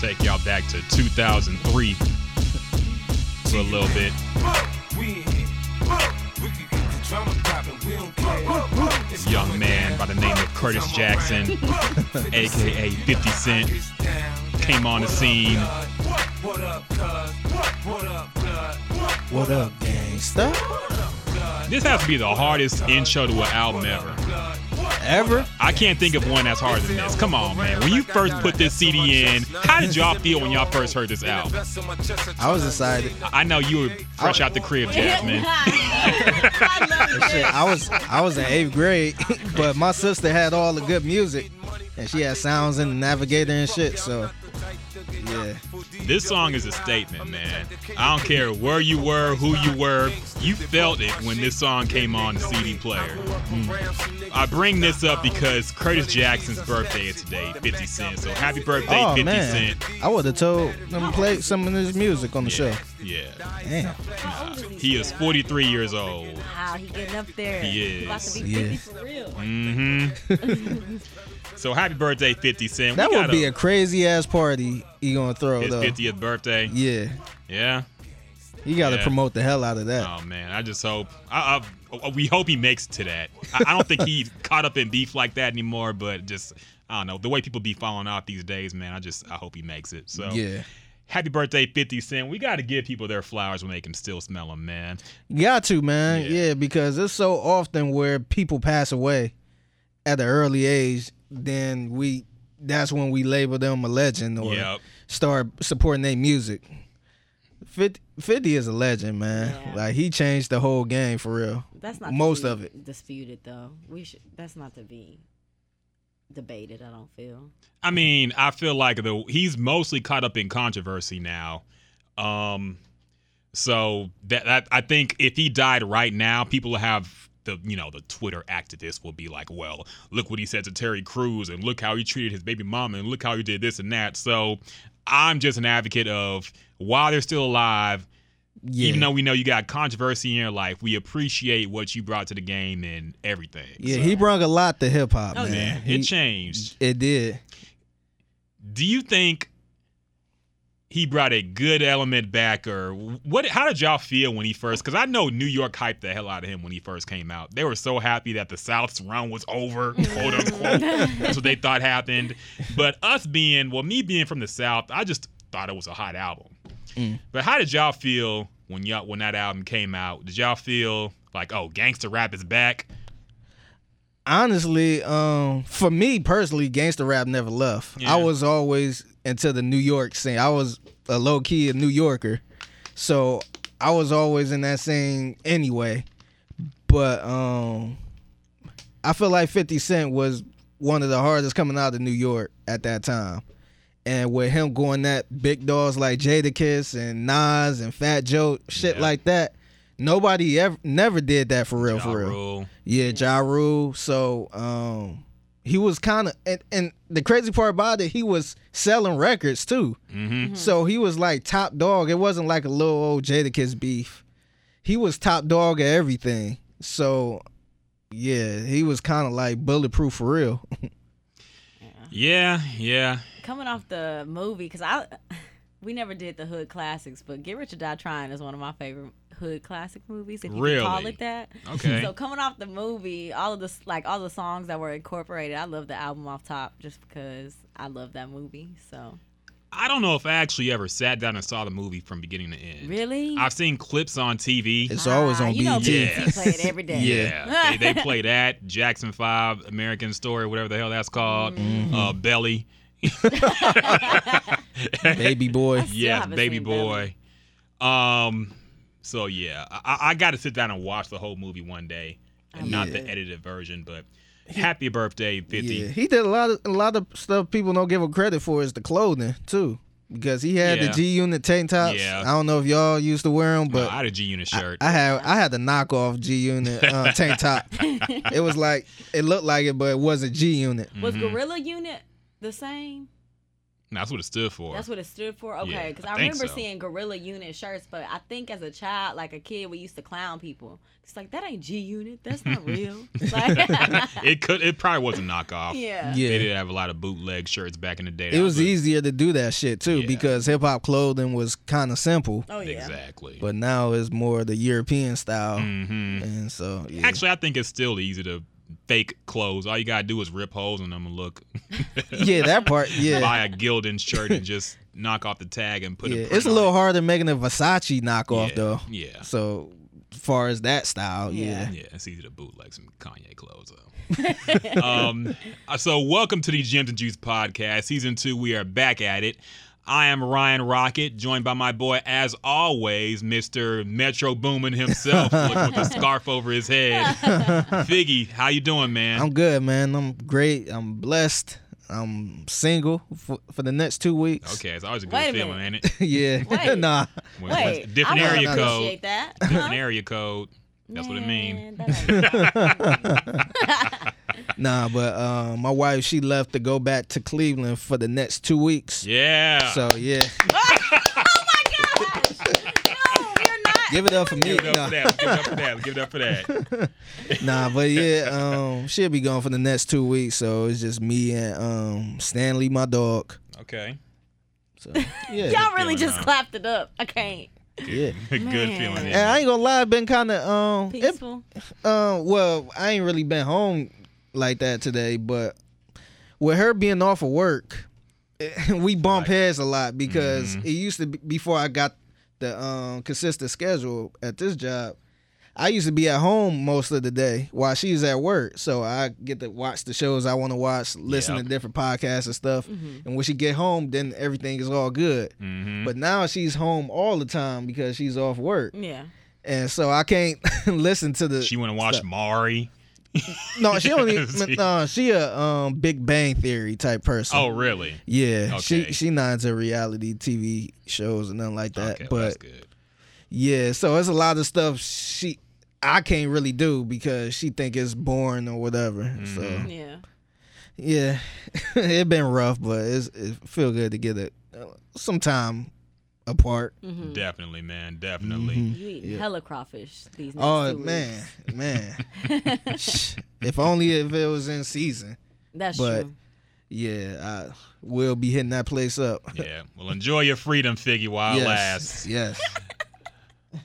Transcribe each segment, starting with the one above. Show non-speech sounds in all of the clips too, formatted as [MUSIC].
take y'all back to 2003 for a little bit. This young man by the name of Curtis Jackson, aka [LAUGHS] 50 Cent, came on the scene. What up, gangsta? This has to be the hardest intro to an album ever. Ever? I can't think of one that's harder than this. Come on, man. When you first put this CD in, how did y'all feel when y'all first heard this album? I was excited. I know you were fresh out the crib, Jasmine. [LAUGHS] Shit, I was I was in eighth grade, [LAUGHS] but my sister had all the good music, and she had sounds in the Navigator and shit. So, yeah, This song is a statement, man. I don't care where you were, who you were, you felt it when this song came on the CD player. I bring this up because Curtis Jackson's birthday is today, 50 Cent. So happy birthday, oh 50 man, Cent. I would have told them to play some of his music on the show. Yeah. Damn. He is 43 years old. Wow, he getting up there. He About to be is. 50 Yeah. for real. Mm-hmm. [LAUGHS] so happy birthday, 50 Cent. That would be a crazy ass party he gonna throw his though. 50th birthday. Yeah, Yeah. You got to Yeah. promote the hell out of that. Oh man, I just hope. I, I, we hope he makes it to that. I, I don't think he's [LAUGHS] caught up in beef like that anymore. But just I don't know the way people be falling off these days, man. I just I hope he makes it. So Yeah, happy birthday, Fifty Cent. We got to give people their flowers when they can still smell them, man. got to man. Yeah. Yeah. because it's so often where people pass away at an early age, then we that's when we label them a legend or Yep. start supporting their music. 50, 50 is a legend, man. Yeah. Like he changed the whole game for real. That's not to Most be of it. disputed though. We should. That's not to be debated. I don't feel. I mean, I feel like the he's mostly caught up in controversy now. Um, so that, that I think if he died right now, people have the you know the Twitter activists will be like, well, look what he said to Terry Crews, and look how he treated his baby mama, and look how he did this and that. So I'm just an advocate of while they're still alive. Yeah. Even though we know you got controversy in your life, we appreciate what you brought to the game and everything. yeah, So, he brought a lot to hip hop, Oh, man. man, He- it changed. It did. do you think he brought a good element back or what how did y'all feel when he first because i know new york hyped the hell out of him when he first came out they were so happy that the south's run was over quote unquote [LAUGHS] that's what they thought happened but us being well me being from the south i just thought it was a hot album Mm. but how did y'all feel when y'all when that album came out did y'all feel like oh gangster rap is back honestly, um, for me personally, gangster rap never left. Yeah. I was always into the New York scene. I was a low key a New Yorker, so I was always in that scene anyway. But um, I feel like Fifty Cent was one of the hardest coming out of New York at that time. And with him going that big dogs like Jada Jadakiss and Nas and Fat Joe, shit Yeah. like that, nobody ever never did that for real, Ja for real. Rule. Yeah, Ja Rule. So um he was kind of and, and the crazy part about it, he was selling records too. Mhm. So he was like top dog. It wasn't like a little old Jadakiss beef. He was top dog at everything. So yeah, he was kind of like bulletproof for real. [LAUGHS] yeah yeah Coming off the movie, because I [LAUGHS] we never did the hood classics, but Get Rich or Die Trying is one of my favorite hood classic movies, if you can call it that. Okay. So coming off the movie, all of the like all the songs that were incorporated, I love the album off top just because I love that movie. So I don't know if I actually ever sat down and saw the movie from beginning to end. really, I've seen clips on TV. It's always Ah, on you know BET. BET play it every day. yeah, they, they [LAUGHS] play that Jackson Five, American Story, whatever the hell that's called. Mm-hmm. Uh, Belly. [LAUGHS] Baby boy. still yes, Baby seen Boy. Um, so yeah, I, I got to sit down and watch the whole movie one day, and not the edited version. But happy birthday, Fifty. Yeah, he did a lot of a lot of stuff people don't give him credit for is the clothing too. Because he had Yeah. the G Unit tank tops. Yeah. I don't know if y'all used to wear them, But but I had a G Unit shirt. I had I had the knockoff G Unit uh, [LAUGHS] tank top. it was like it looked like it, but it wasn't G Unit. was Mm-hmm. Gorilla Unit the same? That's what it stood for. That's what it stood for. Okay, Yeah, because I I, remember so. seeing Gorilla Unit shirts, but I think as a child, like a kid, we used to clown people. It's like that ain't G Unit. That's not real. [LAUGHS] Like, [LAUGHS] it could. It probably was a knockoff. yeah. Yeah. They did have a lot of bootleg shirts back in the day. It That was a- easier to do that shit too Yeah. because hip hop clothing was kind of simple, Oh yeah. Exactly. but now it's more the European style, hmm and so yeah. Actually, I think it's still easy to fake clothes. All you gotta do is rip holes in them and look. [LAUGHS] yeah, that part, [LAUGHS] yeah, Buy a Gildan shirt and just knock off the tag and put yeah. a. It's print a on little it. harder making a Versace knockoff yeah, though. Yeah. So, far as that style, yeah. Yeah. Yeah, it's easy to bootleg some Kanye clothes though. [LAUGHS] um, uh, so welcome to the Gems and Juice podcast, season two. We are back at it. I am Ryan Rocket, joined by my boy, as always, Mr. Metro Boomin himself, [LAUGHS] with a scarf over his head. [LAUGHS] Figgy, how you doing, man? I'm good, man. I'm great. I'm blessed. I'm single for, for the next two weeks. okay, it's always a good Wait a feeling, minute. ain't it? [LAUGHS] yeah. Wait. nah. When- when- Wait, different I area code. appreciate that. Different Huh? area code. That's what it means. Man, that ain't- Nah, but uh, my wife she left to go back to Cleveland for the next two weeks. Yeah. So yeah, [LAUGHS] oh my gosh! No, you're not. give it up for me. Give it up Nah. for that. Give it up for that. Give it up for that. [LAUGHS] nah, but yeah, um, she'll be gone for the next two weeks. So it's just me and um, Stanley, my dog. Okay. So yeah, Y'all really just huh? clapped it up. I can't. yeah. Good Man. feeling. And I ain't gonna lie, I've been kind of um, it, Peaceful. um, well, I ain't really been home like that today, but with her being off of work, [LAUGHS] we bump Right. heads a lot because Mhm. it used to be before I got the um consistent schedule at this job. I used to be at home most of the day while she's at work, so I get to watch the shows I want to watch, listen Yep. to different podcasts and stuff. Mhm. And when she get home, then everything is all good. Mhm. But now she's home all the time because she's off work, Yeah. and so I can't [LAUGHS] listen to the. She want to watch Stop. Mari. No, she only [LAUGHS] no, she a um Big Bang Theory type person. Oh, really? yeah. Okay. She she not into reality TV shows and nothing like that. okay, well, that's but good. yeah, so it's a lot of stuff she I can't really do because she think it's boring or whatever. So Mhm. Yeah. yeah, [LAUGHS] it been rough, but it's it feel good to get it uh, some time apart. hmm Definitely, man. Definitely. Mhm. You eat Yeah. hella crawfish these next Oh two man, weeks. man. [LAUGHS] [LAUGHS] if only if it was in season. That's But- true. Yeah, I will be hitting that place up. Yeah. Well, enjoy your freedom, Figgy, while it yes, lasts. yes. [LAUGHS]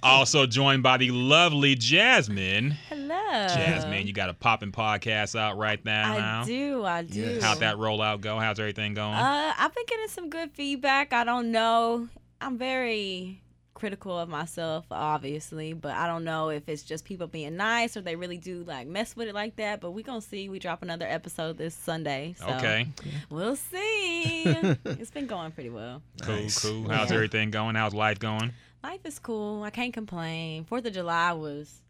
Also joined by the lovely Jasmine. Hello. Jasmine, you got a popping podcast out right now. I now. do. I do. Yes. How'd that rollout go? How's everything going? Uh, I've been getting some good feedback. I don't know. I'm very critical of myself, obviously, but I don't know if it's just people being nice or they really do like mess with it like that. But we gonna see. We drop another episode this Sunday. So okay. We'll see. [LAUGHS] it's been going pretty well. Cool, Nice. cool. How's Yeah. everything going? How's life going? Life is cool. I can't complain. Fourth of July was.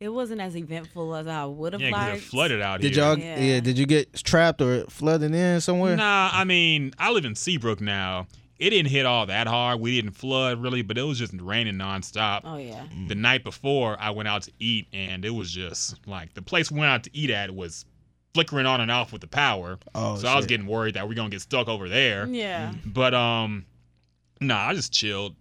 It wasn't as eventful as I would have Yeah, 'cause liked. it flooded out Did here. y'all? Yeah. Yeah. Did you get trapped or flooded in somewhere? Nah, I mean, I live in Seabrook now. It didn't hit all that hard. We didn't flood really, but it was just raining nonstop. Oh yeah. The night before, I went out to eat, and it was just like the place we went out to eat at was flickering on and off with the power. Oh, so I was getting worried that we're gonna get stuck over there. Yeah. But um, nah, I just chilled,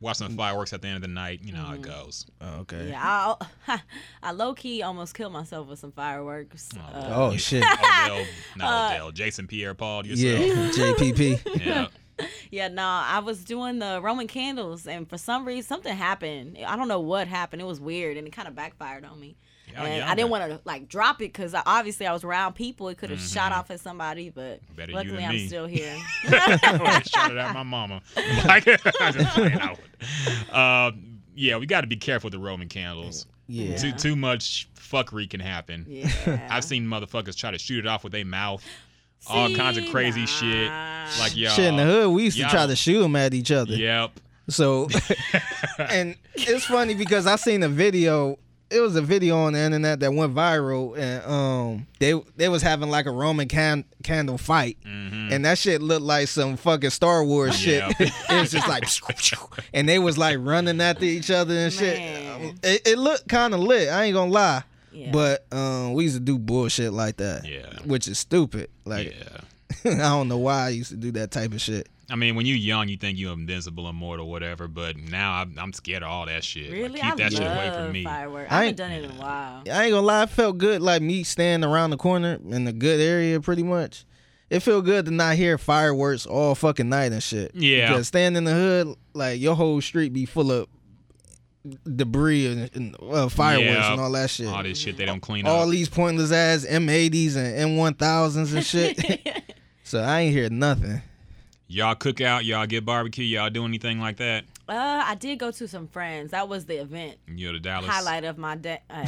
watched some fireworks at the end of the night. You know how it Mhm. goes. Oh, okay. Yeah, I, [LAUGHS] I low key almost killed myself with some fireworks. Oh, Uh, Oh shit. Odell, [LAUGHS] not Uh, Odell, Jason Pierre Paul. Yeah. [LAUGHS] JPP. Yeah. [LAUGHS] yeah, no, I was doing the Roman candles, and for some reason, something happened. I don't know what happened. It was weird, and it kind of backfired on me. Y'all and young, I didn't want to like drop it because obviously I was around people. It could have shot Mhm. off at somebody, but Better luckily I'm me. still [LAUGHS] here. [LAUGHS] Shot it at my mama. Like, I just playing out. Um, yeah, we got to be careful with the Roman candles. Yeah. Too too much fuckery can happen. yeah, I've seen motherfuckers try to shoot it off with their mouth. All kinds of See, crazy shit. Like y'all. Shit in the hood, we used to y'all- try to shoot them at each other. Yep. So, [LAUGHS] [LAUGHS] and it's funny because I seen a video. It was a video on the internet that went viral, and um, they they was having like a Roman can, candle fight, hmm and that shit looked like some fucking Star Wars shit. Yeah. [LAUGHS] it was just like, and they was like running after each other and shit. It, it looked kind of lit. I ain't gonna lie, Yeah. but um, we used to do bullshit like that, Yeah. which is stupid. Like, yeah. [LAUGHS] I don't know why I used to do that type of shit. I mean, when you're young, you think you're invincible, immortal, whatever. But now I'm, I'm scared of all that shit. Like, Really, keep I that love shit away from me. fireworks. I I ain't- haven't done it in a while. I ain't gonna lie, it felt good like me standing around the corner in a good area pretty much. It felt good to not hear fireworks all fucking night and shit. Yeah. Because standing in the hood, like your whole street be full of debris and, and uh, fireworks Yeah. and all that shit. All this shit they don't clean all up. All these pointless ass M80s and M1000s and shit. [LAUGHS] [LAUGHS] so I ain't hear nothing. Y'all cook out, y'all get barbecue, y'all do anything like that? Uh, I did go to some friends. That was the event You know, the Dallas. highlight of my day. [LAUGHS] Uh,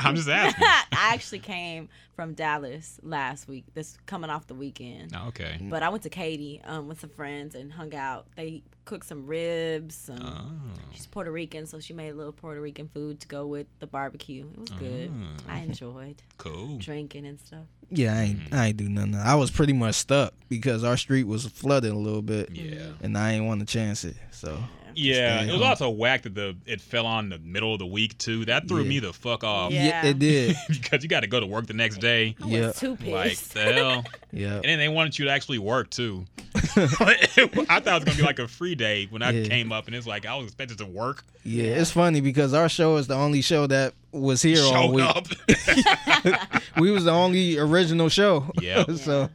I'm just asking. I actually came from Dallas last week. This coming off the weekend. Oh, okay. Mm-hmm. But I went to Katy um, with some friends and hung out. They cooked some ribs. Some, Oh. She's Puerto Rican, so she made a little Puerto Rican food to go with the barbecue. It was good. Oh. I enjoyed Cool. drinking and stuff. Yeah, I ain't mm-hmm. I ain't do nothing. I was pretty much stuck because our street was flooded a little bit. Yeah. Mm-hmm. And I ain't want to chance it. So Yeah, it was home. also whack that the it fell on the middle of the week too. That threw Yeah. me the fuck off Yeah. it did. [LAUGHS] because you got to go to work the next day. I Yeah. was too Like the hell, [LAUGHS] Yeah. and then they wanted you to actually work too. [LAUGHS] [LAUGHS] I thought it was gonna be like a free day when I Yeah. came up, and it's like I was expected to work. Yeah, it's funny because our show is the only show that was here all week. up. We was the only original show. Yep. so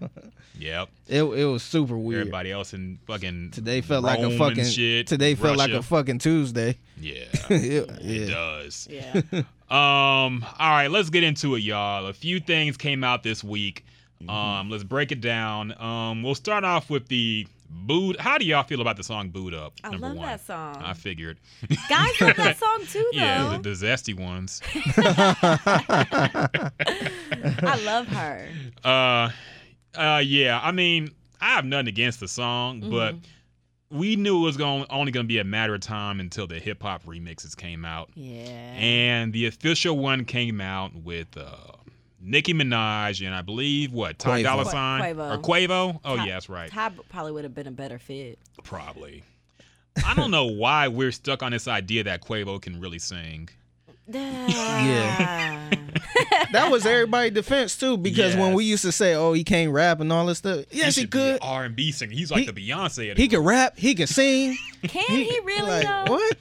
yep. it it was super weird. Everybody else in fucking Today felt like a fucking shit, today felt like a fucking Tuesday. yeah. [LAUGHS] It- It does. yeah. [LAUGHS] Um. All right, let's get into it, y'all. A few things came out this week. Mm-hmm. Um. Let's break it down. Um. We'll start off with the boot. How do y'all feel about the song "Boot Up"? I number love one. that song. I figured. Guys love that song [LAUGHS] too, though. Yeah, the, the zesty ones. I love her. Uh. Uh. Yeah. I mean, I have nothing against the song, but Mm-hmm. we knew it was going only going to be a matter of time until the hip hop remixes came out. Yeah. And the official one came out with uh, Nicki Minaj and I believe what Ty Quavo. Dolla Sign Quavo. or Quavo. Oh Ty- yeah, that's right. Ty probably would have been a better fit. Probably. I don't know why we're stuck on this idea that Quavo can really sing. Yeah. [LAUGHS] That was everybody's defense too, because when we used to say, "Oh, he can't rap and all this stuff," yes, he, should be could. R&B singer. He's like He- the Beyonce. He the could rap. He can sing. Can he really like, though? What?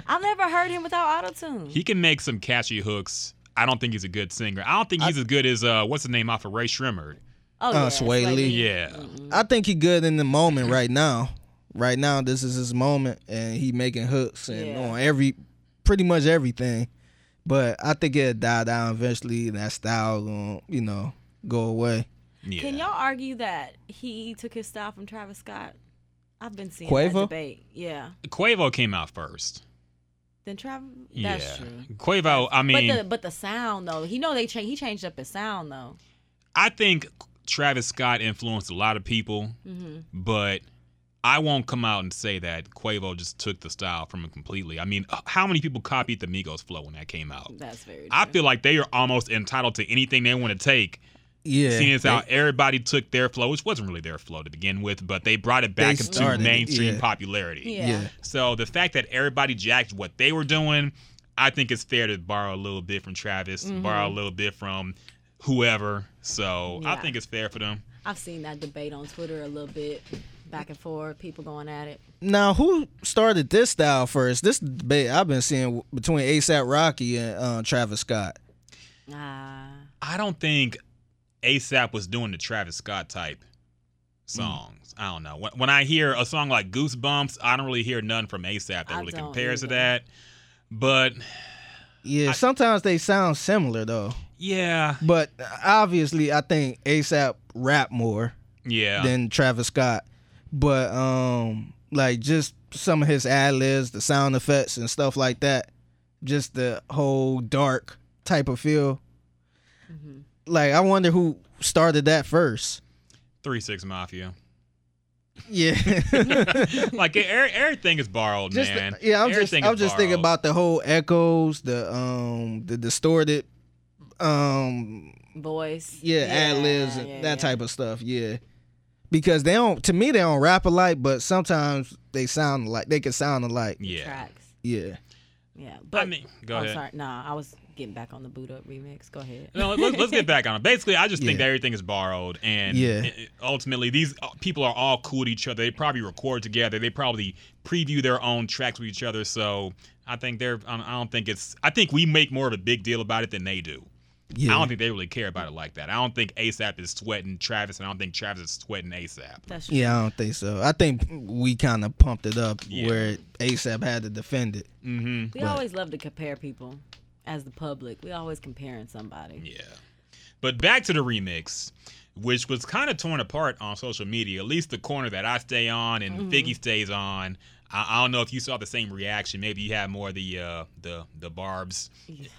[LAUGHS] I've never heard him without autotune. He can make some catchy hooks. I don't think he's a good singer. I don't think he's as good as uh, what's his name off of Rae Sremmurd. oh, uh, Swae Lee. Yeah. I think he good in the moment right now. Right now, this is his moment, and he making hooks and Yeah. on every, pretty much everything. But I think it'll die down eventually. And that style gonna, you know, go away. Yeah. Can y'all argue that he took his style from Travis Scott? I've been seeing Quavo? that debate. Yeah. Quavo came out first. Then Travis. Yeah. That's true. Quavo, I mean, but the but the sound though, he know they changed. He changed up his sound though. I think Travis Scott influenced a lot of people, hmm but I won't come out and say that Quavo just took the style from him completely. I mean, how many people copied the Migos flow when that came out? That's very. True. I feel like they are almost entitled to anything they want to take, Yeah. seeing as how everybody took their flow, which wasn't really their flow to begin with, but they brought it back into started mainstream yeah. popularity. Yeah. yeah. So the fact that everybody jacked what they were doing, I think it's fair to borrow a little bit from Travis, mm-hmm. borrow a little bit from whoever. So I think it's fair for them. I've seen that debate on Twitter a little bit, back and forth, people going at it. Now, who started this style first? This debate I've been seeing between ASAP Rocky and uh, Travis Scott. Ah. I don't think ASAP was doing the Travis Scott type songs. I don't know. When, when I hear a song like Goosebumps, I don't really hear none from ASAP that I really don't compares to that. But Yeah, I- sometimes they sound similar though. yeah, But obviously, I think ASAP rap more yeah. than Travis Scott. But um, like just some of his ad libs, the sound effects and stuff like that, just the whole dark type of feel. Mm-hmm. Like I wonder who started that first. Three Six Mafia. Yeah. [LAUGHS] like er- everything is borrowed, just man. yeah, I'm just I'm is just thinking about the whole echoes, the um the distorted um Voice. yeah, ad libs and yeah, that yeah. type of stuff, yeah. Because they don't to me they don't rap alike, but sometimes they sound like they can sound alike. yeah. Tracks. Yeah. Yeah. But I mean, go oh, ahead. sorry. No, I was getting back on the boot up remix. Go ahead. No, let's, let's get back on it. Basically, I just think that everything is borrowed, and Yeah. ultimately, these uh, people are all cool to each other. They probably record together. They probably preview their own tracks with each other. So I think they're. I don't think it's. I think we make more of a big deal about it than they do. Yeah. I don't think they really care about it like that. I don't think ASAP is sweating Travis, and I don't think Travis is sweating ASAP. That's true. Yeah, I don't think so. I think we kind of pumped it up Yeah. where ASAP had to defend it. Mm-hmm. We But- always love to compare people as the public. We always comparing somebody. Yeah. But back to the remix, which was kind of torn apart on social media, at least the corner that I stay on and Figgy stays on. I, I don't know if you saw the same reaction. Maybe you had more of the uh, the the barbs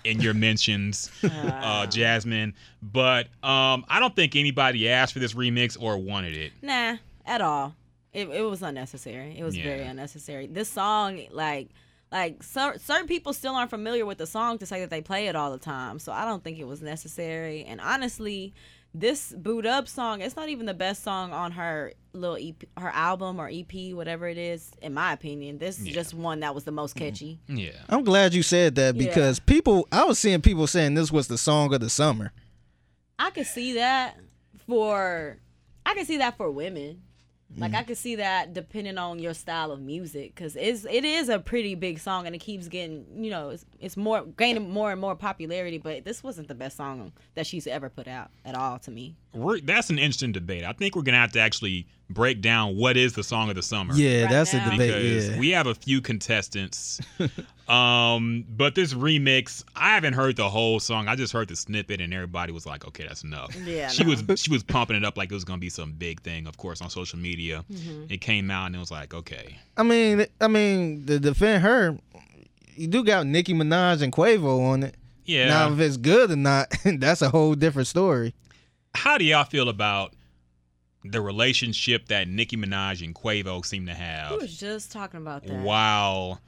in your mentions, [LAUGHS] uh, Jasmine. But um, I don't think anybody asked for this remix or wanted it. Nah, at all. It, it was unnecessary. It was Yeah. very unnecessary. This song, like, like cer- certain people still aren't familiar with the song to say that they play it all the time. So I don't think it was necessary. And honestly, this boot up song, it's not even the best song on her little EP, her album or EP, whatever it is. In my opinion, this is Yeah. just one that was the most Mm-hmm. catchy. Yeah. I'm glad you said that Yeah. because people, I was seeing people saying this was the song of the summer. I could see that for I could see that for women. Like I mm-hmm. could see that depending on your style of music cuz it's it is a pretty big song and it keeps getting, you know, it's, it's more gaining more and more popularity, but this wasn't the best song that she's ever put out at all to me. We're, that's an interesting debate. I think we're gonna have to actually break down what is the song of the summer. Yeah, Right that's now. a debate. because Yeah. we have a few contestants. [LAUGHS] um, but this remix, I haven't heard the whole song. I just heard the snippet, and everybody was like, "Okay, that's enough." Yeah, she no. was she was pumping it up like it was gonna be some big thing. Of course, on social media, Mm-hmm. it came out, and it was like, "Okay, I mean, I mean, to defend her, you do got Nicki Minaj and Quavo on it. yeah." Now, if it's good or not, [LAUGHS] that's a whole different story. How do y'all feel about the relationship that Nicki Minaj and Quavo seem to We have? was just talking about that. While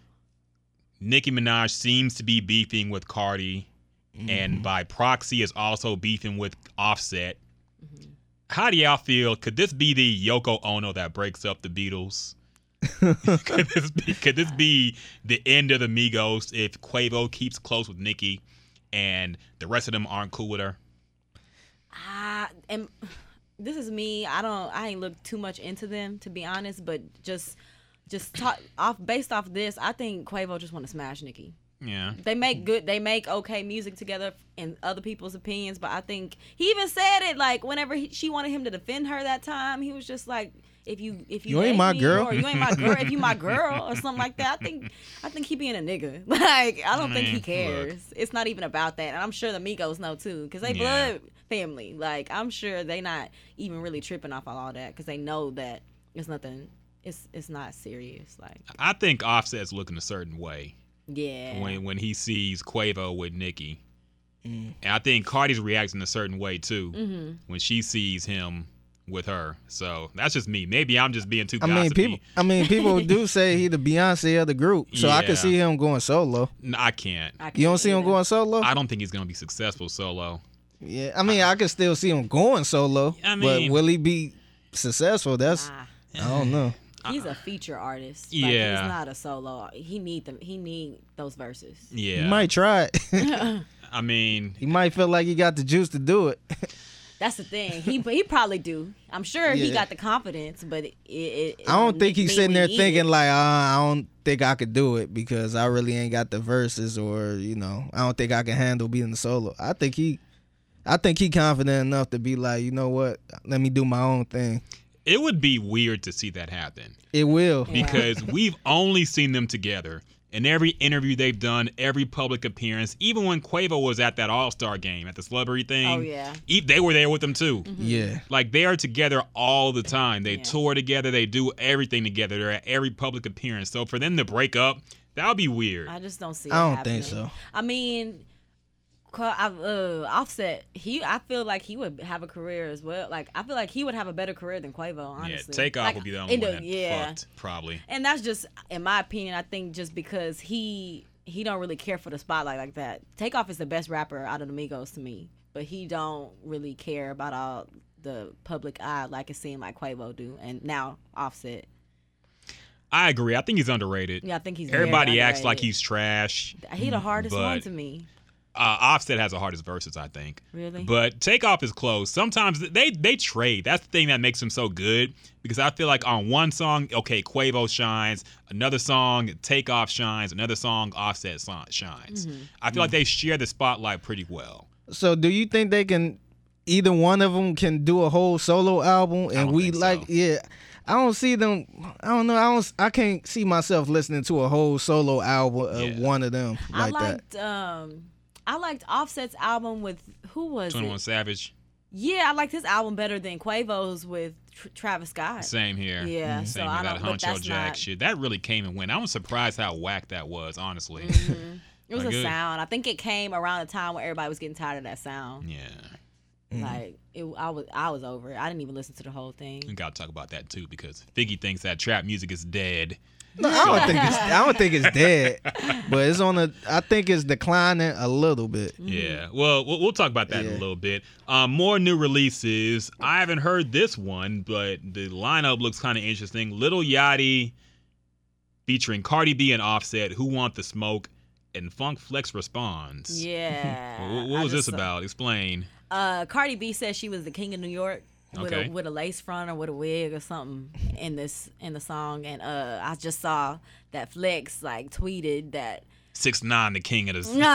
Nicki Minaj seems to be beefing with Cardi, Mm-hmm. and by proxy is also beefing with Offset. How do y'all feel? Could this be the Yoko Ono that breaks up the Beatles? [LAUGHS] could this be could this be the end of the Migos if Quavo keeps close with Nicki and the rest of them aren't cool with her? I am. This is me. I don't. I ain't looked too much into them to be honest. But just, just talk off based off this. I think Quavo just want to smash Nicki. Yeah. They make good. They make okay music together in other people's opinions. But I think he even said it like whenever he, she wanted him to defend her that time, he was just like. If you if you, You ain't my girl. or you ain't my girl if you my [LAUGHS] girl or something like that I think I think he being a nigga [LAUGHS] like I don't think he cares look. it's not even about that and I'm sure the Migos know too because they Yeah. blood family. Like I'm sure they not even really tripping off all that because they know that it's nothing. It's it's not serious. Like I think Offset's looking a certain way yeah, when when he sees Quavo with Nicki. Mm. And I think Cardi's reacting a certain way too hmm when she sees him with her. So that's just me. Maybe I'm just being too I gossipy. mean, people. I mean, people [LAUGHS] do say he the Beyonce of the group, so I Yeah. could see him going solo. No, I can't. I You don't can't see him either. going solo? I don't think he's gonna be successful solo. Yeah, I mean, I could still see him going solo, I but mean- will he be successful? That's Nah. I don't know. He's a feature artist. Like, Yeah. he's not a solo. He need them. He need those verses. Yeah. He might try it. [LAUGHS] I mean, [LAUGHS] he might feel like he got the juice to do it. [LAUGHS] That's the thing. He he probably do. I'm sure he got the confidence, but it. it, it I don't think he's sitting there thinking it. like, uh, I don't think I could do it because I really ain't got the verses, or you know, I don't think I can handle being the solo. I think he, I think he confident enough to be like, you know what, let me do my own thing. it would be weird to see that happen It will. Yeah. because we've only seen them together in every interview they've done, every public appearance, even when Quavo was at that All Star game at the celebrity thing. Oh yeah. They were there with them too. Mm-hmm. Yeah. Like they are together all the time. They Yeah. tour together. They do everything together. They're at every public appearance. So for them to break up, that would be weird. I just don't see. It. I don't think so. I mean, Qua- I- uh, Offset. He, I feel like he would have a career as well. Like I feel like he would have a better career than Quavo. Honestly, yeah, Takeoff Like, will be the only one the- that yeah. fucked, probably. And that's just, in my opinion, I think just because he he don't really care for the spotlight like that. Takeoff is the best rapper out of the Migos to me, but he don't really care about all the public eye like it seemed like Quavo do. And now Offset, I agree. I think he's underrated. yeah, I think he's very Everybody acts like he's trash. he the hardest one to me. Uh, Offset has the hardest verses, I think. Really? But Takeoff is close. Sometimes they they trade. That's the thing that makes them so good because I feel like on one song, okay, Quavo shines. Another song, Takeoff shines. Another song, Offset shines. Mm-hmm. I feel like they share the spotlight pretty well. So do you think they can either one of them can do a whole solo album and we think so. like yeah I don't see them I don't know I don't I can't see myself listening to a whole solo album of Yeah. one of them I like that. liked um I liked Offset's album with who was Twenty One it? Savage, Yeah, I liked his album better than Quavo's with Tr- Travis Scott. same here. Yeah, so Same I with that don't. But Huncho that's Jack not. shit. That really came and went. I was surprised how whack that was, honestly. Mhm. It [LAUGHS] was Like a good. sound. I think it came around the time where everybody was getting tired of that sound. yeah. Like it, I was, I was over it. I didn't even listen to the whole thing. We gotta talk about that too because Figgy thinks that trap music is dead. No, I don't think it's I don't think it's dead, but it's on a. I think it's declining a little bit. Yeah. Well, we'll, we'll talk about that in a little bit. Um, more new releases. I haven't heard this one, but the lineup looks kind of interesting. Lil Yachty featuring Cardi B and Offset, Who Want the Smoke, and Funk Flex responds. Yeah. [LAUGHS] What, what was just this saw- about? Explain. Uh, Cardi B said she was the king of New York with Okay. a with a lace front or with a wig or something in this in the song, and uh, I just saw that Flex like tweeted that. Six nine, the king of the. Nah. [LAUGHS]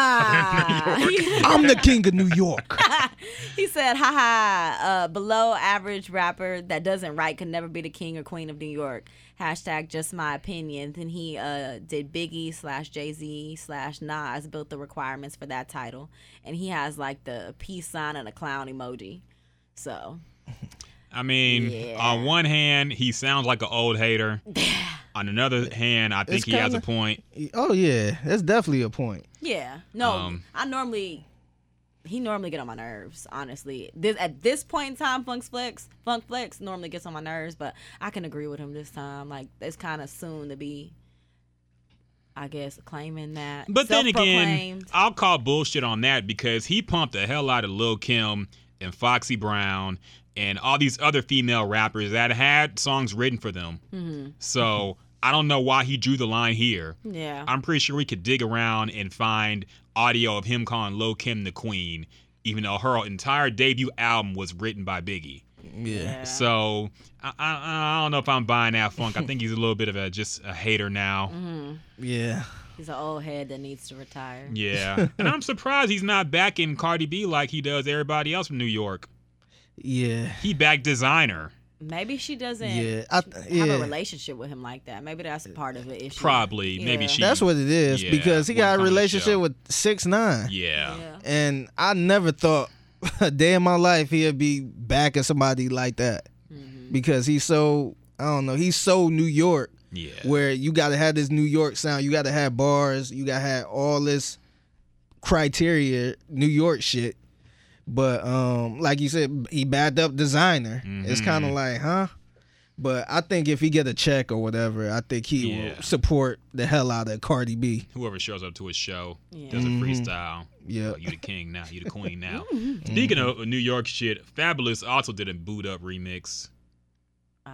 I'm the king of New York. [LAUGHS] he said, haha, uh, below average rapper that doesn't write could never be the king or queen of New York. Hashtag just my opinion. Then he uh, did Biggie slash Jay Z slash Nas built the requirements for that title. And he has like the peace sign and a clown emoji. So, [LAUGHS] I mean, Yeah. on one hand, he sounds like an old hater. [LAUGHS] on another hand, I think It's he has a point. oh yeah, that's definitely a point. yeah. No, Um, I normally. He normally get on my nerves, honestly. This at this point in time, Funk Flex, Funk Flex normally gets on my nerves, but I can agree with him this time. Like it's kind of soon to be, I guess, claiming that. But then again, I'll call bullshit on that because he pumped the hell out of Lil Kim and Foxy Brown and all these other female rappers that had songs written for them. Mm-hmm. So I don't know why he drew the line here. yeah, I'm pretty sure we could dig around and find audio of him calling Lil Kim the queen, even though her entire debut album was written by Biggie. Yeah. yeah. So I, I, I don't know if I'm buying that funk. I think he's a little bit of a just a hater now. Mm-hmm. Yeah. he's an old head that needs to retire. Yeah, [LAUGHS] and I'm surprised he's not backing Cardi B like he does everybody else from New York. Yeah. He backed Desiigner, Maybe she doesn't Yeah. I, have yeah. a relationship with him like that. Maybe that's a part of the issue. probably. Maybe she. That's what it is Yeah, because he got a come on the relationship with six nine, Yeah. Yeah. and I never thought [LAUGHS] a day in my life he'd be backing somebody like that Mhm. because he's so I don't know he's so New York Yeah. where you got to have this New York sound, you got to have bars, you got to have all this criteria New York shit. But um, like you said, he backed up Desiigner. It's kind of like, huh? But I think if he get a check or whatever, I think he Yeah. will support the hell out of Cardi B. Whoever shows up to his show Yeah. does a Mhm. freestyle. Yeah. Oh, you the king now. You the queen now. [LAUGHS] Mhm. Speaking of New York shit, Fabolous also did a boot up remix. Uh,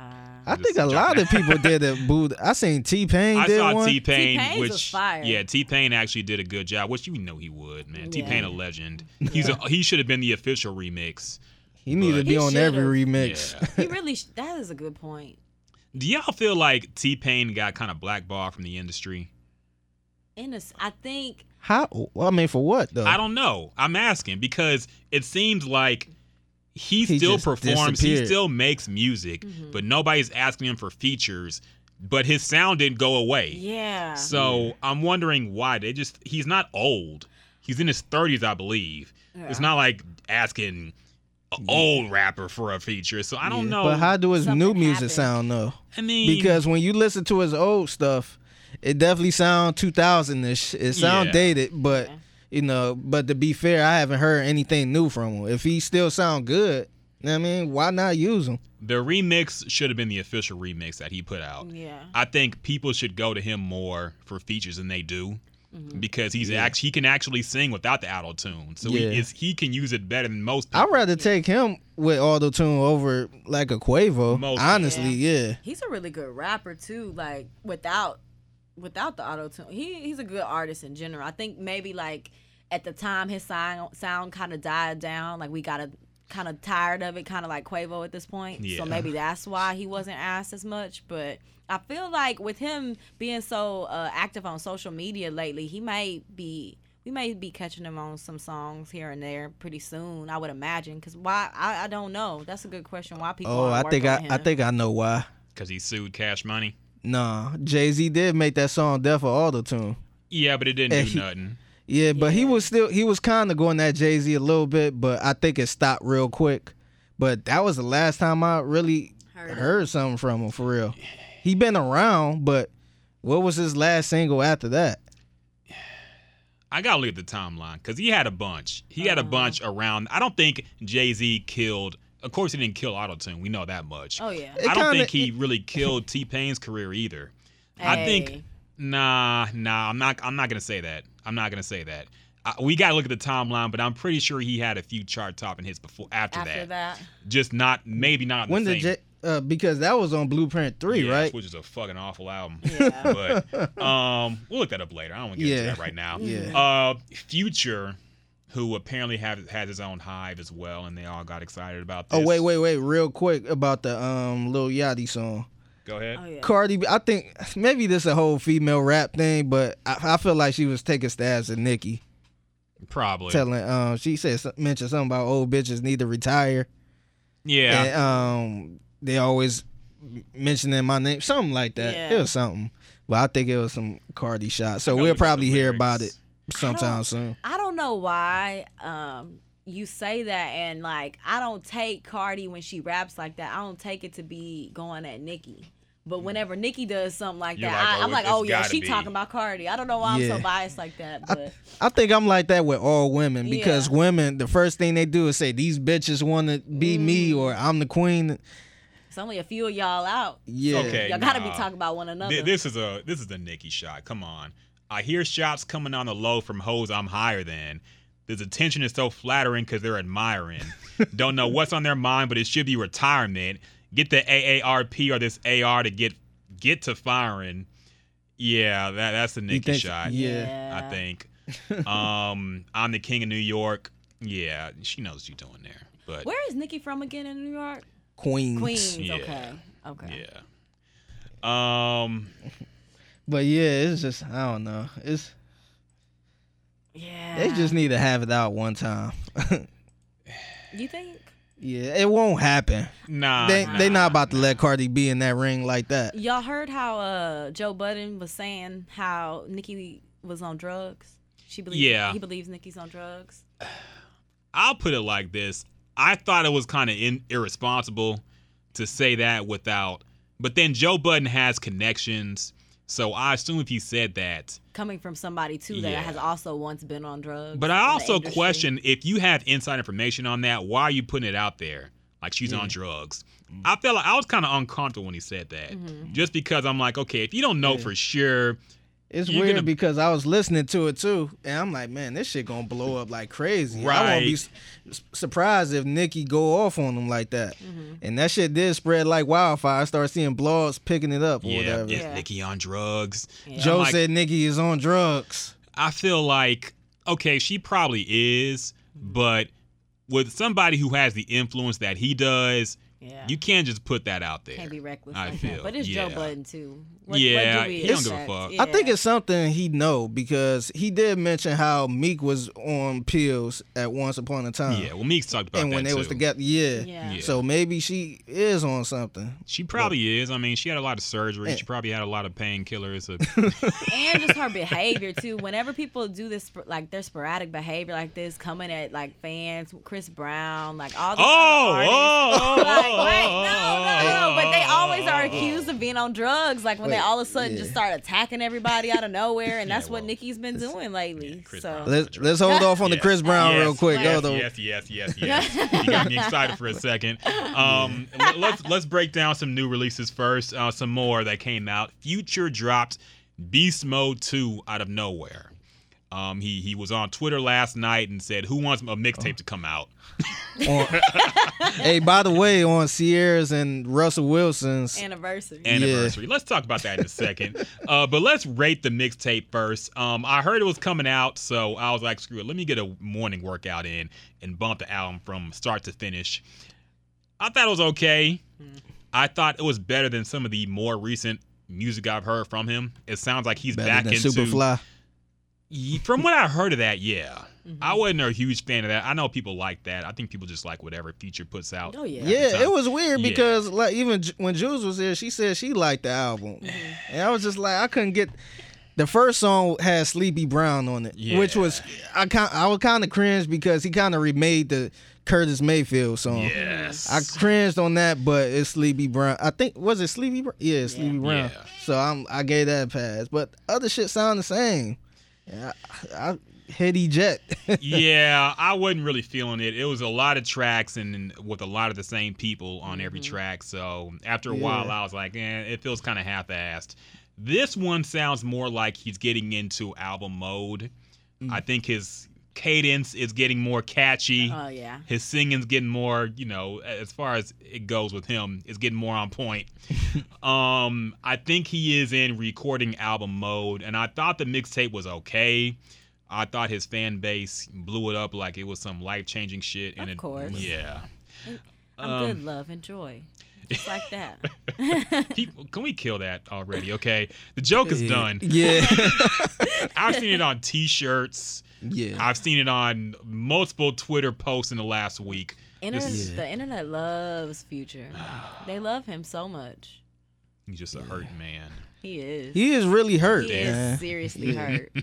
I think a lot in. of people did a boot. I seen T Pain I did saw one. T Pain, T-Pain's which fire. yeah, T Pain actually did a good job, which you know he would, man. T Pain a Yeah. legend. He's a, he should have been the official remix. he need to be He on every should've. remix. Yeah. he really. Sh- that is a good point. Do y'all feel like T Pain got kind of blackballed from the industry? In a, s- I think How? Well, I mean, for what though? I don't know. I'm asking because it seems like he, He still performs, he still makes music, Mhm. but nobody's asking him for features. But his sound didn't go away. yeah. So I'm wondering why they just he's not old. He's in his 30s, I believe. It's not like asking an old rapper for a feature. So I don't Yeah. know. But how do his new music happened. sound though? I mean, Because when you listen to his old stuff, it definitely sound 2000 ish. It sound Yeah. dated, but Yeah. You know. But to be fair, I haven't heard anything new from him. If he still sound good, you know what I mean, why not use him? the remix should have been the official remix that he put out. yeah. I think people should go to him more for features than they do. Mhm. Because he's Yeah. actually he can actually sing without the auto tune, so Yeah. he is he can use it better than most people. I'd rather take him with auto tune over like a Quavo. Most- honestly, yeah. He's a really good rapper too. Like without without the auto tune, he he's a good artist in general. I think maybe like at the time his sound sound kind of died down. Like we got a kind of tired of it, kind of like Quavo at this point. Yeah. So maybe that's why he wasn't asked as much. But I feel like with him being so uh, active on social media lately, he might be. We may be catching him on some songs here and there pretty soon. I would imagine. Cause why? I, I don't know. That's a good question. Why people? Oh, aren't I think I, I him. think I know why. Because he sued Cash Money. Nah, Jay Z did make that song "Death for Auto Tune." Yeah, but it didn't And do he- nothing. Yeah, but he was still he was kind of going at Jay Z a little bit, but I think it stopped real quick. But that was the last time I really Heard heard, something from him for real. He been around, but what was his last single after that? I gotta look at the timeline because he had a bunch. He had a Uh-huh. bunch around. I don't think Jay Z killed. Of course, he didn't kill Autotune. We know that much. Oh yeah. It I don't kinda- think he really [LAUGHS] killed T Pain's career either. I think Hey. nah, nah. I'm not. I'm not gonna say that. I'm not gonna say that. I, we gotta look at the timeline, but I'm pretty sure he had a few chart topping hits before after, After that. Just not maybe not. When the did same, Jay? Uh, because that was on Blueprint Three, Yes, right? Which is a fucking awful album. Yeah. [LAUGHS] but um, we'll look that up later. I don't want to get Yeah. into that right now. Yeah. Uh, Future, who apparently have has his own hive as well, and they all got excited about this. Oh wait, wait, wait, real quick about the um Lil Yachty song. Go ahead. Oh yeah. Cardi, B, I think maybe this a whole female rap thing, but I, I feel like she was taking stabs at Nicki, Probably. telling um she said mentioned something about old bitches need to retire, yeah. and um they always mentioning my name, something like that. Yeah. It was something, but I think it was some Cardi shot. So we'll look at the probably hear about it lyrics. sometime soon. I don't know why um you say that and like I don't take Cardi when she raps like that. I don't take it to be going at Nicki. But whenever Nicki does something like You're that, like, I, oh, I'm like, oh yeah, she be. talking about Cardi. I don't know why I'm Yeah. so biased like that, I- but I think I'm like that with all women because Yeah. women, the first thing they do is say these bitches want to be me Mm. or I'm the queen. it's only a few of y'all out. Yeah. Okay. Y'all gotta be talking about one another. Th- this is a this is the Nicki shot. Come on. I hear shots coming on the low from hoes I'm higher than. This attention is so flattering because they're admiring. [LAUGHS] Don't know what's on their mind, but it should be retirement. Get the AARP or this AR to get get to firing. Yeah, that that's the Nicki think- shot. yeah. I think. [LAUGHS] Um, I'm the king of New York. Yeah, she knows what she's doing there. But Where is Nicki from again in New York? Queens. Queens. Yeah. Okay. Okay. yeah. Um, But yeah, it's just I don't know. It's Yeah. they just need to have it out one time. [LAUGHS] You think? yeah, it won't happen. nah. they nah. they not about to let Cardi be in that ring like that. Y'all heard how uh Joe Budden was saying how Nicki was on drugs? She believes Yeah. he believes Nicki's on drugs. [SIGHS] I'll put it like this. I thought it was kind of in, irresponsible to say that without, but then Joe Budden has connections, so I assume if he said that. Coming from somebody too that Yeah. has also once been on drugs. But I also question if you have inside information on that, why are you putting it out there? Like she's on drugs. I felt like I was kind of uncomfortable when he said that, Mm-hmm. just because I'm like, okay, if you don't know Yeah. for sure, It's You're weird gonna- because I was listening to it too, and I'm like, man, this shit gonna blow up like crazy. I won't be su- surprised if Nicki go off on them like that. Mm-hmm. And that shit did spread like wildfire. I started seeing blogs picking it up or yeah, whatever. is Yeah. Nicki on drugs? Yeah. Joe like- said Nicki is on drugs. I feel like okay, she probably is, but with somebody who has the influence that he does, Yeah. you can't just put that out there. can't be reckless I like feel, that. But it's yeah. Joe Budden too. What, Yeah, what do we he don't give a expect? fuck. I think it's something he know because he did mention how Meek was on pills at once upon a time. Yeah, well, Meeks talked about and when that they was too. together, yeah. Yeah. Yeah. So maybe she is on something. She probably is. I mean, she had a lot of surgery. And- She probably had a lot of painkillers. [LAUGHS] Uh, and just her [LAUGHS] behavior too. Whenever people do this, like their sporadic behavior like this, coming at like fans, Chris Brown, like all these Oh, other artists. oh, oh, like, wait, oh, no, no, no. But they always are accused of being on drugs. Like when they all of a sudden yeah. just start attacking everybody out of nowhere, and [LAUGHS] Yeah, that's what well, Nicki's been doing lately. yeah, so Brown. Let's let's hold off on the Chris Brown yes, real quick. Yes, though. yes, yes, yes, yes. You got me excited for a second. Um, [LAUGHS] let- let's let's break down some new releases first. Uh, some more that came out. Future dropped Beast Mode 2 out of nowhere. Um, he he was on Twitter last night and said, "Who wants a mixtape to come out?" [LAUGHS] On- [LAUGHS] hey, by the way, on Ciara's and Russell Wilson's, Anniversary. anniversary. Let's talk about that in a second. Uh, but let's rate the mixtape first. Um, I heard it was coming out, so I was like, screw it. Let me get a morning workout in and bump the album from start to finish. I thought it was okay. I thought it was better than some of the more recent music I've heard from him. It sounds like he's better back than into Superfly. Ye- From what I heard of that, yeah. Mm-hmm. I wasn't a huge fan of that. I know people like that. I think people just like whatever Future puts out. Oh yeah. Yeah, it was weird yeah. because like even Ju- when Jules was there, she said she liked the album, mm-hmm. and I was just like, I couldn't get. The first song had Sleepy Brown on it, which was I kind I was kind of cringe because he kind of remade the Curtis Mayfield song. Yes. I cringed on that, but it's Sleepy Brown. I think was it Sleepy Brown? Yeah, Sleepy Brown. Yeah. So I'm I gave that a pass, but other shit sound the same. Yeah, I, I heady jet. [LAUGHS] yeah, I wasn't really feeling it. It was a lot of tracks and, and with a lot of the same people on every track. So after a while, I was like, eh, it feels kind of half-assed. This one sounds more like he's getting into album mode. I think his cadence is getting more catchy. Oh yeah. his singing's getting more, you know, as far as it goes with him, is getting more on point. [LAUGHS] um, I think he is in recording album mode, and I thought the mixtape was okay. I thought his fan base blew it up like it was some life changing shit. And Of it, course. yeah. I'm Um, good, love, and joy. Just like that. [LAUGHS] People, [LAUGHS] can we kill that already? Okay, the joke is done. yeah, I've seen it on T-shirts. Yeah. I've seen it on multiple Twitter posts in the last week. Internet, This- Yeah. The internet loves Future. [SIGHS] they love him so much. He's just a hurt man. He is. He is really hurt, He man. is seriously hurt. [LAUGHS]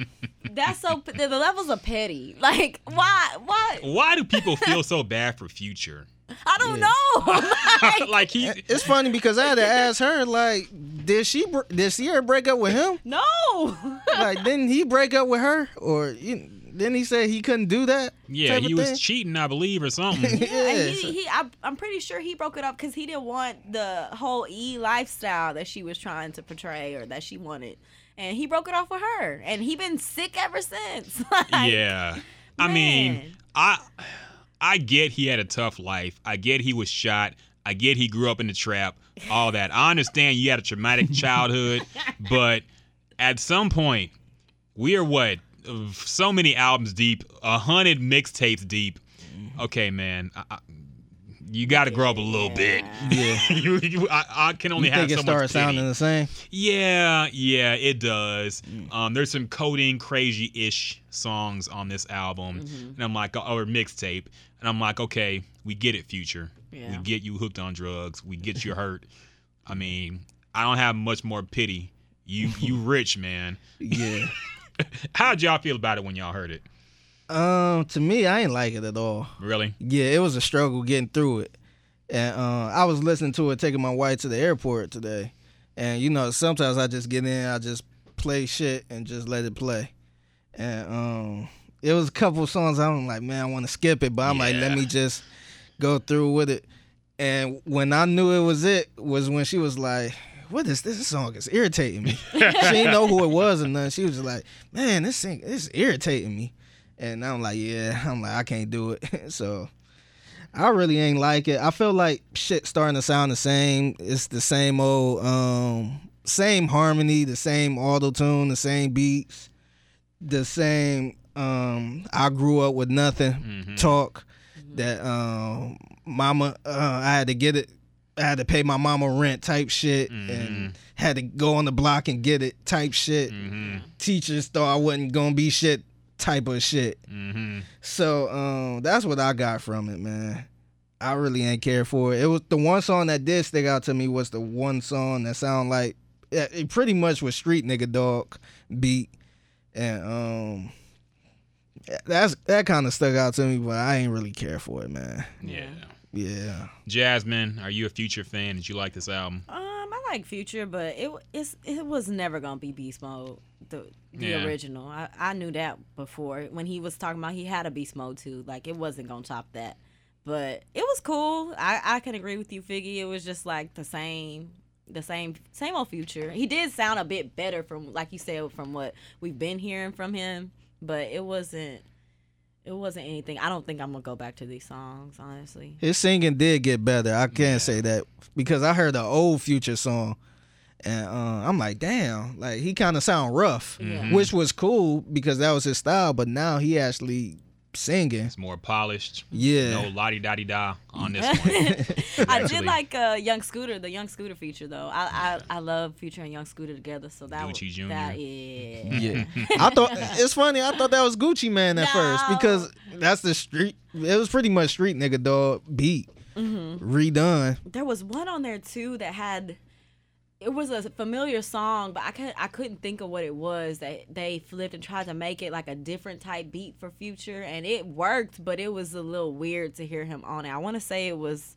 [LAUGHS] That's so. The the levels are petty. Like why? Why? Why do people feel so bad for Future? I don't Yeah. know. like, [LAUGHS] [LAUGHS] like he It's funny because I had to ask her, like, did she did Ciara break up with him? no. [LAUGHS] Like, didn't he break up with her, or you, didn't he say he couldn't do that? yeah he was thing? cheating i believe or something Yeah, and he, he I, I'm pretty sure he broke it up because he didn't want the whole E lifestyle that she was trying to portray or that she wanted, and he broke it off with her, and he been sick ever since. Like, yeah i mean i i get he had a tough life i get he was shot i get he grew up in the trap all that i understand you had a traumatic [LAUGHS] childhood but at some point we are what so many albums deep a hundred mixtapes deep okay man I, I, you got to grow up a little bit Yeah. [LAUGHS] you, you, I, I can only You have think it so much pity. sounding the same? Yeah, yeah, it does. Mm. Um, there's some coding crazy ish songs on this album, Mm-hmm. and I'm like, or mixtape, and I'm like, okay, we get it, Future. We get you hooked on drugs. We get you [LAUGHS] hurt. I mean, I don't have much more pity. You, you [LAUGHS] rich man. Yeah. [LAUGHS] How'd y'all feel about it when y'all heard it? um, to me, I ain't like it at all. Really? Yeah, it was a struggle getting through it. And uh, I was listening to it, taking my wife to the airport today. And you know, sometimes I just get in, I just play shit and just let it play. And um, it was a couple songs I'm like, man, I want to skip it, but I'm like, let me just go through with it. And when I knew it was it, was when she was like, "What is this? This song is irritating me." [LAUGHS] she didn't know who it was or nothing. She was just like, "Man, this thing is irritating me." And I'm like, "Yeah," I'm like, "I can't do it." [LAUGHS] so I really ain't like it. I feel like shit starting to sound the same. It's the same old, um, same harmony, the same auto tune, the same beats, the same. Um, I grew up with nothing Mhm. talk that um, mama. Uh, I had to get it. I had to pay my mama rent type shit, and had to go on the block and get it type shit. Mm-hmm. Teachers thought I wasn't gonna be shit type of shit. Mm-hmm. So um, that's what I got from it, man. I really ain't care for it. It was the one song that did stick out to me was the one song that sound like it pretty much was Street Nigga Dog beat, and um, that's that kind of stuck out to me. But I ain't really care for it, man. Yeah. Yeah, Jasmine, are you a Future fan? Did you like this album? Um, I like Future, but it it's it was never gonna be Beast Mode, the the Yeah. original. I, I knew that before when he was talking about he had a Beast Mode too. Like it wasn't gonna top that, but it was cool. I I can agree with you, Figgy. It was just like the same. the same same old future. He did sound a bit better from like you said from what we've been hearing from him, but it wasn't it wasn't anything. I don't think I'm gonna go back to these songs, honestly. His singing did get better. I can't say that because I heard the old Future song, and uh, I'm like, damn, like he kind of sound rough, Yeah. which was cool because that was his style. But now he actually singing. It's more polished. Yeah. No lottie dotty da on this [LAUGHS] one. I did like uh, Young Scooter, the Young Scooter feature though. I I, I love Future and Young Scooter together, so that Gucci was, Jr.. That, yeah. Yeah, [LAUGHS] I thought it's funny. I thought that was Gucci Mane at first because that's the street. It was pretty much street nigga dog beat Mm-hmm. redone. There was one on there too that had it was a familiar song, but I could I couldn't think of what it was that they flipped and tried to make it like a different type beat for Future, and it worked, but it was a little weird to hear him on it. I want to say it was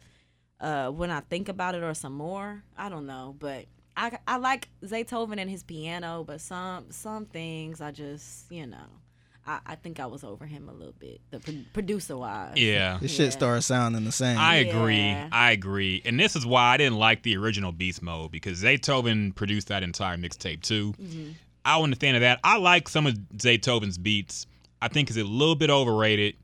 uh, when I think about it or some more. I don't know, but I I like Zaytoven and his piano, but some some things I just you know. I, I think I was over him a little bit, the pro- producer wise. yeah. This Yeah. shit started sounding the same. I agree. Yeah. I agree. And this is why I didn't like the original Beast Mode because Zaytoven produced that entire mixtape too. Mm-hmm. I wasn't a fan of that. I like some of Zaytoven's beats. I think it's a little bit overrated.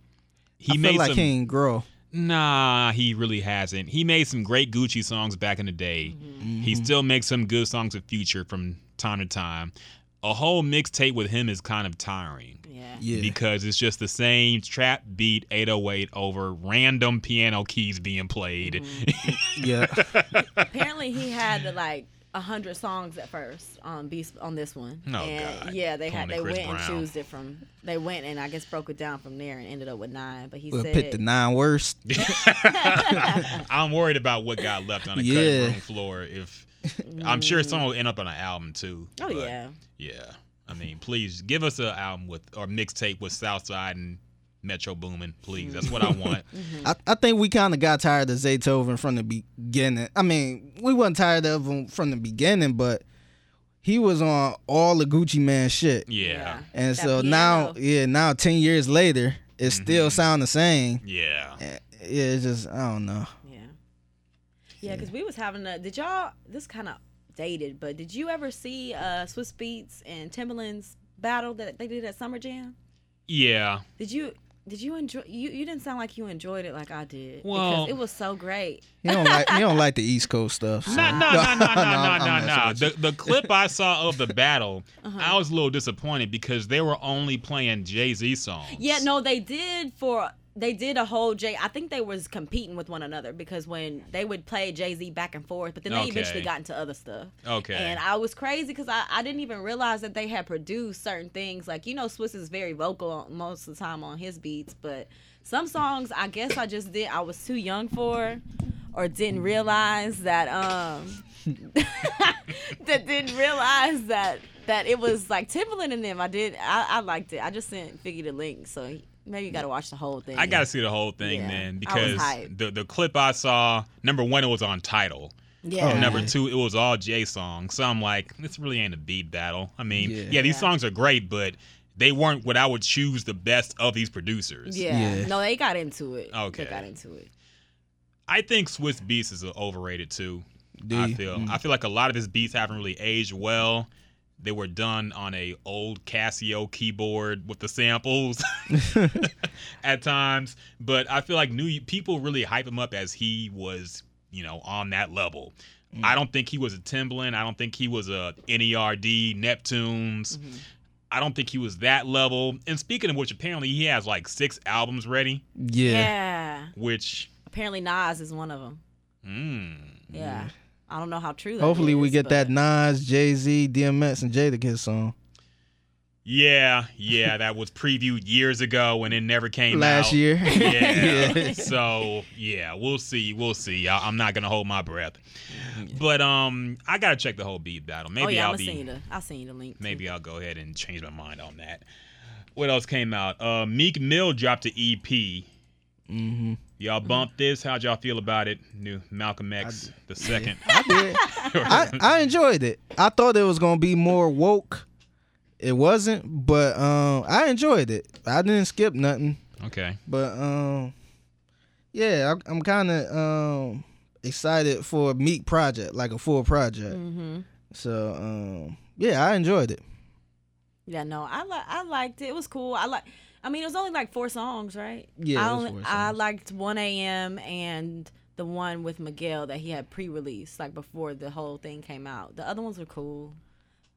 He I made feel like some. he ain't grow. Nah, he really hasn't. He made some great Gucci songs back in the day. Mm-hmm. He still makes some good songs with Future from time to time. A whole mixtape with him is kind of tiring Yeah. Yeah, because it's just the same trap beat 808 over random piano keys being played. Mm-hmm. [LAUGHS] yeah. Apparently, he had like a hundred songs at first on Beast on this one. Oh, and God. yeah, they Pulling had they Chris went and Brown. choosed it from. They went and I guess broke it down from there and ended up with nine. But he We'll said pick the nine worst. [LAUGHS] [LAUGHS] I'm worried about what got left on the Yeah. cutting room floor. If I'm sure mm. some will end up on an album too. Oh yeah. yeah. I mean, please give us an album with or mixtape with Southside and Metro Boomin. Please, that's what I mm. want. [LAUGHS] I, mm-hmm. I think we kind of got tired of Zaytoven from the beginning. I mean, we wasn't tired of him from the beginning, but he was on all the Gucci Mane shit. Yeah, And That so now, yeah, now ten years later, it Mm-hmm. still sound the same. yeah. Yeah, it's just I don't know. Yeah. Yeah, because we was having a. Did y'all? This kind of dated, but did you ever see uh Swizz Beatz and Timbaland's battle that they did at Summer Jam? Yeah. Did you? Did you enjoy? You you didn't sound like you enjoyed it like I did. Well- because it was so great. He don't like he don't like the East Coast stuff. so- No, no, no, no, no, I'm- no, no, no. The the clip I saw of the battle, [LAUGHS] Uh-huh. I was a little disappointed because they were only playing Jay Z songs. Yeah, no, they did for they did a whole Jay. I think they was competing with one another because when they would play Jay Z back and forth, but then they eventually got into other stuff. Okay. And I was crazy because I, I didn't even realize that they had produced certain things. Like you know, Swizz is very vocal on- most of the time on his beats, but some songs I guess I just did I was too young for, or didn't realize that um [LAUGHS] that didn't realize that that it was like Timbaland and them. I did I, I liked it. I just sent Figgy the link, so maybe you got to watch the whole thing. I gotta see the whole thing, Yeah, man, because the the clip I saw, number one, it was on Tidal. Yeah. And number two, it was all Jay songs. So I'm like, this really ain't a beat battle. I mean, Yeah. yeah, these Yeah. songs are great, but they weren't what I would choose the best of these producers. Yeah. Yeah. No, they got into it. Okay. They got into it. I think Swizz Beatz is overrated too. Do I feel. Mm. I feel like a lot of his beats haven't really aged well. They were done on a old Casio keyboard with the samples [LAUGHS] [LAUGHS] at times, but I feel like new people really hype him up as he was, you know, on that level. Mm. I don't think he was a Timbaland. I don't think he was a NERD, Neptunes. Mm-hmm. I don't think he was that level. And speaking of which, apparently he has like six albums ready, Yeah. Yeah. which, Apparently Nas is one of them. mm, Yeah. I don't know how true that Hopefully we is, get that but- Nas, Jay Z, DMX, and Jadakiss song Yeah, yeah, that was previewed years ago and it never came last out. year. [LAUGHS] Yeah. [LAUGHS] Yeah. so yeah, we'll see. We'll see. I, I'm not gonna hold my breath, but um, I gotta check the whole beat battle. Maybe oh yeah, I'll I'm be. send you the I'll send you the link. too. Maybe I'll go ahead and change my mind on that. What else came out? Uh, Meek Mill dropped an EP. hmm Y'all bumped this. How'd y'all feel about it? New Malcolm X the second. [LAUGHS] I did. I, I enjoyed it. I thought it was gonna be more woke. It wasn't, but um, I enjoyed it. I didn't skip nothing. okay. But um, yeah, I, I'm kind of um excited for a Meek project, like a full project. Mm-hmm. So um, yeah, I enjoyed it. Yeah, no, I li- I liked it. It was cool. I like. I mean, it was only like four songs, right? Yeah, I, it was only, four I liked 1 a.m. and the one with Miguel that he had pre-released, like before the whole thing came out. The other ones were cool.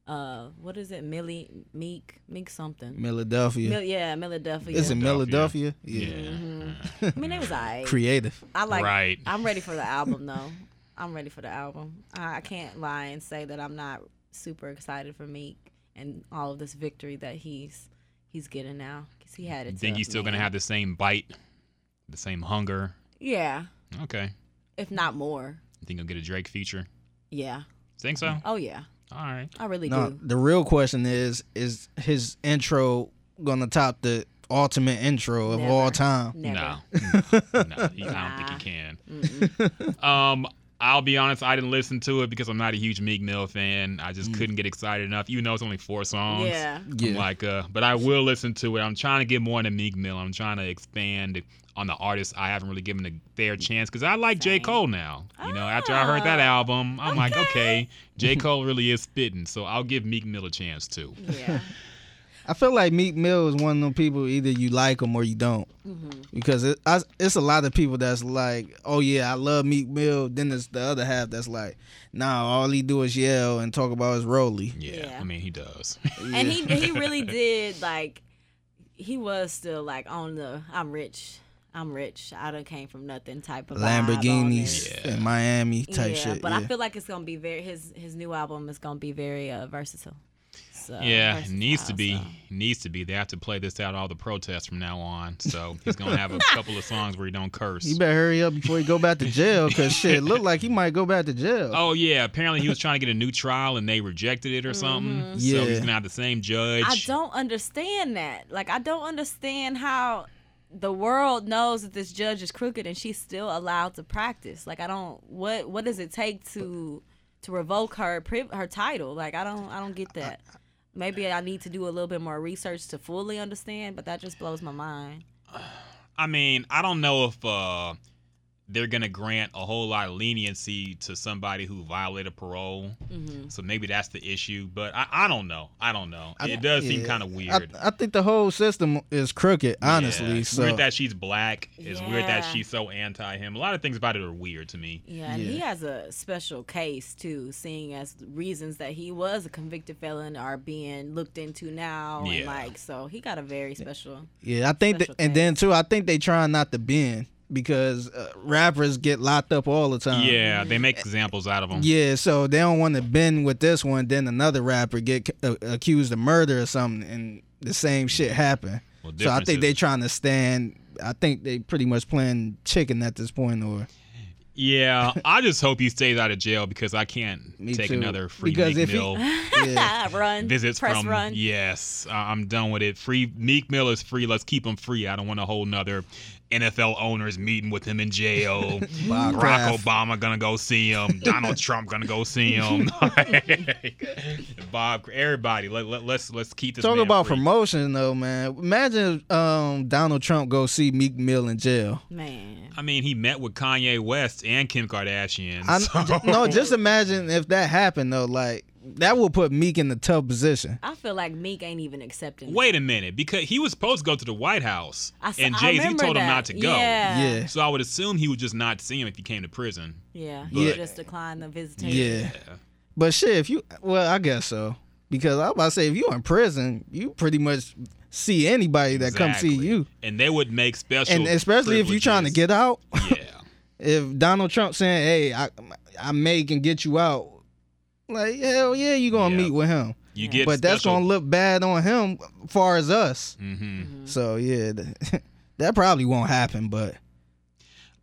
Uh, what is it? Millie Meek Meek something. Philadelphia. Mil- yeah, Philadelphia. Is it Philadelphia. Philadelphia? Yeah. Yeah. I mean, it was [LAUGHS] alright. Creative. I like. Right. I'm ready for the album though. I'm ready for the album. I, I can't lie and say that I'm not super excited for Meek and all of this victory that he's he's getting now because he had it. You think tough, he's still man. gonna have the same bite, the same hunger? Yeah, Okay. if not more. You think he'll get a Drake feature? Yeah. Think so? Oh yeah. All right. I really No, do. the real question is: Is his intro gonna top the ultimate intro of all time? Never. No. [LAUGHS] no, he- I don't think he can. Um, I'll be honest, I didn't listen to it because I'm not a huge Meek Mill fan. I just couldn't get excited enough, even though it's only four songs. Yeah. I'm Yeah. like, uh, but I will listen to it. I'm trying to get more into Meek Mill. I'm trying to expand on the artists I haven't really given a fair chance because I like J. Cole now. You know, after I heard that Ah, album, I'm like, okay. okay, J. Cole really is spitting. So I'll give Meek Mill a chance too. Yeah. [LAUGHS] I feel like Meek Mill is one of them people either you like him or you don't, hmm because it, I, it's a lot of people that's like, oh yeah, I love Meek Mill. Then there's the other half that's like, nah, all he do is yell and talk about his Rolly. Yeah, Yeah. I mean, he does. [LAUGHS] And he he really did like he was still like on the I'm rich. I'm rich. I done came from nothing type of Lamborghinis it. Yeah. in Miami type yeah, shit. but yeah. I feel like it's gonna be very his his new album is gonna be very uh, versatile. So, yeah, needs to be. so. Needs to be. They have to play this out all the protests from now on. So he's gonna have a [LAUGHS] couple of songs where he don't curse. you better hurry up before he go back to jail, cause [LAUGHS] shit, look like he might go back to jail. Oh yeah, apparently he was trying to get a new trial and they rejected it or something. Mhm. So Yeah. he's gonna have the same judge. I don't understand that. Like I don't understand how the world knows that this judge is crooked and she's still allowed to practice. Like I don't what what does it take to to revoke her priv- her title? Like I don't I don't get that. Maybe I need to do a little bit more research to fully understand, but that just blows my mind. I mean, I don't know if uh, they're gonna grant a whole lot of leniency to somebody who violated parole. hmm So maybe that's the issue. But I, I don't know. I don't know. I- it does seem kind of weird. I think the whole system is crooked, Yeah. honestly. It's So weird that she's black. It's weird that she's so anti him. A lot of things about it are weird to me. Yeah, and he has a special case too, seeing as reasons that he was a convicted felon are being looked into now, and like so he got a very special. yeah, I think, that, Special and then too, I think they trying not to bend because uh, rappers get locked up all the time. Yeah, they make examples out of them. Yeah, so they don't want to bend with this one. Then another rapper get uh, accused of murder or something, and the same shit happen. Well, So I think is- they trying to stand. I think they pretty much playing chicken at this point, or Yeah, I just hope he stays out of jail because I can't [LAUGHS] Me take too. another free Because Meek if he- Mill [LAUGHS] yeah. [LAUGHS] run visits press from. run. Yes, I- I'm done with it. Free Meek Mill is free. Let's keep him free. I don't want a whole nother NFL owners meeting with him in jail. [LAUGHS] Bob Barack Kraft. Obama gonna go see him. Donald Trump gonna go see him. [LAUGHS] [LAUGHS] Bob, everybody, let, let, let's let's keep this. Talk man about free. promotion though, man. Imagine um, Donald Trump go see Meek Mill in jail. Man, I mean, he met with Kanye West and Kim Kardashian. I, so- no, just imagine if that happened though. Like that would put Meek in the tough position. I feel like Meek ain't even accepting. that. Wait a minute, because he was supposed to go to the White House, I s- and Jay Z remember told him not to go. Yeah, Yeah, So I would assume he would just not see him if he came to prison. yeah. But- He just declined the visitation. yeah. But shit, if you well, I guess so. Because I was about to say, if you're in prison, you pretty much see anybody that come see Exactly. you, and they would make special. and especially if you're trying to get out. Yeah, [LAUGHS] If Donald Trump saying, "Hey, I I may can get you out," like hell yeah, you gonna Yeah. meet with him. you Yeah. get. but that's gonna look bad on him, far as us. hmm So yeah, th- [LAUGHS] that probably won't happen. But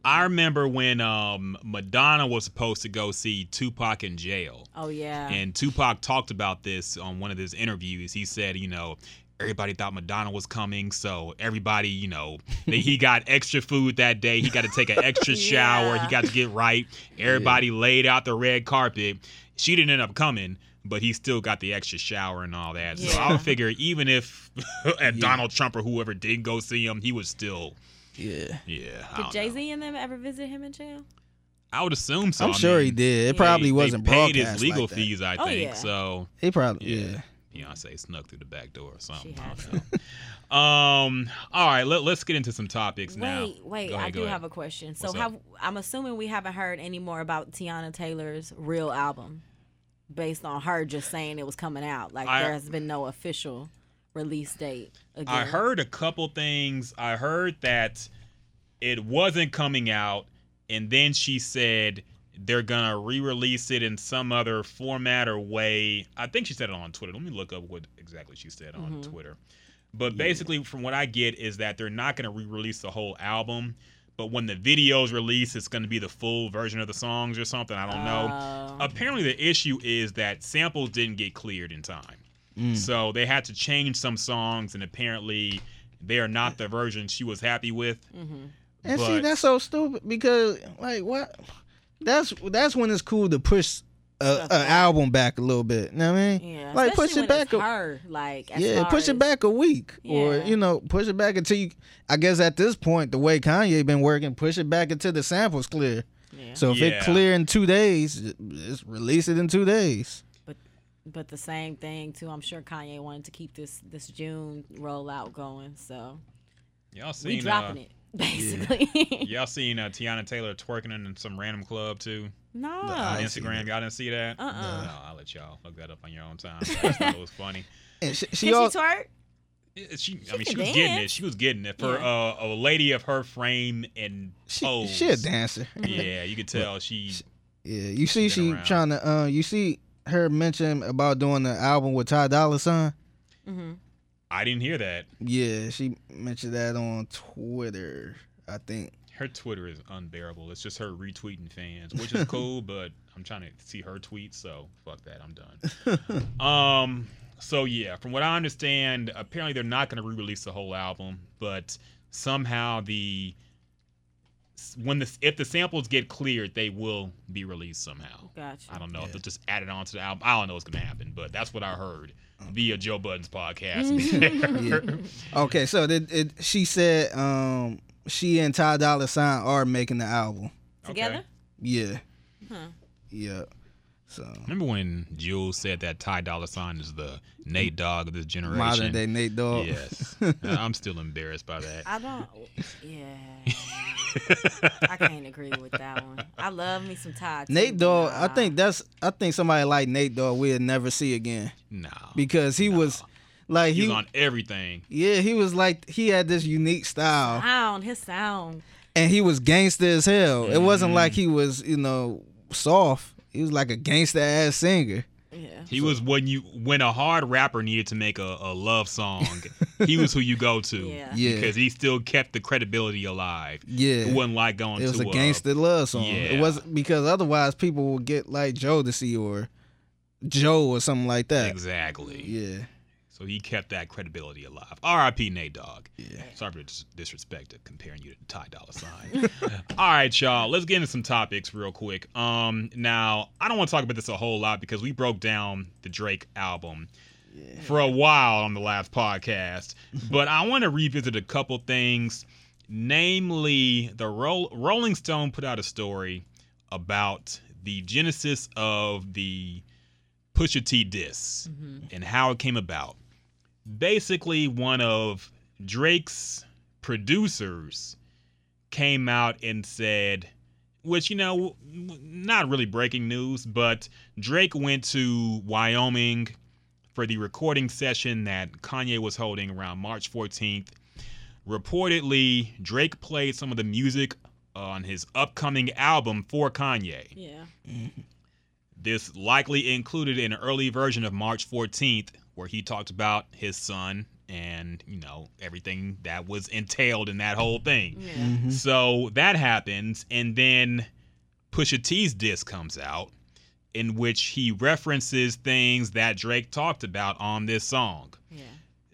I remember when um, Madonna was supposed to go see Tupac in jail. Oh yeah. And Tupac talked about this on one of his interviews. He said, you know, everybody thought Madonna was coming, so everybody, you know, [LAUGHS] that he got extra food that day. He got to take an extra [LAUGHS] shower. He got to get right. Everybody laid out the red carpet. She didn't end up coming. But he still got the extra shower and all that. So I Yeah. would figure even if [LAUGHS] and Yeah. Donald Trump or whoever did go see him, he was still yeah, yeah. Did Jay Z and them ever visit him in jail? I would assume so. I'm I sure he did. It Yeah. probably they- wasn't they paid his legal like fees, I Oh, think. yeah. So He probably Yeah. yeah. Beyonce snuck through the back door or She something. I don't know. um. All right. Let, let's get into some topics now. Wait, wait, I do ahead. have a question. So What's have I'm assuming we haven't heard any more about Teyana Taylor's real album based on her just saying it was coming out. Like I- there has been no official release date. Again. I heard a couple things. I heard that it wasn't coming out, and then she said they're gonna re-release it in some other format or way. I think she said it on Twitter. Let me look up what exactly she said on Mhm. Twitter. But basically, from what I get, is that they're not gonna re-release the whole album. But when the video's released, it's gonna be the full version of the songs or something. I don't know. Oh. Apparently, the issue is that samples didn't get cleared in time. Mm. So they had to change some songs, and apparently they are not the version she was happy with. Mhm. And see, that's so stupid because like what? That's that's when it's cool to push a, a album back a little bit. You know what I mean? Yeah, Like push it back. A, her, like as yeah, far push it back a week, or you know, push it back until you. I guess at this point, the way Kanye been working, push it back until the samples clear. Yeah. So if Yeah. it clear in two days, just release it in two days. But but the same thing too. I'm sure Kanye wanted to keep this this June rollout going, so Y'all we dropping uh, it [LAUGHS] basically. Y'all seen uh, Teyana Taylor twerking in some random club too no. The on I ain't seen Instagram? Y'all didn't see that? Uh-uh. No, I'll let y'all look that up on your own time. [LAUGHS] I thought it was funny. And she, Can she she twerk? Yeah, She, I mean, she can was getting it. She was getting it for Yeah. uh, a lady of her frame and she, pose. she a dancer. [LAUGHS] Yeah, you could tell she. Yeah, you see, She she around. trying to. Uh, you see her mention about doing the album with Ty Dolla Sign. Mm-hmm. I didn't hear that. Yeah, she mentioned that on Twitter. I think. Her Twitter is unbearable. It's just her retweeting fans, which is [LAUGHS] cool, but I'm trying to see her tweets, so fuck that. I'm done. [LAUGHS] Um. So yeah, from what I understand, apparently they're not going to re-release the whole album, but somehow the when the if the samples get cleared, they will be released somehow. Gotcha. I don't know if they'll just add it onto the album. I don't know what's going to happen, but that's what I heard via Joe Budden's podcast. [LAUGHS] [LAUGHS] Yeah. Okay, so it, it, she said um, she and Ty Dolla Sign are making the album. Together? Yeah, Huh. yeah. So Remember when Jules said that Ty Dolla Sign is the Nate Dogg of this generation? modern day Nate Dogg. Yes, [LAUGHS] I'm still embarrassed by that. I don't. [LAUGHS] Yeah. I can't agree with that one. I love me some Todd. too, Nate but Dogg. I think that's. I think somebody like Nate Dogg we'll never see again no, because he was like he he. was on everything. yeah, he was like he had this unique style, sound his sound. and he was gangster as hell. It wasn't Mhm. like he was, you know, soft. He was like a gangster ass singer. Yeah. He was when you when a hard rapper needed to make a, a love song, [LAUGHS] he was who you go to. Yeah. Yeah. Because he still kept the credibility alive. Yeah, It wasn't like going it was to a gangster love song. yeah. It wasn't because otherwise people would get like Jodeci or Joe or something like that. Exactly. Yeah, So he kept that credibility alive. R.I.P. Nate Dogg. yeah. Sorry for dis- disrespect to comparing you to the Ty Dolla Sign. [LAUGHS] All right, y'all. Let's get into some topics real quick. Um, now I don't want to talk about this a whole lot because we broke down the Drake album for a while on the last podcast, but I want to revisit a couple things. Namely, the Roll- Rolling Stone put out a story about the genesis of the Pusha T diss Mhm. and how it came about. Basically, one of Drake's producers came out and said, which, you know, not really breaking news, but Drake went to Wyoming for the recording session that Kanye was holding around March 14th. Reportedly, Drake played some of the music on his upcoming album for Kanye. Yeah. This likely included an early version of March 14th, where he talked about his son and, you know, everything that was entailed in that whole thing. Yeah. Mhm. So that happens, and then Pusha T's diss comes out, in which he references things that Drake talked about on this song. Yeah.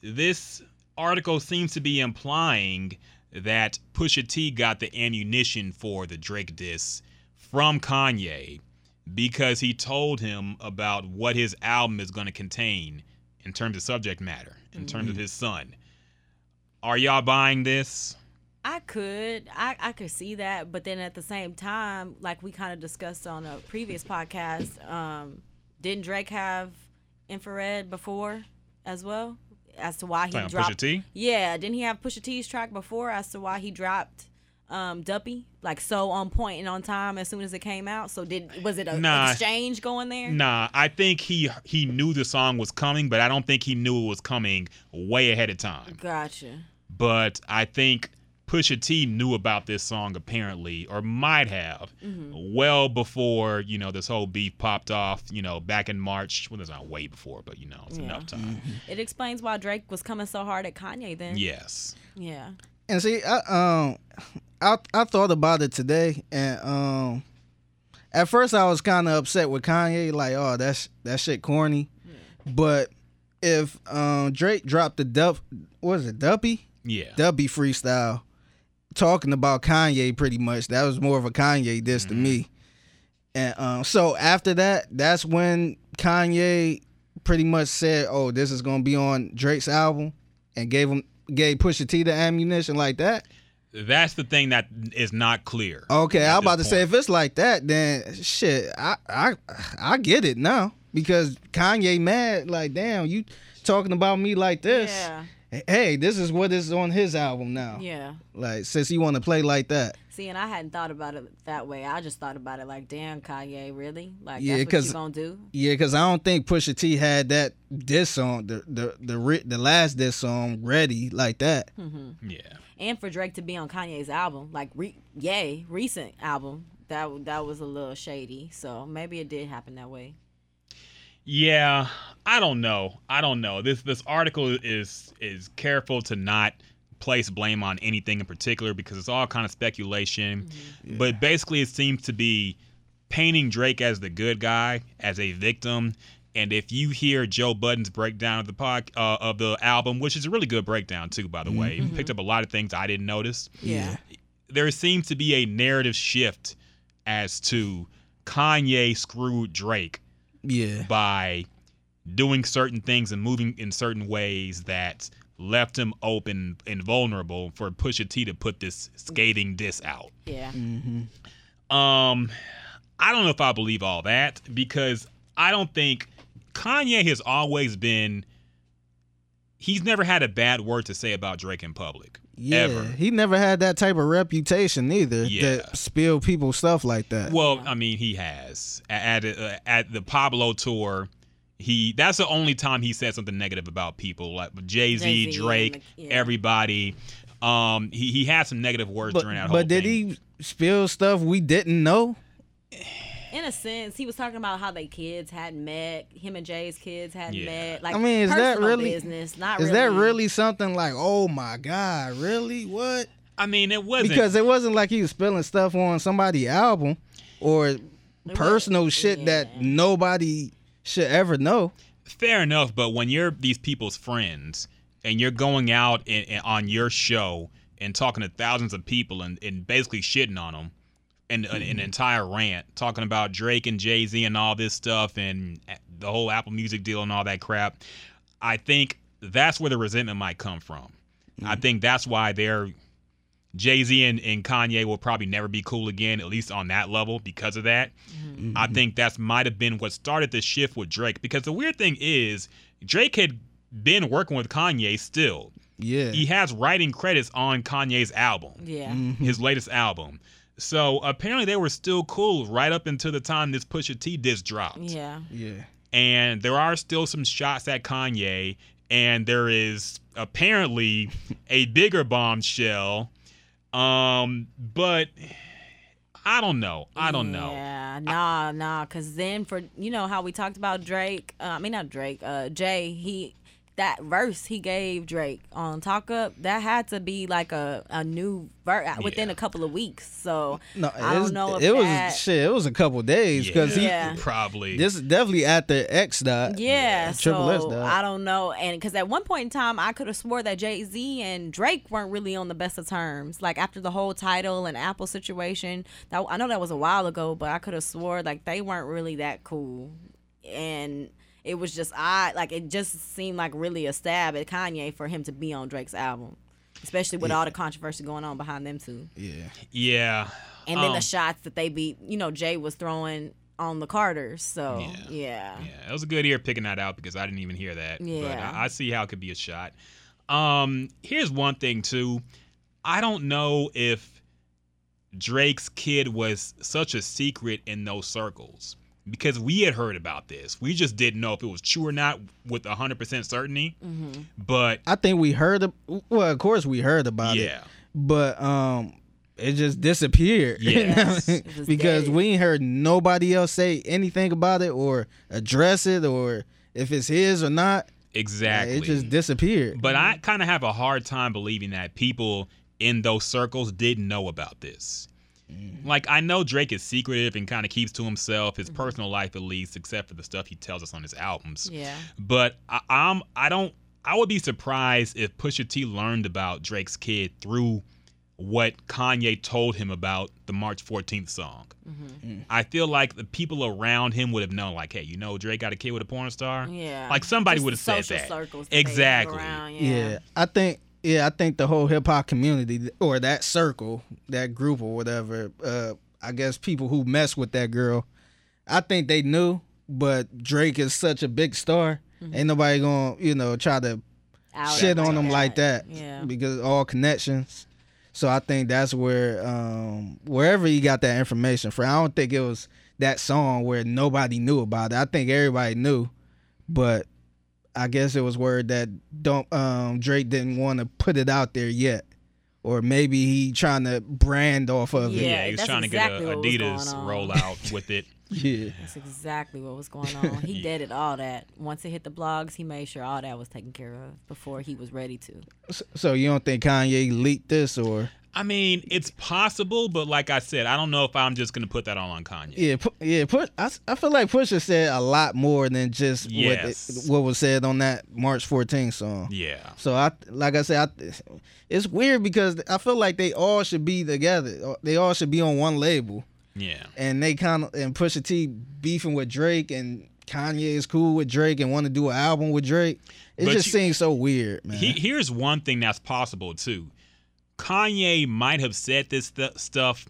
This article seems to be implying that Pusha T got the ammunition for the Drake diss from Kanye because he told him about what his album is going to contain in terms of subject matter, in terms of his son. Are y'all buying this? I could, I, I could see that, but then at the same time, like we kind of discussed on a previous podcast, um, didn't Drake have infrared before as well? As to why he dropped. Pusha T? Yeah, didn't he have Pusha T's track before as to why he dropped um Duppy like so on point and on time as soon as it came out? So did was it a Nah. exchange going there? Nah, I think he he knew the song was coming, but I don't think he knew it was coming way ahead of time. Gotcha. But I think Pusha T knew about this song apparently, or might have, Mm-hmm. well before you know this whole beef popped off. You know, back in March. Well, it's not way before, but you know, it's Yeah. enough time. It explains why Drake was coming so hard at Kanye then. Yes. Yeah. And see, I um, I I thought about it today, and um, at first I was kind of upset with Kanye, like, oh, that's that shit corny. But if um Drake dropped the Dup, was it, Duppy, Yeah. Duppy freestyle, talking about Kanye, pretty much, that was more of a Kanye diss to me. And um, so after that, that's when Kanye pretty much said, "Oh, this is gonna be on Drake's album," and gave him gave Pusha T the ammunition like that. That's the thing that is not clear. Okay, I'm about to this say if it's like that, then shit, I I I get it now because Kanye mad like, damn, you talking about me like this? Yeah. Hey, this is what is on his album now. Yeah. Like since he want to play like that. See, and I hadn't thought about it that way. I just thought about it like, damn, Kanye, really? Like, Yeah, that's what 'cause- you gonna do? Yeah, because I don't think Pusha T had that diss song, the the the ri- the last diss song ready like that. Mm-hmm. Yeah. And for Drake to be on Kanye's album, like, re- yay, recent album, that that was a little shady. So maybe it did happen that way. Yeah, I don't know. I don't know. This this article is is careful to not place blame on anything in particular because it's all kind of speculation. But basically, it seems to be painting Drake as the good guy, as a victim. And if you hear Joe Budden's breakdown of the pod, uh, of the album, which is a really good breakdown too, by the way, he picked up a lot of things I didn't notice. Yeah. There seems to be a narrative shift as to Kanye screwed Drake Yeah. by doing certain things and moving in certain ways that left him open and vulnerable for Pusha T to put this scathing diss out. Yeah. Um, I don't know if I believe all that because I don't think Kanye has always been. He's never had a bad word to say about Drake in public. Yeah. Ever. He never had that type of reputation either. Yeah. That spill people stuff like that. Well, I mean, he has at at, uh, at the Pablo tour. He that's the only time he said something negative about people like Jay Z, Jay-Z Drake, the- yeah. everybody. Um, he he had some negative words but during that whole but did thing. he spill stuff we didn't know? In a sense, he was talking about how they kids hadn't met. Him and Jay's kids hadn't Yeah. met. Like, I mean, is that really- business? Not Is really. that really something like, oh my God, really? What? I mean, it wasn't Because it wasn't like he was spilling stuff on somebody's album or personal was- shit yeah. that nobody should ever know. fair enough. But when you're these people's friends and you're going out and, and on your show and talking to thousands of people and, and basically shitting on them. And an, an entire rant talking about Drake and Jay Z and all this stuff and the whole Apple Music deal and all that crap. I think that's where the resentment might come from. I mm. think that's why they're Jay Z and, and Kanye will probably never be cool again, at least on that level, because of that. I think that's might have been what started the shift with Drake. Because the weird thing is, Drake had been working with Kanye still. Yeah. He has writing credits on Kanye's album, Yeah. Mm-hmm. his latest album. So apparently they were still cool right up until the time this Pusha T diss dropped Yeah. yeah. and there are still some shots at Kanye, and there is apparently a bigger bombshell. Um, but I don't know. I don't know. Yeah, nah, nah. Cause then for you know how we talked about Drake. Uh, I mean not Drake. Uh, Jay. He that verse he gave Drake on Talk Up that had to be like a a new verse uh, within Yeah. a couple of weeks. So No, I don't know if it was that, shit. It was a couple days because Yeah. he. probably. This is definitely after X dot. Yeah, Triple X so dot. I don't know, and because at one point in time, I could have swore that Jay Z and Drake weren't really on the best of terms. Like after the whole Tidal and Apple situation, that I know that was a while ago, but I could have swore like they weren't really that cool, and it was just odd. Like it just seemed like really a stab at Kanye for him to be on Drake's album. especially with all the controversy going on behind them two. Yeah. Yeah. And then Um, the shots that they beat, you know, Jay was throwing on the Carters. So Yeah. yeah, Yeah, it was a good ear picking that out because I didn't even hear that. But Yeah. I, I see how it could be a shot. Um, here's one thing too. I don't know if Drake's kid was such a secret in those circles because we had heard about this. We just didn't know if it was true or not with 100% certainty. Mm-hmm. But I think we heard. Of, well, of course we heard about it. yeah, but um it just disappeared [LAUGHS] You know Yes, mean? it was because dead. we ain't heard nobody else say anything about it or address it or if it's his or not exactly. it just disappeared But I kind of have a hard time believing that people in those circles didn't know about this. Mm-hmm. Like I know Drake is secretive and kind of keeps to himself, his mm-hmm. personal life at least, except for the stuff he tells us on his albums. yeah. But I, I'm I don't I would be surprised if Pusha T learned about Drake's kid through what Kanye told him about the March 14th song. Mm-hmm. Mm. I feel like the people around him would have known, like, hey, you know, Drake got a kid with a porn star. Yeah. Like somebody Just would have said social that. circles that they hang Exactly. around, yeah. i think yeah i think the whole hip-hop community or that circle that group or whatever uh i guess people who mess with that girl i think they knew but drake is such a big star ain't nobody gonna you know try to Out shit on them like that Yeah. because all connections. So I think that's where um wherever he got that information from. I don't think it was that song where nobody knew about it. I think everybody knew, but I guess it was word that don't um Drake didn't want to put it out there yet. Or maybe he trying to brand off of Yeah, it. Yeah, he was trying exactly to get a Adidas going on. rollout [LAUGHS] with it. Yeah. That's exactly what was going on. He did it all that. Once it hit the blogs, he made sure all that was taken care of before he was ready to. So- So you don't think Kanye leaked this or I mean, it's possible, but like I said, I don't know if I'm just gonna put that all on Kanye. Yeah, pu- yeah. Put I, I feel like Pusha said a lot more than just Yes. what it, what was said on that March 14th song. Yeah. So I like I said, I, it's weird because I feel like they all should be together. Uh, they all should be on one label, Yeah. and they kind of and Pusha T beefing with Drake, and Kanye is cool with Drake and want to do an album with Drake. It But just you- seems so weird, man. He, here's one thing that's possible too. Kanye might have said this stu- stuff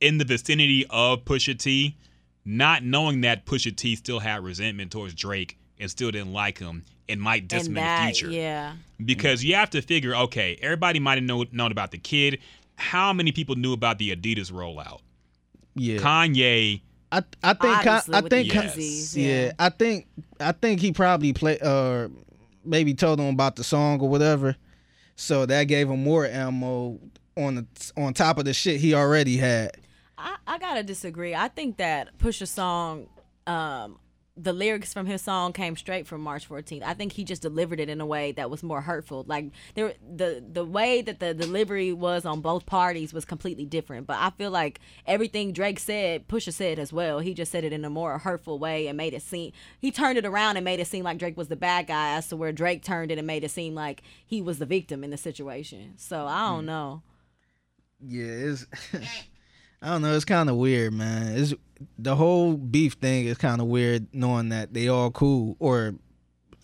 in the vicinity of Pusha T, not knowing that Pusha T still had resentment towards Drake and still didn't like him and might diss him and in the that, future. yeah. Because you have to figure, okay, everybody might have know, known about the kid. How many people knew about the Adidas rollout? yeah, Kanye, I I think Con- Obviously, I think Yes. Yeezys, Yeah. I think I think he probably played or uh, maybe told him about the song or whatever. So that gave him more ammo on the on top of the shit he already had. I, I gotta disagree. I think that Pusha song, um, the lyrics from his song came straight from March 14th. I think he just delivered it in a way that was more hurtful. Like there, the the way that the delivery was on both parties was completely different. But I feel like everything Drake said, Pusha said as well. He just said it in a more hurtful way and made it seem. He turned it around and made it seem like Drake was the bad guy, as to where Drake turned it and made it seem like he was the victim in the situation. So I don't hmm. know. Yeah, it's I don't know, it's kind of weird, man. It's the whole beef thing is kind of weird knowing that they all cool or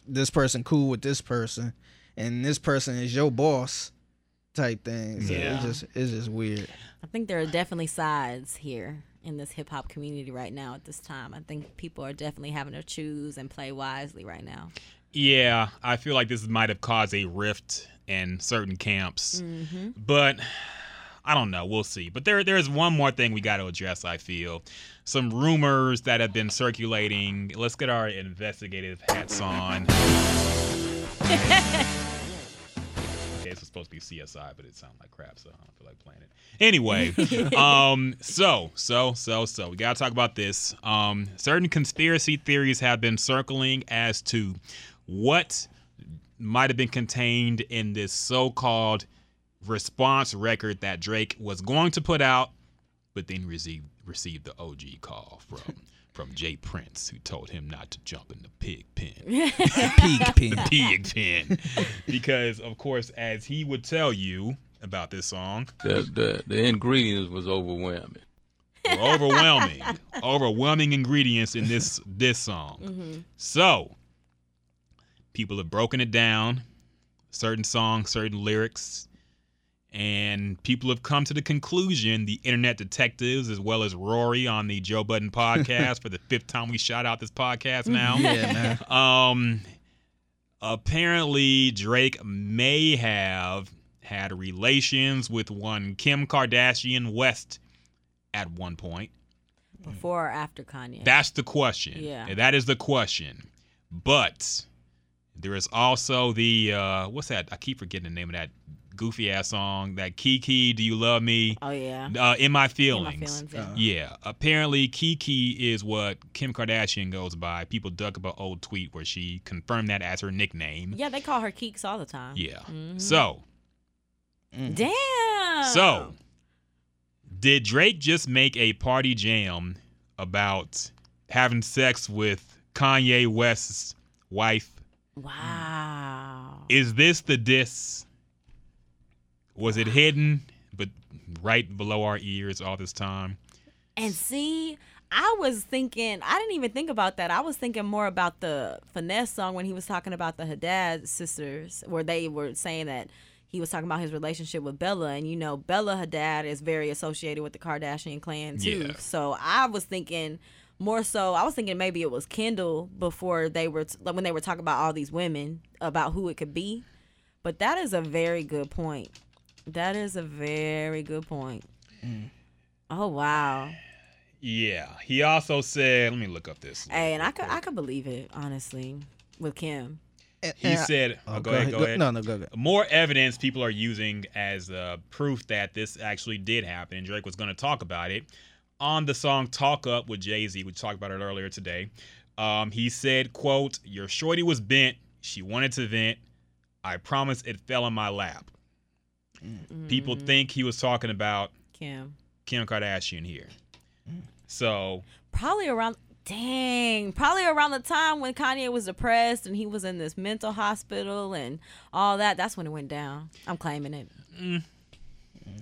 this person cool with this person and this person is your boss type thing. So Yeah. it's just it's just weird. I think there are definitely sides here in this hip hop community right now at this time. I think people are definitely having to choose and play wisely right now. yeah, I feel like this might have caused a rift in certain camps. Mm-hmm. But I don't know. We'll see. But there, there is one more thing we got to address. I feel some rumors that have been circulating. Let's get our investigative hats on. [LAUGHS] okay, this was supposed to be CSI, but it sounded like crap, so I don't feel like playing it. Anyway, [LAUGHS] um, so, so, so, so, we got to talk about this. Um, certain conspiracy theories have been circling as to what might have been contained in this so-called response record that Drake was going to put out, but then received received the OG call from from J. Prince, who told him not to jump in the pig pen. [LAUGHS] Peak pin. [LAUGHS] pig pen. Because of course as he would tell you about this song the the, the ingredients was overwhelming. were overwhelming. [LAUGHS] Overwhelming ingredients in this this song. Mm-hmm. So people have broken it down. Certain songs certain lyrics And people have come to the conclusion, the internet detectives, as well as Rory on the Joe Budden podcast, [LAUGHS] for the fifth time we shout out this podcast now. [LAUGHS] Yeah. Um, apparently Drake may have had relations with one Kim Kardashian West at one point. Before or after Kanye? That's the question. Yeah. That is the question. But there is also the uh what's that? I keep forgetting the name of that goofy ass song. That Kiki, Do You Love Me? oh yeah. Uh, in my Feelings. In feelings. my feelings. Yeah. Uh, Yeah, apparently Kiki is what Kim Kardashian goes by. People dug up an old tweet where she confirmed that as her nickname. yeah, they call her Keeks all the time. Yeah. Mhm. So, Damn. so did Drake just make a party jam about having sex with Kanye West's wife? Wow. Is this the diss? Was it hidden but right below our ears all this time? And see, I was thinking, I didn't even think about that. I was thinking more about the finesse song when he was talking about the Hadid sisters, where they were saying that he was talking about his relationship with Bella. And, you know, Bella Hadid is very associated with the Kardashian clan, too. Yeah. So I was thinking more so, I was thinking maybe it was Kendall before they were, like when they were talking about all these women, about who it could be. But that is a very good point. That is a very good point. Oh, wow. Yeah. He also said, let me look up this. Hey, and I could I could believe it honestly with Kim. He and I- said, oh, oh, go, ahead, go, ahead. No, no, go ahead. More evidence people are using as uh, proof that this actually did happen. And Drake was going to talk about it on the song "Talk Up" with Jay Z. We talked about it earlier today. Um, he said, "quote Your shorty was bent. She wanted to vent. I promise it fell in my lap." People Mm, think he was talking about Kim. Kim Kardashian here. So Probably around dang, probably around the time when Kanye was depressed and he was in this mental hospital and all that. That's when it went down. I'm claiming it.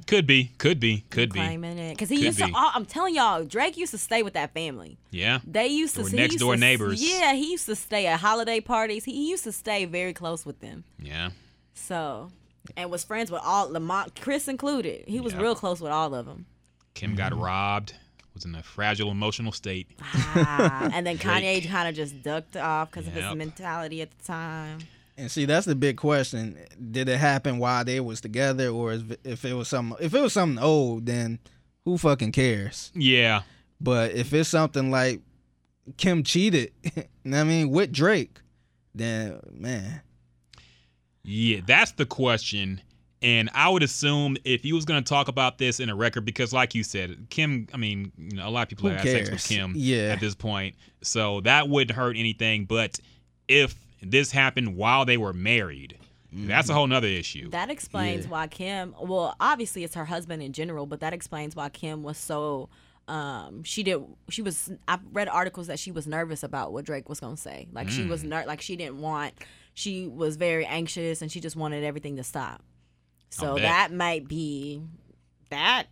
could be, could be, could I'm be. claiming it because he Could used be. to. oh, I'm telling y'all, Drake used to stay with that family. Yeah. They used to next used door to- neighbors. Yeah, he used to stay at holiday parties. He, he used to stay very close with them. Yeah. So, and was friends with all Lamont, Chris included. He was Yeah. real close with all of them. Kim got robbed. Was in a fragile emotional state. Ah, and then [LAUGHS] Kanye kind of just ducked off because of his mentality at the time. And see, that's the big question. Did it happen while they was together, or is, if it was something? If it was something old, then who fucking cares? Yeah. But if it's something like Kim cheated, [LAUGHS] you know what I mean, with Drake, then man, Yeah, that's the question. And I would assume if he was going to talk about this in a record, because like you said, Kim, I mean, you know, a lot of people Who have had sex with? Kim Yeah. at this point. So that wouldn't hurt anything. But if this happened while they were married, that's a whole nother issue. That explains Yeah. why Kim. Well, obviously it's her husband in general, but that explains why Kim was so. Um, she did. She was. I read articles that she was nervous about what Drake was gonna say. Like she Mm. was ner- Like she didn't want. She was very anxious and she just wanted everything to stop. So that might be that.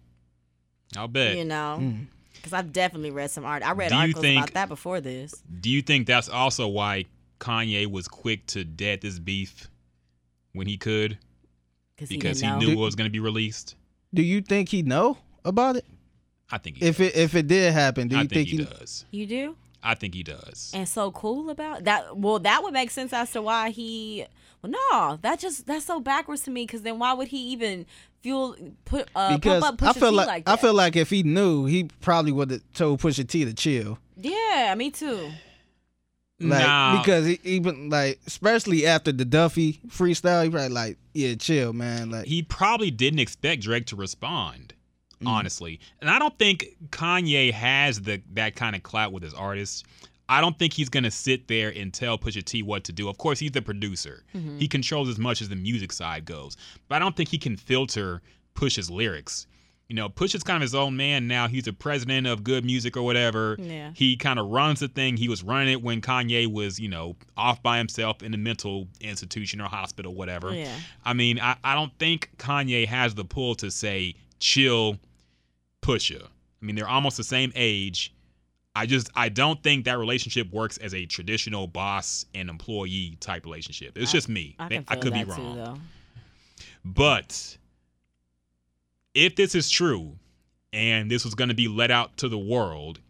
I'll bet. You know. Mm. Because I've definitely read some art. I read Do articles think- about that before this. Do you think that's also why Kanye was quick to dead this beef when he could? Cause he he, didn't know. knew it was going to be released? do you think he know about it? I think he If it if it did happen, do I you think, think, he he? does. You do? I think he does. and so cool about that. Well, that would make sense as to why he. Well, no, that just that's so backwards to me. Because then why would he even fuel put uh, Because pump up I feel T like, like, I feel like if he knew, he probably would have told Pusha T to chill. yeah, me too. Like Nah. because he, even like especially after the Duppy freestyle, he probably like, yeah, chill, man. Like he probably didn't expect Drake to respond, Mm. honestly. And I don't think Kanye has the that kind of clout with his artists. I don't think he's gonna sit there and tell Pusha T what to do. Of course, he's the producer. Mm-hmm. He controls as much as the music side goes. But I don't think he can filter Push's lyrics. You know, Pusha's kind of his own man now. He's the president of good music or whatever. Yeah. He kind of runs the thing. He was running it when Kanye was, you know, off by himself in a mental institution or hospital, whatever. Yeah. I mean, I, I don't think Kanye has the pull to say chill Pusha. I mean, they're almost the same age. I just I don't think that relationship works as a traditional boss and employee type relationship. It's I- just me. I They- can I feel could be wrong. too. But if this is true and this was going to be let out to the world,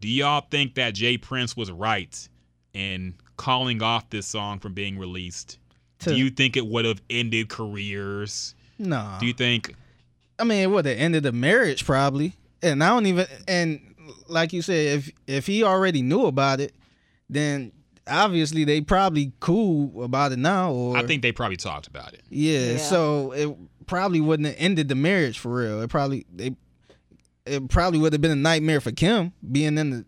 do y'all think that J. Prince was right in calling off this song from being released? To- do you think it would have ended careers? Nah. Do you think I mean, it would have ended the marriage probably. And I don't even and like you said, if if he already knew about it, then obviously they probably cool about it now. Or I think they probably talked about it. yeah, Yeah. So it probably wouldn't have ended the marriage for real. It probably they it probably would have been a nightmare for Kim being in the.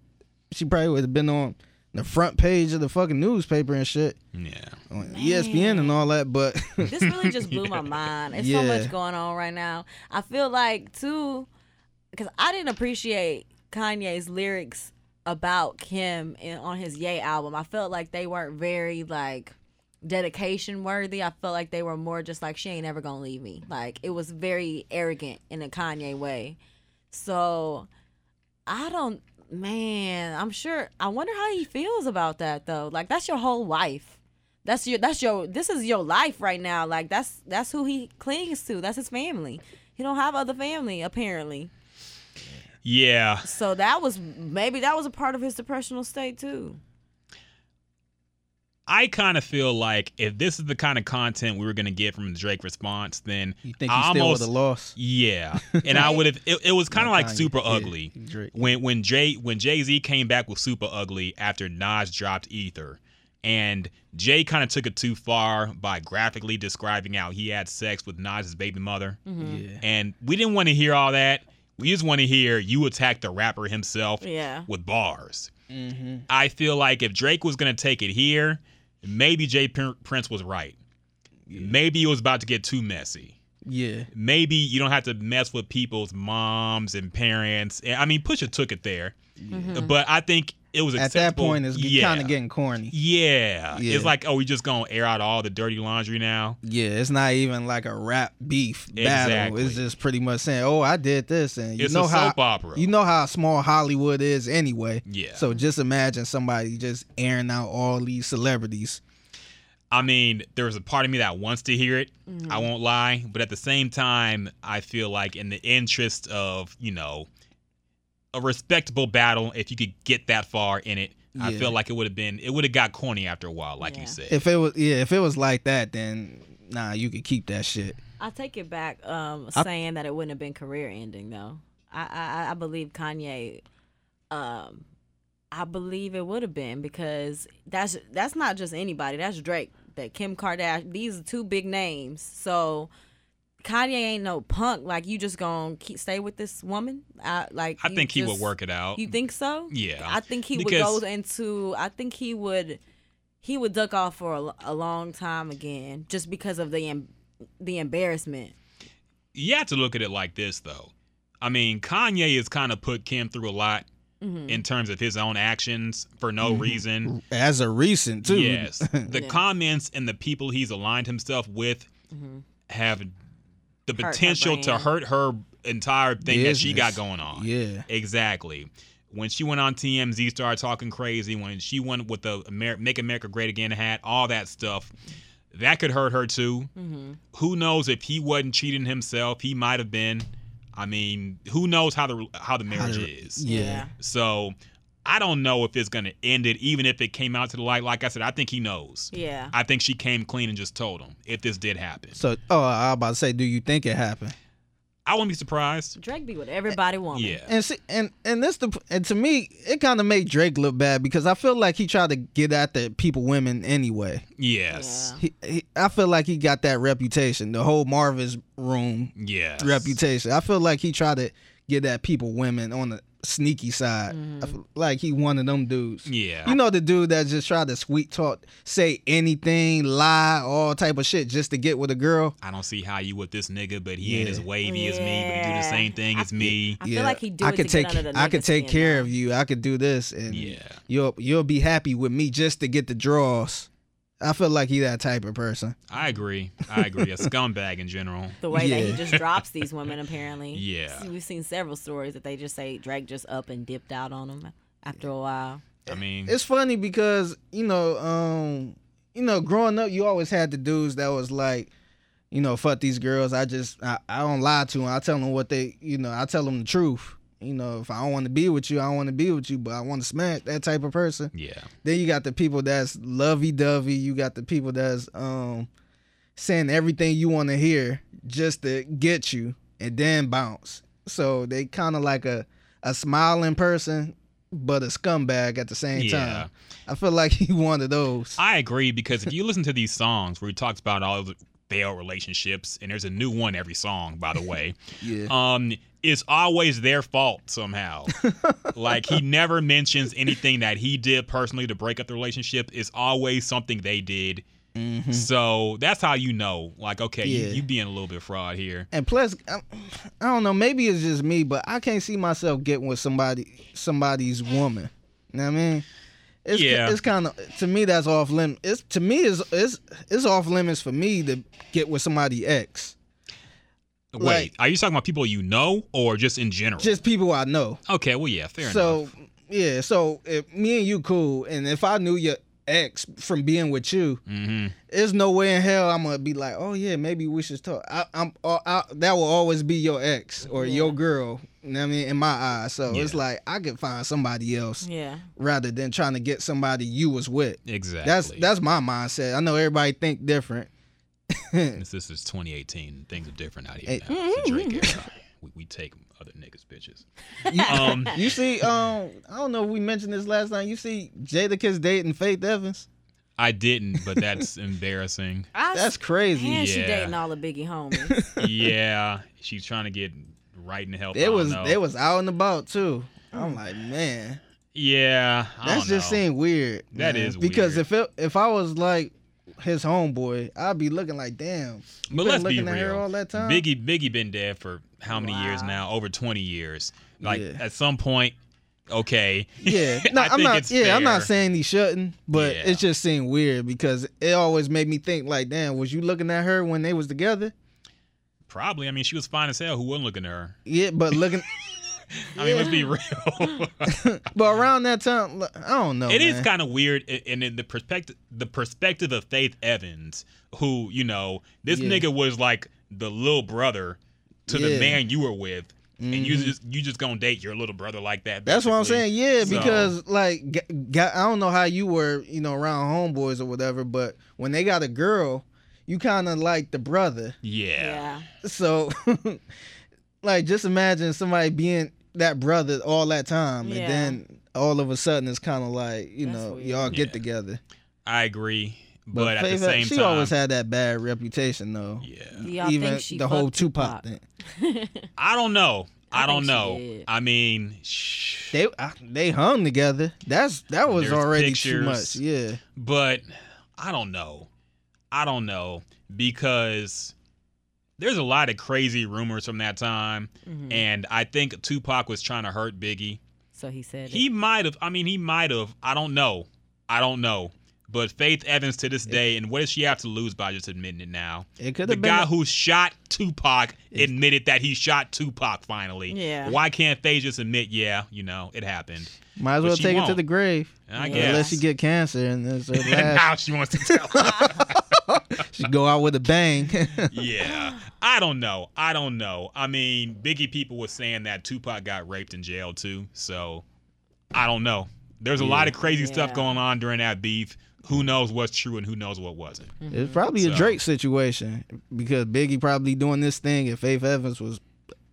She probably would have been on the front page of the fucking newspaper and shit Yeah. on ESPN and all that. But [LAUGHS] this really just blew [LAUGHS] my mind. It's so much going on right now. I feel like too, because I didn't appreciate Kanye's lyrics about Kim in, on his Ye album. I felt like they weren't very like dedication worthy. I felt like they were more just like she ain't ever gonna leave me. Like it was very arrogant in a Kanye way. So I don't man, I'm sure I wonder how he feels about that though. Like that's your whole life. That's your that's your this is your life right now. Like that's that's who he clings to. That's his family. He don't have other family apparently. Yeah. So that was maybe that was a part of his depressional state too. I kind of feel like if this is the kind of content we were going to get from the Drake response, then you think I he still almost would have lost? Yeah, [LAUGHS] and I would have. It, it was kind of like Kanye. super Yeah, ugly Drake. when when Jay when Jay Z came back with super ugly after Nas dropped Ether, and Jay kind of took it too far by graphically describing how he had sex with Nas's baby mother, Yeah. and we didn't want to hear all that. We just want to hear you attack the rapper himself Yeah. with bars. Mm-hmm. I feel like if Drake was gonna take it here, maybe J. Pr- Prince was right. Maybe it was about to get too messy Yeah. maybe you don't have to mess with people's moms and parents. I mean, Pusha took it there, mm-hmm. but I think it was At that point, it's yeah. kind of getting corny. yeah. Yeah. It's like, oh, we just gonna air out all the dirty laundry now. Yeah, it's not even like a rap beef battle. Exactly. It's just pretty much saying, "Oh, I did this," and you It's know a how opera. you know how small Hollywood is anyway. Yeah. So just imagine somebody just airing out all these celebrities. I mean, there's a part of me that wants to hear it. Mm-hmm. I won't lie, but at the same time, I feel like in the interest of you know a respectable battle, if you could get that far in it, I feel like it would have been it would have got corny after a while, like Yeah. you said. If it was, yeah, if it was like that, then nah, you could keep that shit. I take it back, um, I- saying that it wouldn't have been career ending though. I, I I believe Kanye, um, I believe it would have been because that's that's not just anybody. That's Drake, that Kim Kardashian. These are two big names. So Kanye ain't no punk. Like you just gonna keep stay with this woman. I like. I you think he would work it out. You think so? Yeah. I think he would go into. I think he would. He would duck off for a, a long time again, just because of the em- the embarrassment. you have to look at it like this though. I mean, Kanye has kind of put Kim through a lot Mm-hmm. in terms of his own actions for no Mm-hmm. reason. As a recent too. Yes. [LAUGHS] The Yeah. comments and the people he's aligned himself with have the Mm-hmm. potential to hurt her entire thing that she got going on. Yeah. Exactly. When she went on TMZ, started talking crazy. When she went with the Amer- "Make America Great Again" hat, all that stuff, that could hurt her too. Mm-hmm. Who knows if he wasn't cheating himself? He might have been. I mean, who knows how the how the marriage the- is? Yeah. So, I don't know if it's gonna end it, even if it came out to the light. Like I said, I think he knows. Yeah. I think she came clean and just told him if this did happen. So, oh, I was about to say, do you think it happened? I wouldn't be surprised. Drake be what everybody woman. Yeah. And see, and and this the and to me, it kind of made Drake look bad because I feel like he tried to get at the people, women anyway. Yes. He, he, I feel like he got that reputation, the whole Marvin's room Yes. reputation. I feel like he tried to get at people, women on the sneaky side. I mm-hmm. feel like he one of them dudes. Yeah. You know the dude that just tried to sweet talk, say anything, lie, all type of shit just to get with a girl. I don't see how you with this nigga, but he ain't as wavy as me, but he do the same thing Yeah. as me. I feel like he do I it could to take get under the I could take care though. of you. I could do this and Yeah. you'll you'll be happy with me just to get the draws. I feel like he that type of person. I agree. I agree. A scumbag in general. The way that he just drops these women, apparently. [LAUGHS] Yeah. See, We've seen several stories that they just say Drake just up and dipped out on them after a while. I mean, It's funny because you know, um, you know, growing up, you always had the dudes that was like, you know, fuck these girls. I just I, I don't lie to them. I tell them what they, you know, I tell them the truth. You know, if I don't want to be with you, I don't want to be with you, but I want to smack that type of person. Yeah. Then you got the people that's lovey dovey. You got the people that's um saying everything you want to hear just to get you and then bounce. So they kind of like a a smiling person, but a scumbag at the same Yeah. time. I feel like [LAUGHS] he one of those. I agree because if you listen to these songs where he talks about all the failed relationships, and there's a new one every song, by the way, [LAUGHS] Yeah. um, it's always their fault somehow. [LAUGHS] like he never mentions anything that he did personally to break up the relationship. It's always something they did. So that's how you know, like, okay, you, Mm-hmm. You being a little bit fraud here. And plus, I, I don't know. Maybe it's just me, but I can't see myself getting with somebody, somebody's woman. You know what I mean? It's, Yeah. It's kind of to me that's off limit. It's to me is it's it's off limits for me to get with somebody ex. Wait, Like- are you talking about people you know or just in general? Just people I know. okay, well, yeah, fair so enough. So yeah, so if me and you cool, and if I knew your ex from being with you, hmm there's no way in hell I'm gonna be like, oh yeah, maybe we should talk. I, I'm uh, I, that will always be your ex or your girl. You know what I mean? In my eyes, so it's like I could find somebody else Yeah. rather than trying to get somebody you was with. Exactly. That's that's my mindset. I know everybody think different. [LAUGHS] This, this is 2018. Things are different out here Hey. now. It's the Drake era. We, we take other niggas' bitches. You, [LAUGHS] Um, [LAUGHS] you see, um, I don't know if we mentioned this last time. You see Jadakiss dating Faith Evans. I didn't, but that's embarrassing. I, That's crazy. And she dating all the Biggie homies. Yeah, she's trying to get right and help. It was know. they was out and about too. I'm mm. like, man, Yeah, I that's don't just know. seem weird. That man. is because weird. if it, if I was like his homeboy, I'd be looking like, damn. But let's be looking at her real. all that time? Biggie Biggie been dead for how many years now? Over 20 years. Like Yeah. at some point, okay. [LAUGHS] Yeah, no, I I'm not. it's Yeah, I'm not saying he shouldn't, but Yeah. it just seemed weird because it always made me think like, damn, was you looking at her when they was together? Probably. I mean, she was fine as hell. Who wasn't looking at her? Yeah, but looking, [LAUGHS] I mean, let's be real. [LAUGHS] but around that time, I don't know. It is man. kind of weird, and in the perspective, the perspective of Faith Evans, who you know, this Yeah. nigga was like the little brother to the man you were with, and you Mhm. just you just gonna date your little brother like that. That's what I'm saying. Yeah, So- because like, g- g- I don't know how you were, you know, around homeboys or whatever, but when they got a girl, you kind of like the brother. Yeah. yeah. So, [LAUGHS] like, just imagine somebody being that brother all that time, Yeah. and then all of a sudden it's kind of like, you That's know, weird. y'all get Yeah. together. I agree, but, at Faith, the same she time, always had that bad reputation though. yeah, y'all Even think she the whole fucked Tupac, Tupac? thing. [LAUGHS] I don't know. I, I don't know. I mean, shh, They I, they hung together. That's that was There's already pictures. too much. Yeah. but I don't know. I don't know because there's a lot of crazy rumors from that time, Mhm. and I think Tupac was trying to hurt Biggie. So he said He might have. I mean, he might have. I don't know. I don't know. But Faith Evans to this day, and what does she have to lose by just admitting it now? It could The have been guy who shot Tupac admitted that he shot Tupac finally. Yeah. Why can't Faith just admit, yeah, you know, it happened? might as but well she take it to the grave. I Yeah. guess. Unless you get cancer and it's her [LAUGHS] now she wants to tell. [LAUGHS] [LAUGHS] [LAUGHS] she go out with a bang. [LAUGHS] yeah. I don't know. I don't know. I mean, Biggie people was saying that Tupac got raped in jail too. So I don't know. There's a lot of crazy stuff going on during that beef. Who knows what's true and who knows what wasn't. Mm-hmm. it's probably a Drake situation because Biggie probably doing this thing if Faith Evans was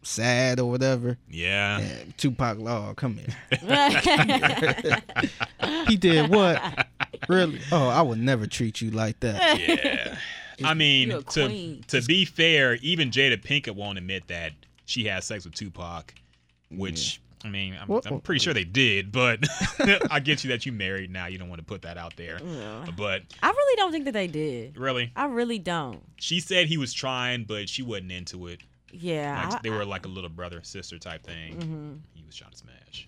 sad or whatever. Yeah. And Tupac Law, come here. [LAUGHS] He did what? Really? [LAUGHS] Oh, I would never treat you like that. Yeah. [LAUGHS] I mean, to to be fair, even Jada Pinkett won't admit that she had sex with Tupac, which I mean, I'm, What- I'm pretty sure they did, but [LAUGHS] I get you that you married now. You don't want to put that out there, Yeah. but I really don't think that they did. really, I really don't. she said he was trying, but she wasn't into it. Yeah. Like I- they were like a little brother sister type thing. Mhm. He was trying to smash.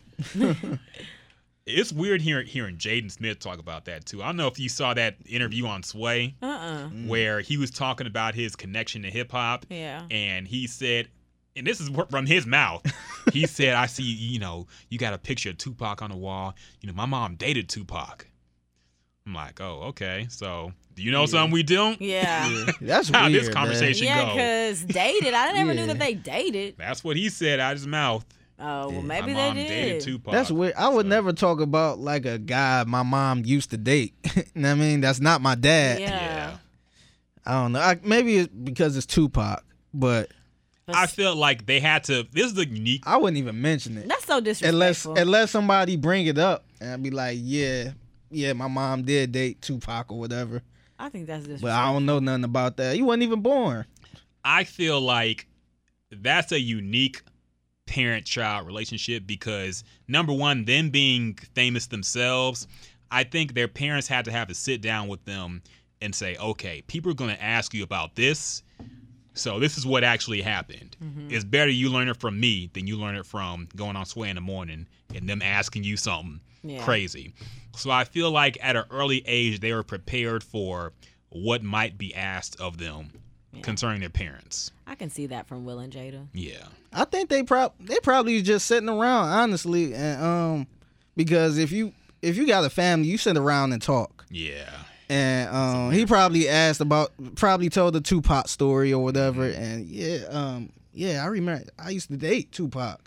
It's weird hearing hearing Jaden Smith talk about that too. I don't know if you saw that interview on Sway Uh-uh. Mm. where he was talking about his connection to hip hop. Yeah. and he said, and this is from his mouth. He [LAUGHS] said, "I see, you know, you got a picture of Tupac on the wall. You know, my mom dated Tupac." I'm like, oh, okay. So, do you know something we don't? Yeah. That's How weird. this man. conversation Yeah, go? because dated. I never knew that they dated. That's what he said out of his mouth. Oh, well, maybe My mom they dated did. Tupac. That's weird. I would so- never talk about like a guy my mom used to date. [LAUGHS] you know what I mean? That's not my dad. Yeah. Yeah. I don't know. I, maybe it's because it's Tupac, but But I feel like they had to. This is the unique. I wouldn't even mention it that's so unless disrespectful. unless somebody bring it up and I'd be like, yeah, yeah, my mom did date Tupac or whatever, I think that's disrespectful. but I don't know nothing about that. You wasn't even born. I feel like that's a unique parent child relationship because number one, them being famous themselves, I think their parents had to have to sit down with them and say, okay, people are going to ask you about this. So this is what actually happened. Mm-hmm. It's better you learn it from me than you learn it from going on Sway in the morning and them asking you something Yeah. crazy. So I feel like at an early age they were prepared for what might be asked of them concerning their parents. I can see that from Will and Jada. Yeah. I think they prob they probably just sitting around honestly, and um, because if you if you got a family, you sit around and talk. Yeah. and um, he probably asked about, probably told the Tupac story or whatever, and yeah, um, yeah, I remember I used to date Tupac,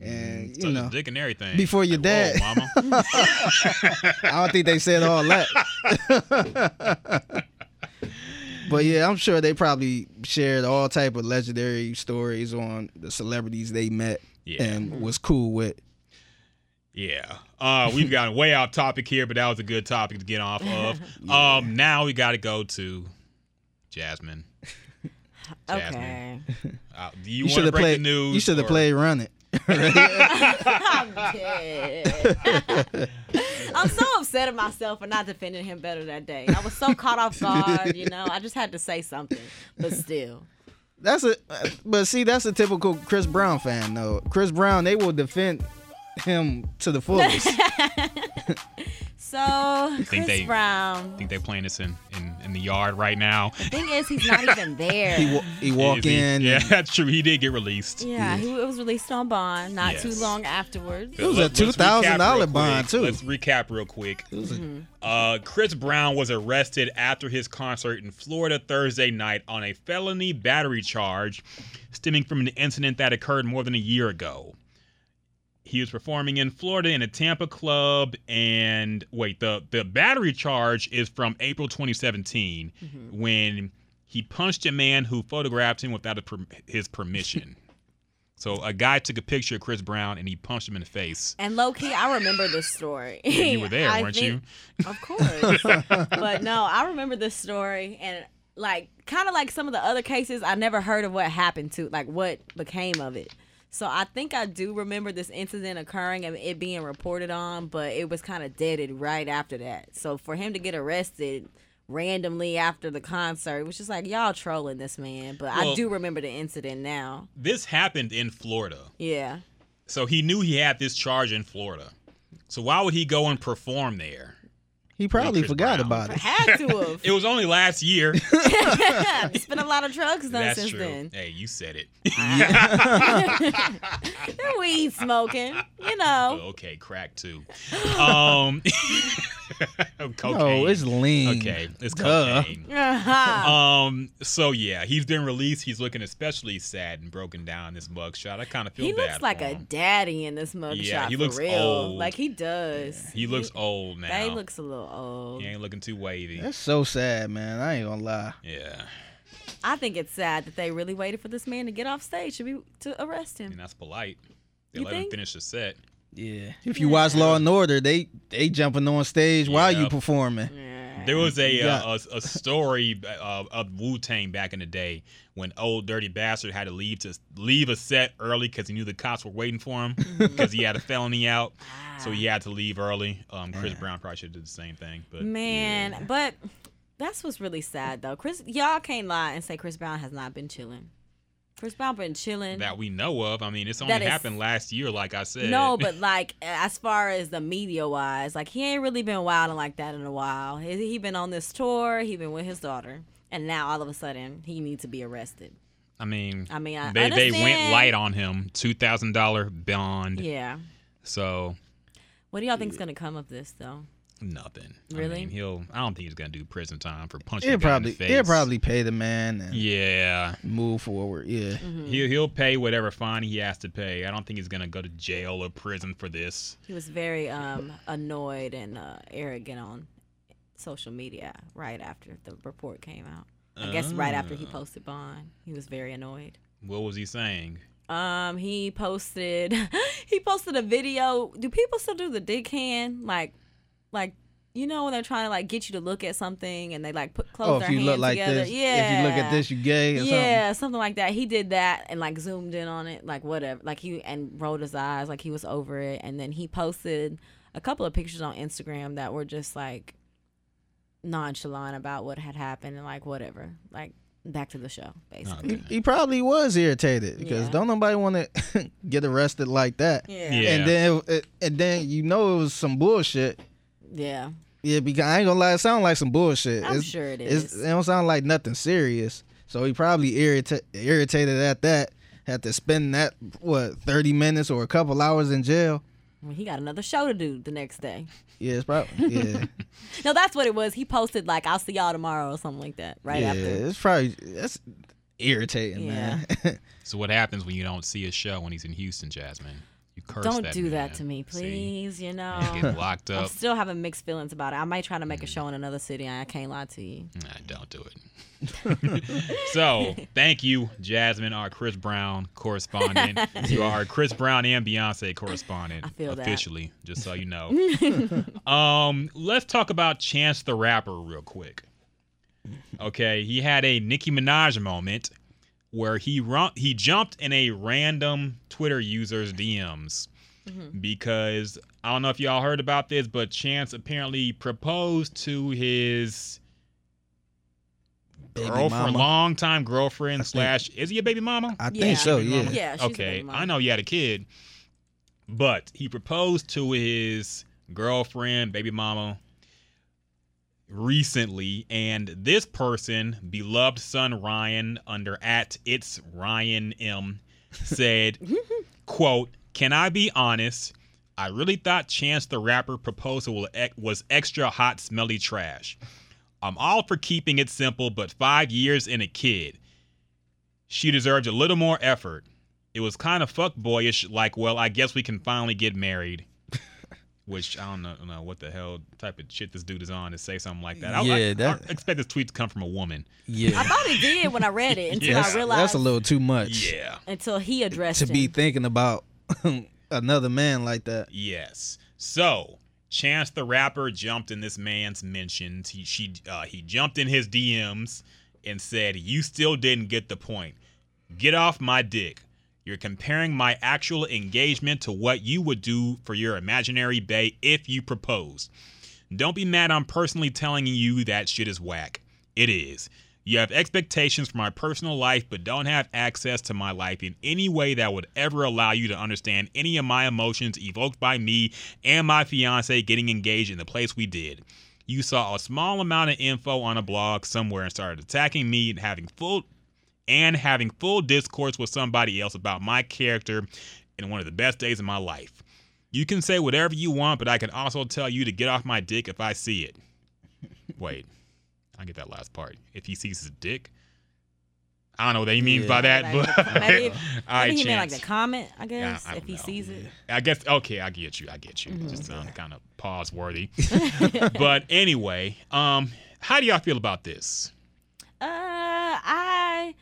and you Such know, dick and everything. before your Like, dad. whoa, mama. [LAUGHS] I don't think they said all that. [LAUGHS] but yeah, I'm sure they probably shared all type of legendary stories on the celebrities they met Yeah. and was cool with. Yeah. Uh, we've gotten way off topic here, but that was a good topic to get off of. [LAUGHS] Um, now we got to go to Jasmine. [LAUGHS] Okay. Uh, do you, You should have played. the news? you should have played Run It. I'm [LAUGHS] dead. I'm so upset at myself for not defending him better that day. I was so caught off guard, you know. I just had to say something, but still. That's a, but see, that's a typical Chris Brown fan though. Chris Brown, they will defend him to the fullest. [LAUGHS] So Chris they- Brown. I think they're playing this in, in, in the yard right now. The thing is, he's not even [LAUGHS] there. he wa- he walk Is he- in. Yeah, [LAUGHS] that's true. He did get released. yeah, he it was released on bond not too long afterwards. It was a Let- let's $2,000 bond, too. Let's recap real quick. A- Mm-hmm. Uh, Chris Brown was arrested after his concert in Florida Thursday night on a felony battery charge stemming from an incident that occurred more than a year ago. He was performing in Florida in a Tampa club, and wait, the the battery charge is from April 2017 mm-hmm. when he punched a man who photographed him without a per- his permission. [LAUGHS] so a guy took a picture of Chris Brown and he punched him in the face. And low key, I remember this story. Yeah, you were there, [LAUGHS] I weren't think- Of course. [LAUGHS] but no, I remember this story and like kind of like some of the other cases, I never heard of what happened to, like what became of it. So I think I do remember this incident occurring and it being reported on, but it was kind of deaded right after that. So for him to get arrested randomly after the concert, which is like y'all trolling this man, but I do remember the incident now. This happened in Florida. Yeah. So he knew he had this charge in Florida. So why would he go and perform there? He probably Chris forgot Brown. about it. Had to [LAUGHS] have. It was only last year. [LAUGHS] It's been a lot of drugs done That's since true. then. Hey, you said it. [LAUGHS] Weed smoking, you know. okay, crack too. Um, cocaine. Oh, it's lean. okay. It's Duh. cocaine. Uh-huh. Um. So yeah, he's been released. He's looking especially sad and broken down in this mugshot. I kind of feel he bad. He looks like for a him. daddy in this mugshot. Yeah, he for looks real. old. Like he does. He looks old now. He looks a little old. He ain't looking too wavy. That's so sad, man. I ain't gonna lie. Yeah, I think it's sad that they really waited for this man to get off stage to be to arrest him. and that's polite. They You let him finish the set. Yeah. If you watch Law and Order, they they jumping on stage while you Yep. performing. Yeah. There was a Yeah. uh, a, a story uh, of Wu Tang back in the day when Ol' Dirty Bastard had to leave to leave a set early because he knew the cops were waiting for him [LAUGHS] because he had a felony out, so he had to leave early. Um, Chris Brown probably should have did the same thing, but Man, but that's what's really sad though. Chris, y'all can't lie and say Chris Brown has not been chilling. Chris Brown been chilling. that we know of. I mean, it's only That is- happened last year, like I said. No, but [LAUGHS] like as far as the media wise, like he ain't really been wilding like that in a while. He, he been on this tour. He been with his daughter, and now all of a sudden he needs to be arrested. I mean, I mean, I they they went light on him, two thousand dollar bond. Yeah. So What do y'all think's gonna come of this though? Nothing. Really? I mean, he'll. I don't think he's gonna do prison time for punching. He'll a in probably the face. he'll probably pay the man and Yeah. move forward. Yeah. Mm-hmm. He'll he'll pay whatever fine he has to pay. I don't think he's gonna go to jail or prison for this. He was very um, annoyed and uh, arrogant on social media right after the report came out. I guess right after he Ah. posted bond, he was very annoyed. What was he saying? Um, he posted [LAUGHS] he posted a video. Do people still do the dick hand? Like, like you know when they're trying to like get you to look at something and they like put oh, close Oh, their if you hands look like together. this, Yeah. if you look at this, you gay or yeah, something like that. He did that and like zoomed in on it, like whatever. Like he and rolled his eyes, like he was over it. And then he posted a couple of pictures on Instagram that were just like nonchalant about what had happened and like whatever. Like back to the show, basically. something. He, he probably was irritated because Yeah. don't nobody want to [LAUGHS] get arrested like that. Yeah. Yeah. And then it, and then you know it was some bullshit. Yeah. Yeah, because I ain't gonna lie, it sound like some bullshit. I'm It's- sure it's- is. It don't sound like nothing serious. So he probably irrita- irritated at that. Had to spend that what thirty minutes or a couple hours in jail. Well, he got another show to do the next day. Yeah, it's probably [LAUGHS] yeah. No, that's what it was. He posted like, "I'll see y'all tomorrow" or something like that. Right yeah, after. it's probably that's irritating, man. [LAUGHS] So what happens when you don't see his show when he's in Houston, Jasmine? You curse Don't that do man. that to me, See? please. You [LAUGHS] know. Man get locked I'm still having mixed feelings about it. I might try to Mm. make a show in another city. I can't lie to you. Nah, don't do it. [LAUGHS] so, thank you, Jasmine, our Chris Brown correspondent. you [LAUGHS] are our Chris Brown and Beyonce correspondent I feel that. officially, just so you know. um, let's talk about Chance the Rapper real quick. Okay, he had a Nicki Minaj moment where he run- he jumped in a random Twitter user's DMs mm-hmm. because I don't know if y'all heard about this, but Chance apparently proposed to his Baby girlfriend, mama. longtime girlfriend think- slash is he a baby mama? I Yeah. think so. Yeah. Yeah. She's a okay, baby mama. I know he had a kid, but he proposed to his girlfriend, baby mama, recently, and this person, beloved son Ryan, under at it's Ryan M, said, [LAUGHS] "quote Can I be honest? I really thought Chance the Rapper proposal was extra hot, smelly trash. I'm all for keeping it simple, but five years and a kid." She deserved a little more effort. It was kind of fuckboyish, like, well, I guess we can finally get married. Which I don't know, know what the hell type of shit this dude is on to say something like that. I, Yeah, I, that- I expect this tweet to come from a woman. Yeah, I thought he did when I read it [LAUGHS] until Yeah. I realized That's a little too much Yeah. until he addressed to be thinking about [LAUGHS] another man like that. Yes. So Chance the Rapper jumped in this man's mentions. He she uh, he jumped in his DMs and said, "You still didn't get the point. Get off my dick. You're comparing my actual engagement to what you would do for your imaginary bae if you proposed. Don't be mad I'm personally telling you that shit is whack. It is. You have expectations for my personal life, but don't have access to my life in any way that would ever allow you to understand any of my emotions evoked by me and my fiance getting engaged in the place we did. You saw a small amount of info on a blog somewhere and started attacking me and having full and having full discourse with somebody else about my character in one of the best days of my life. You can say whatever you want, but I can also tell you to get off my dick if I see it. [LAUGHS] Wait, I get that last part. If he sees his dick, I don't know what he means by that, [LAUGHS] Maybe- but [LAUGHS] maybe, all right, maybe he meant like Chance. the comment, I guess, I if he know. sees it. I guess okay, I get you. I get you. Mm-hmm. Just sound kind of pause worthy. but anyway, um, how do y'all feel about this? Uh, I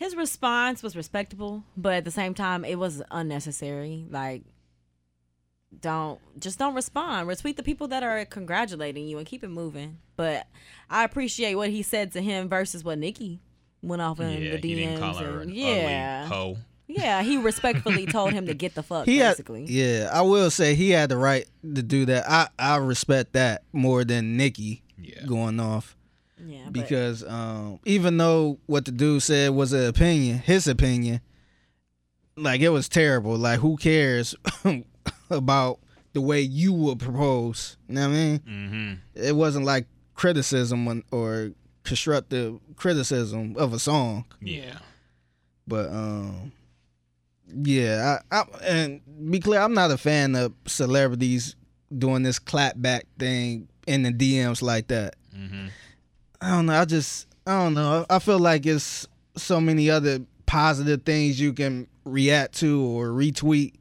his response was respectable, but at the same time, it was unnecessary. Like, don't just don't respond. Retweet the people that are congratulating you and keep it moving. But I appreciate what he said to him versus what Nicki went off in yeah, the DMs. he didn't call her and- an yeah, ugly hoe. yeah, he [LAUGHS] respectfully told him to get the fuck. He had, basically, yeah, I will say he had the right to do that. I I respect that more than Nicki Yeah. going off yeah, but- because um, even though what the dude said was an opinion, his opinion, like it was terrible. Like who cares [LAUGHS] about the way you would propose? You know what I mean? Mm-hmm. It wasn't like criticism or constructive criticism of a song. Yeah. But um, yeah, I, I and be clear, I'm not a fan of celebrities doing this clapback thing in the DMs like that. Mm-hmm. I don't know. I just I don't know. I feel like it's so many other positive things you can react to or retweet.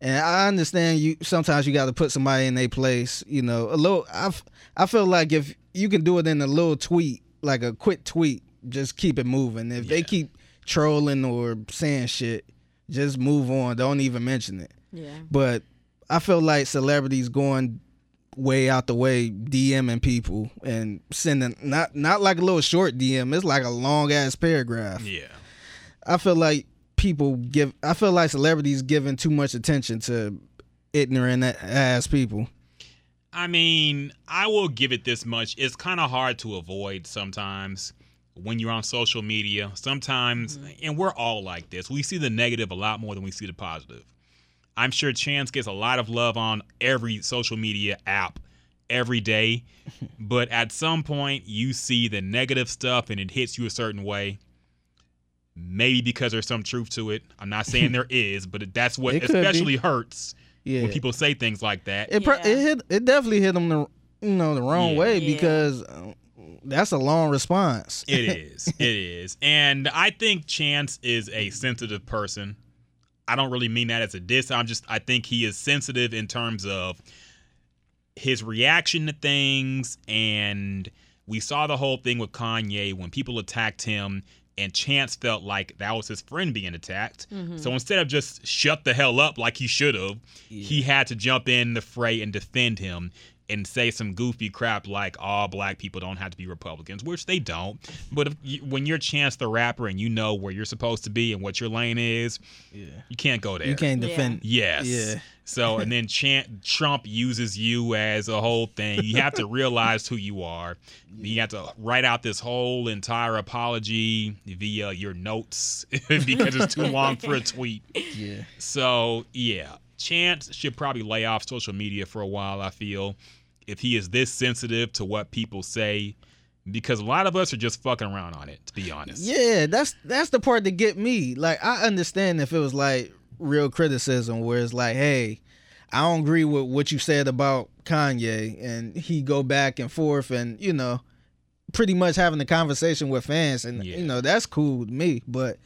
And I understand you sometimes you got to put somebody in their place, you know. A little I I feel like if you can do it in a little tweet, like a quick tweet, just keep it moving. If they keep trolling or saying shit, just move on. Don't even mention it. Yeah. But I feel like celebrities going way out the way DMing people and sending not not like a little short DM. It's like a long ass paragraph. Yeah. I feel like people give. I feel like celebrities giving too much attention to ignorant ass people. I mean, I will give it this much. It's kind of hard to avoid sometimes when you're on social media. Sometimes, mm-hmm. and we're all like this, we see the negative a lot more than we see the positive. I'm sure Chance gets a lot of love on every social media app every day, [LAUGHS] but at some point, you see the negative stuff and it hits you a certain way. Maybe because there's some truth to it. I'm not saying there [LAUGHS] is, but that's what It could be. especially hurts Yeah, when people say things like that. it pro- Yeah. it hit it definitely hit them the you know the wrong Yeah. way because uh, that's a long response. It [LAUGHS] is. It is. And I think Chance is a sensitive person. I don't really mean that as a diss. I'm just I think he is sensitive in terms of his reaction to things and we saw the whole thing with Kanye when people attacked him and Chance felt like that was his friend being attacked. Mm-hmm. So instead of just shut the hell up like he should have, he had to jump in the fray and defend him and say some goofy crap like all black people don't have to be Republicans, which they don't. But if you, when you're Chance the rapper and you know where you're supposed to be and what your lane is, Yeah. you can't go there. You can't Yeah. defend. Yes. Yeah. So and then Chan- Trump uses you as a whole thing. You have to realize who you are. You have to write out this whole entire apology via your notes [LAUGHS] because it's too long for a tweet. Yeah. So yeah, Chance should probably lay off social media for a while. I feel if he is this sensitive to what people say, because a lot of us are just fucking around on it. To be honest. Yeah, that's that's the part that get me. Like I understand if it was like real criticism where it's like, hey, I don't agree with what you said about Kanye and he go back and forth and, you know, pretty much having a conversation with fans and Yeah. you know, that's cool to me. But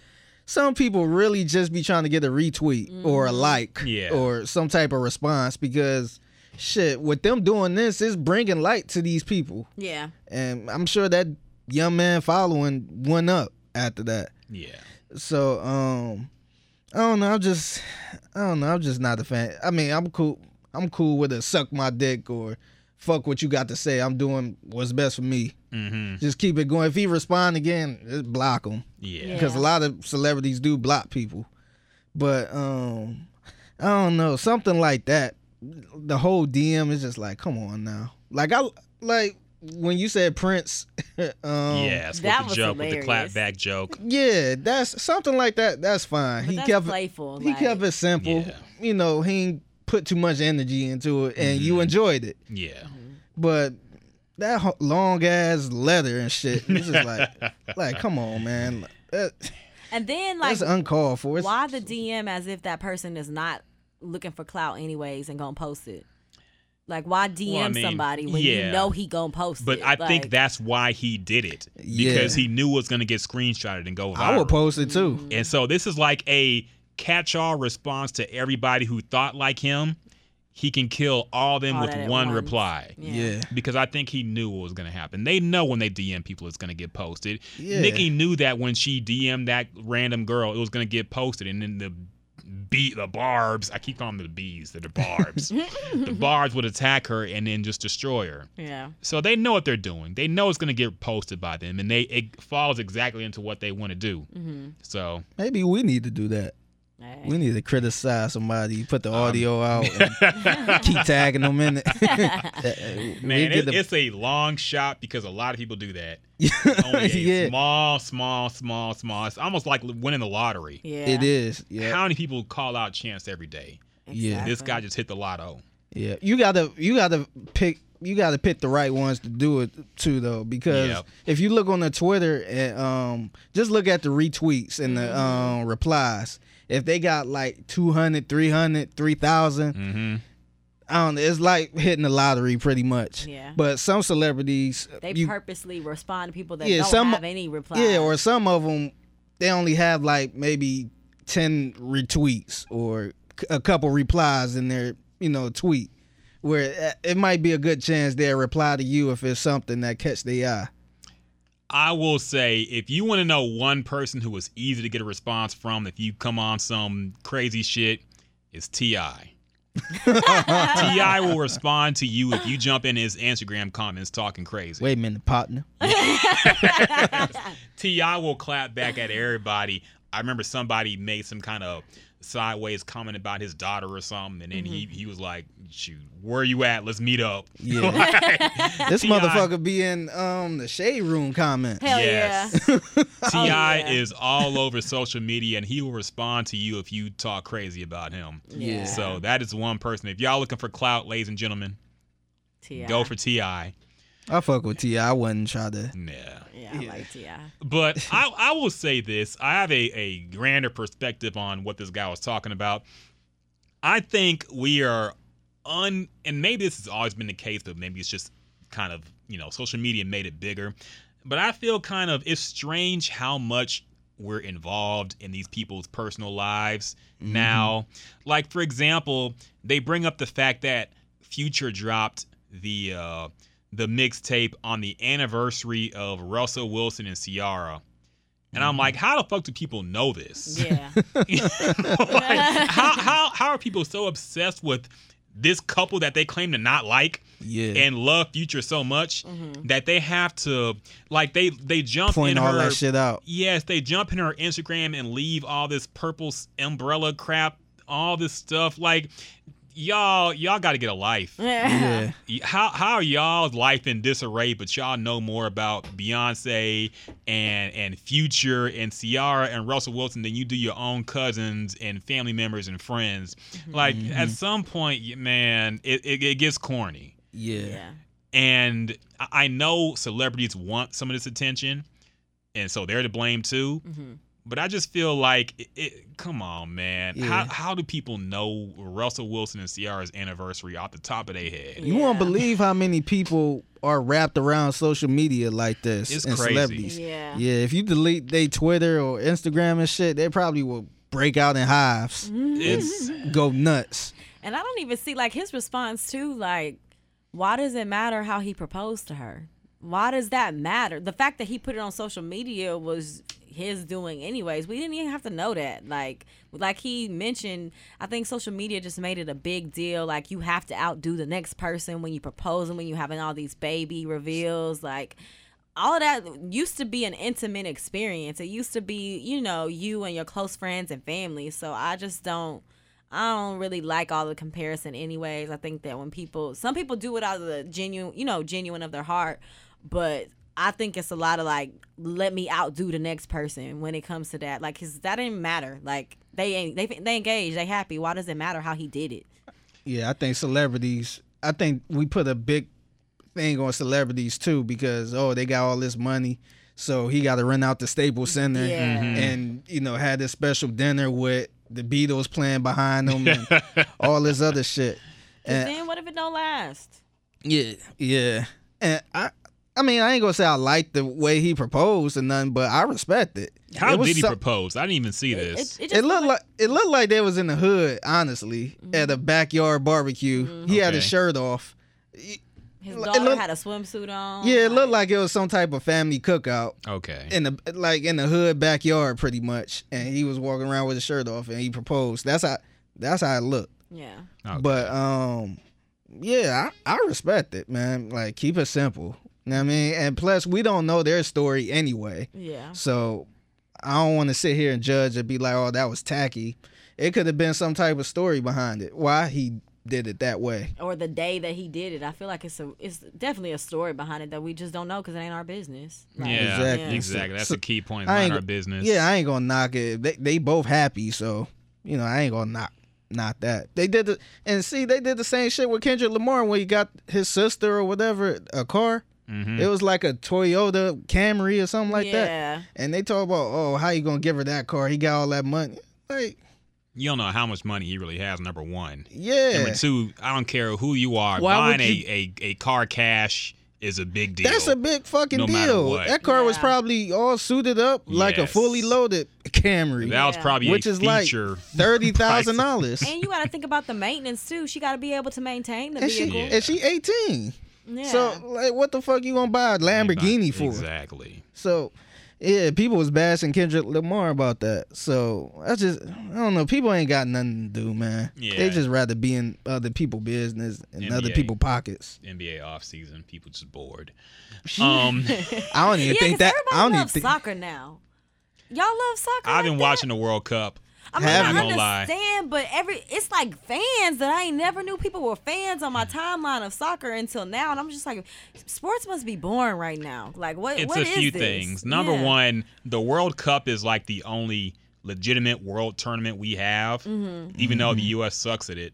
some people really just be trying to get a retweet or a like Yeah. or some type of response because shit, with them doing this is bringing light to these people. Yeah. And I'm sure that young man following went up after that. Yeah. So um I don't know, I'm just I don't know, I'm just not a fan. I mean, I'm cool I'm cool with a suck my dick or fuck what you got to say. I'm doing what's best for me. Mm-hmm. Just keep it going. If he respond again, just block him. Yeah. Yeah. Because a lot of celebrities do block people. But um I don't know, something like that. The whole DM is just like, come on now. Like I like when you said Prince, [LAUGHS] um, yes. that with the was joke, with the hilarious. clapback joke. yeah, that's something like that. That's fine. But he that's kept it, playful. he kept it simple. Yeah. You know, he ain't put too much energy into it, and Mm-hmm. you enjoyed it. Yeah. But that long ass leather and shit, it's just like, [LAUGHS] like, come on, man, that, And then like that's uncalled for. It's, why the DM as if that person is not looking for clout anyways and gonna post it? Like why DM Well, I mean, somebody when yeah. you know he gonna post But it? But I think that's why he did it Yeah. because he knew it was going to get screenshotted and go viral. I would post it too. And so this is like a catch-all response to everybody who thought like him. He can kill all them All with one once. reply. Yeah. Because I think he knew what was going to happen. They know when they DM people, it's going to get posted. Yeah. Nicki knew that when she DM'd that random girl, it was going to get posted. And then the beat, the barbs, I keep calling them the bees, they're the barbs. [LAUGHS] the barbs would attack her and then just destroy her. Yeah. So they know what they're doing. They know it's going to get posted by them, and they it falls exactly into what they want to do. Mm-hmm. So Maybe we need to do that. We need to criticize somebody, put Um, the audio [LAUGHS] out, and keep tagging them in it. [LAUGHS] [LAUGHS] Man, it, the- it's a long shot because a lot of people do that. Only a yeah, small, small, small, small. It's almost like winning the lottery. Yeah. it is. Yeah, How many people call out Chance every day? Yeah. This guy just hit the lotto. yeah. You gotta, you gotta pick. You gotta pick the right ones to do it too, though, because Yep. if you look on the Twitter and um, just look at the retweets and the um replies. If they got like 200, 300, 3,000, Mm-hmm. I don't know. It's like hitting the lottery, pretty much. Yeah. But some celebrities, They you- purposely respond to people that Yeah, don't some- have any replies. yeah, or some of them, they only have like maybe ten retweets or a couple replies in their, you know, tweet. Where uh, it might be a good chance they'll reply to you if it's something that catch their eye. I will say, if you want to know one person who is easy to get a response from, if you come on some crazy shit, it's Ti. [LAUGHS] T.I. will respond to you if you jump in his Instagram comments talking crazy. Wait a minute, partner. [LAUGHS] T.I. will clap back at everybody. I remember somebody made some kind of sideways comment about his daughter or something, and then he he was like, "Shoot, where you at? Let's meet up." Yeah. [LAUGHS] [LAUGHS] this T.I. motherfucker be in um the shade room comment. Hell Yes. yeah. [LAUGHS] T.I. Oh, yeah. is all over social media, and he will respond to you if you talk crazy about him. Yeah. So that is one person. If y'all looking for clout, ladies and gentlemen, T.I. go for Ti. I fuck with Ti. I wouldn't try to. Nah. Yeah, I Yeah. like Ti. But [LAUGHS] I, I will say this. I have a, a grander perspective on what this guy was talking about. I think we are un and maybe this has always been the case, but maybe it's just kind of, you know, social media made it bigger. But I feel kind of it's strange how much we're involved in these people's personal lives now. Like for example, they bring up the fact that Future dropped the uh the mixtape on the anniversary of Russell Wilson and Ciara. And I'm mm-hmm. like, how the fuck do people know this? Yeah. [LAUGHS] Like, how, how, how are people so obsessed with this couple that they claim to not like Yeah. and love Future so much mm-hmm. that they have to like they they jump Point in all her that shit out. Yes, they jump in her Instagram and leave all this purple umbrella crap, all this stuff. Like, y'all, y'all got to get a life. [LAUGHS] Yeah. Y- How how y'all's life in disarray? But y'all know more about Beyonce and and Future and Ciara and Russell Wilson than you do your own cousins and family members and friends. Like at some point, man, it, it, it gets corny. Yeah. yeah. And I I know celebrities want some of this attention, and so they're to blame too. hmm But I just feel like, it, it, come on, man. Yeah. How how do people know Russell Wilson and Ciara's anniversary off the top of their head? You won't believe how many people are wrapped around social media like this It's and crazy. celebrities. Yeah. Yeah, if you delete their Twitter or Instagram and shit, they probably will break out in hives, mm-hmm. It's [LAUGHS] go nuts. And I don't even see like his response too. Like, why does it matter how he proposed to her? Why does that matter? The fact that he put it on social media was his doing anyways. We didn't even have to know that. Like like he mentioned, I think social media just made it a big deal. Like you have to outdo the next person when you propose and when you having all these baby reveals. Like all that used to be an intimate experience. It used to be, you know, you and your close friends and family. So I just don't I don't really like all the comparison anyways. I think that when people some people do it out of the genuine, you know, genuine of their heart, but I think it's a lot of like let me outdo the next person when it comes to that. Like cuz that didn't matter. Like they ain't they they engaged, they happy. Why does it matter how he did it? Yeah, I think celebrities. I think we put a big thing on celebrities too because oh they got all this money, so he got to run out the Staples Center Yeah. Mhm. and you know had this special dinner with the Beatles playing behind him and [LAUGHS] all this other shit. And then what if it don't last? yeah, yeah, and I. I mean, I ain't gonna say I like the way he proposed or nothing, but I respect it. how It did he some- propose? I didn't even see this. it, it just It looked like it looked like they was in the hood, honestly, at a backyard barbecue. He had his shirt off. his daughter looked- had a swimsuit on. Yeah, it looked like it was some type of family cookout okay. in the like in the hood backyard, pretty much. And he was walking around with his shirt off, and he proposed. That's how that's how it looked. yeah. Okay. But um, yeah, I, I respect it, man. Like keep it simple. You know what I mean? And plus, we don't know their story anyway. Yeah. So I don't want to sit here and judge and be like, oh, that was tacky. It could have been some type of story behind it. Why he did it that way. or the day that he did it. I feel like it's a it's definitely a story behind it that we just don't know because it ain't our business. Like, yeah, Exactly. exactly. That's So- the key point. It's I not our business. Yeah, I ain't gonna knock it. They they both happy, so you know I ain't gonna knock not that. They did the and see they did the same shit with Kendrick Lamar when he got his sister or whatever a car. Mhm. It was like a Toyota Camry or something like that. And they talk about oh how you gonna give her that car? He got all that money. Like you don't know how much money he really has. Number one. Yeah. Number two, I don't care who you are. Why buying would a, a a car cash is a big deal. That's a big fucking No deal. what. That car was probably all suited up like a fully loaded Camry, that was probably which a is like feature. thirty thousand dollars. And you got to think about the maintenance too. She got to be able to maintain the And she vehicle. Yeah. and she eighteen. Yeah. So like, what the fuck you gonna buy a Lamborghini for? Exactly. So, yeah, people was bashing Kendrick Lamar about that. So I just, I don't know. People ain't got nothing to do, man. Yeah. They just rather be in other people' business and other NBA. people pockets. NBA offseason, people just bored. [LAUGHS] Um, I don't [LAUGHS] even yeah, think 'cause that. I don't even think. soccer now. Y'all love soccer. I've like been that? watching the World Cup. I mean, Have I you? Not lie. understand, but every it's like fans that I ain't never knew people were fans on my timeline of soccer until now, and I'm just like, sports must be boring right now. Like, what? It's what a is few this? things. Number Yeah. one, the World Cup is like the only legitimate world tournament we have, Mm-hmm. even though the U.S. sucks at it.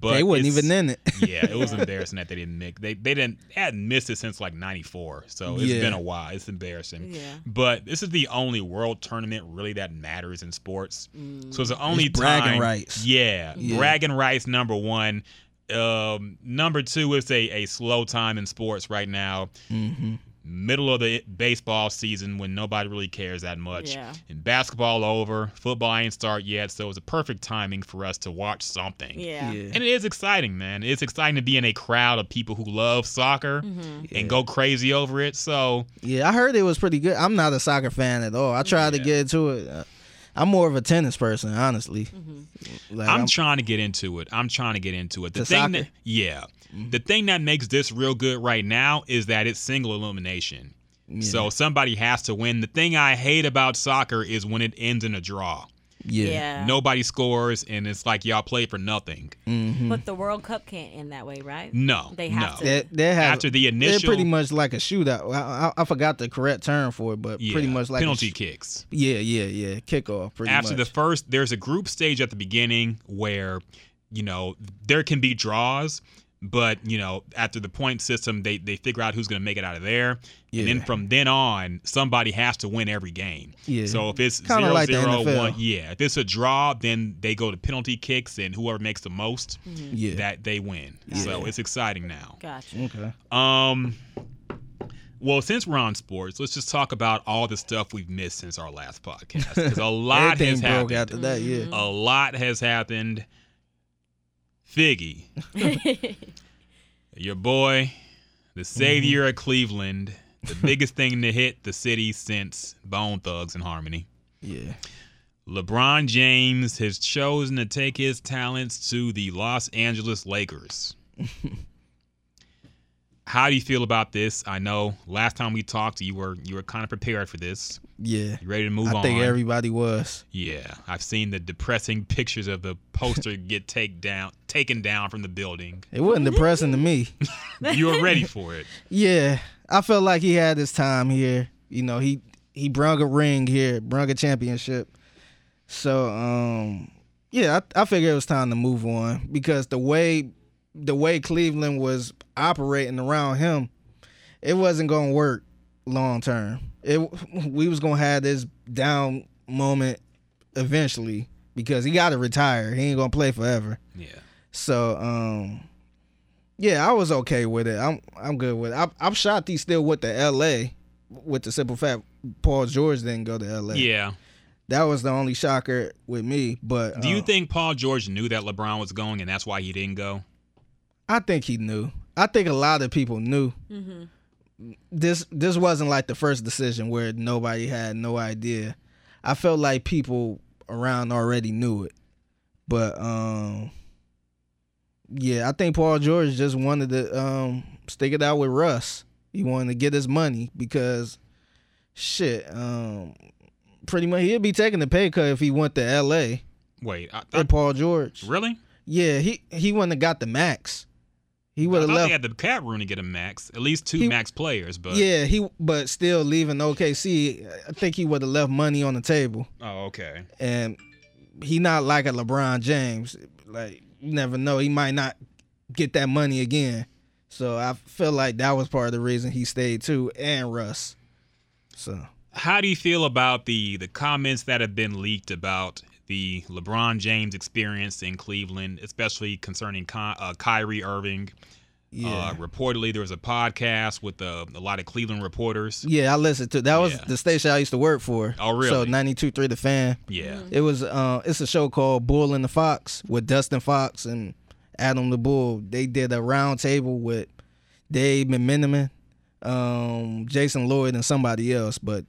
But they wasn't even in it. [LAUGHS] yeah, it was [LAUGHS] embarrassing that they didn't make. They they didn't they hadn't missed it since like '94, so it's Yeah. been a while. It's embarrassing. Yeah. But this is the only world tournament really that matters in sports. So it's the only It's bragging time. rights. Yeah, Yeah. bragging rights. Number one. Um, number two is a, a slow time in sports right now. hmm Middle of the baseball season when nobody really cares that much. Yeah. And basketball over, football ain't start yet, so it's a perfect timing for us to watch something. Yeah. Yeah. And it is exciting, man. It's exciting to be in a crowd of people who love soccer Mm-hmm. and go crazy over it. So Yeah, I heard it was pretty good. I'm not a soccer fan at all. I tried to get into it. I'm more of a tennis person, honestly. Mm-hmm. Like, I'm trying to get into it. I'm trying to get into it. The thing soccer? that yeah. Mm-hmm. The thing that makes this real good right now is that it's single elimination. So somebody has to win. The thing I hate about soccer is when it ends in a draw. Yeah. Yeah. Nobody scores and it's like y'all play for nothing. hmm But the World Cup can't end that way, right? No. They have no. to. They, they have, After the they're pretty much like a shootout. I, I, I forgot the correct term for it, but yeah, pretty much like a penalty sh- kicks. Yeah, yeah, yeah. Kickoff. Pretty after the first there's a group stage at the beginning where you know there can be draws but you know after the point system they they figure out who's going to make it out of there and then from then on somebody has to win every game Yeah. so if it's Kinda zero like the zero NFL. one yeah if it's a draw then they go to penalty kicks and whoever makes the most yeah. that they win so it's exciting now Gotcha. okay. um well, since we're on sports, let's just talk about all the stuff we've missed since our last podcast. Because [LAUGHS] a lot has happened. after that. Yeah. A lot has happened. Figgy, [LAUGHS] your boy, the savior of Cleveland, the [LAUGHS] biggest thing to hit the city since Bone Thugs and Harmony. Yeah. LeBron James has chosen to take his talents to the Los Angeles Lakers. [LAUGHS] How do you feel about this? I know last time we talked, you were you were kind of prepared for this. Yeah. You ready to move I on? I think everybody was. Yeah, I've seen the depressing pictures of the poster [LAUGHS] get take down, taken down from the building. It wasn't depressing to me. [LAUGHS] You were ready for it. Yeah, I felt like he had his time here. You know, he he brung a ring here, brung a championship. So, um, yeah, I, I figured it was time to move on because the way the way Cleveland was operating around him, it wasn't going to work long term. It [LAUGHS] we was going to have this down moment eventually because he got to retire. He ain't going to play forever. Yeah. So um yeah, I was okay with it. I'm I'm good with it. I, I'm shocked he still went to L.A. with the simple fact Paul George didn't go to L.A. Yeah. that was the only shocker with me. But Do you uh, think Paul George knew that LeBron was going and that's why he didn't go? I think he knew. I think a lot of people knew. This this wasn't like the first decision where nobody had no idea. I felt like people around already knew it, but um, yeah, I think Paul George just wanted to um stick it out with Russ. He wanted to get his money because shit, um, pretty much he'd be taking the pay cut if he went to L.A. Wait, I with thought, Paul George. really? Yeah, he he wouldn't have got the max. He would have they left. had the cap room to get a max, at least two He- max players. But yeah, he but still leaving OKC. I think he would have left money on the table, oh, okay. and he not like a LeBron James. Like you never know, he might not get that money again. So I feel like that was part of the reason he stayed too, and Russ. So How do you feel about the the comments that have been leaked about the LeBron James experience in Cleveland, especially concerning Ky- uh, Kyrie Irving. Yeah. Uh, reportedly, there was a podcast with uh, a lot of Cleveland reporters. yeah, I listened to that was Yeah. the station I used to work for. Oh, really? So 92.3 The Fan. Yeah. It was uh it's a show called Bull and the Fox with Dustin Fox and Adam the Bull. They did a round table with Dave McMenamin, um, Jason Lloyd and somebody else, but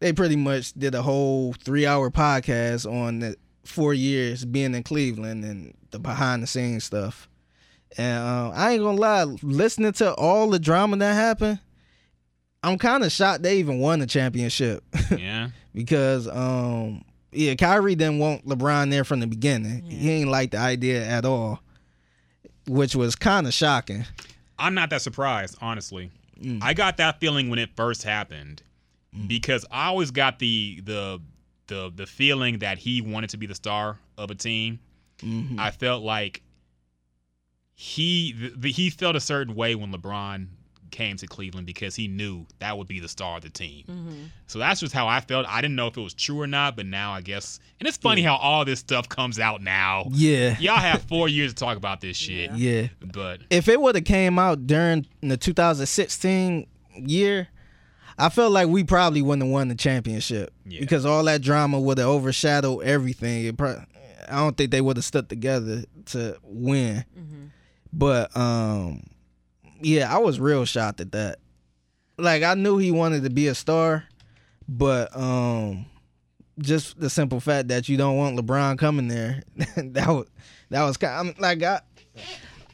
they pretty much did a whole three hour podcast on the four years being in Cleveland and the behind the scenes stuff. And uh, I ain't gonna lie, listening to all the drama that happened, I'm kind of shocked they even won the championship [LAUGHS] yeah. because um yeah, Kyrie didn't want LeBron there from the beginning. He ain't like the idea at all, which was kind of shocking. I'm not that surprised, honestly. Mm. I got that feeling when it first happened because I always got the the the the feeling that he wanted to be the star of a team. Mhm. I felt like he the, the, he felt a certain way when LeBron came to Cleveland because he knew that would be the star of the team. Mm-hmm. So that's just how I felt. I didn't know if it was true or not, but now I guess. And it's funny how all this stuff comes out now. Yeah, Y'all have four [LAUGHS] years to talk about this shit, yeah. but If it would have came out during the 2016 year, I felt like we probably wouldn't have won the championship Yeah. because all that drama would have overshadowed everything. It pro- I don't think they would have stuck together to win. But um, yeah, I was real shocked at that. Like I knew he wanted to be a star, but um, just the simple fact that you don't want LeBron coming there, [LAUGHS] that was that was kind. I'm like I.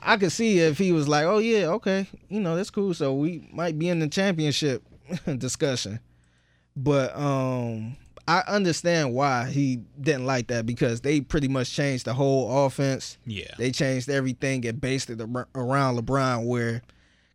I could see if he was like, "Oh yeah, okay, you know that's cool." So we might be in the championship [LAUGHS] discussion, but um, I understand why he didn't like that because they pretty much changed the whole offense. yeah, They changed everything and based it around LeBron, where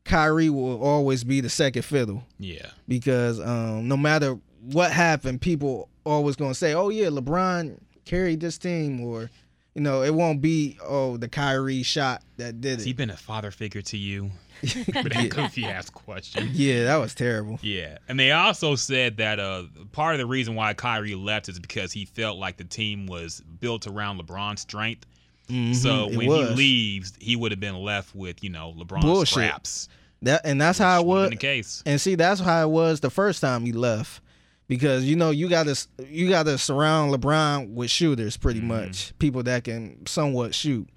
Kyrie will always be the second fiddle. Yeah, because um, no matter what happened, people always gonna say, "Oh yeah, LeBron carried this team," or you know, it won't be oh the Kyrie shot that did Has he been a father figure to you? [LAUGHS] That goofy ass question. Yeah, that was terrible. Yeah, and they also said that uh, part of the reason why Kyrie left is because he felt like the team was built around LeBron's strength. So Mhm, it when he leaves, he would have been left with you know LeBron's Bullshit. scraps. that and that's how it was. the case. And see, that's how it was the first time he left, because you know you got to you got to surround LeBron with shooters, pretty much people that can somewhat shoot.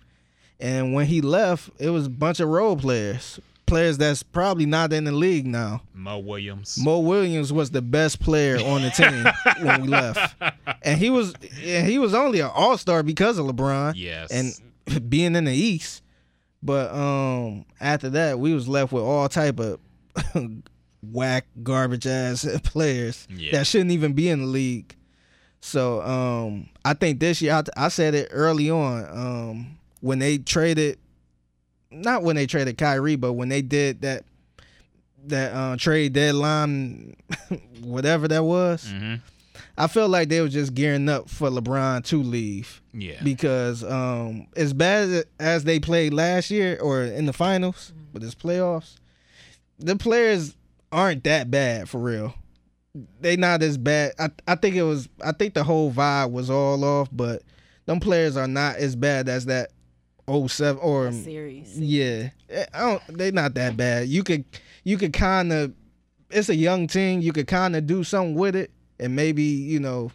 And when he left, it was a bunch of role players, players that's probably not in the league now. Mo Williams. Mo Williams was the best player on the team [LAUGHS] when we left, and he was and he was only an All Star because of LeBron yes. and [LAUGHS] being in the East. But um, after that, we was left with all type of [LAUGHS] whack, garbage ass players Yeah. that shouldn't even be in the league. So um, I think this year, I, I said it early on um, when they traded, not when they traded Kyrie, but when they did that that uh, trade deadline, [LAUGHS] whatever that was. hmm I felt like they were just gearing up for LeBron to leave Yeah. because um, as bad as they played last year or in the finals, but it's playoffs, the players aren't that bad for real. They not as bad. I I think it was. I think the whole vibe was all off, but them players are not as bad as that 07 or series. yeah. I don't. They not that bad. You could you could kind of. It's a young team. You could kind of do something with it and maybe you know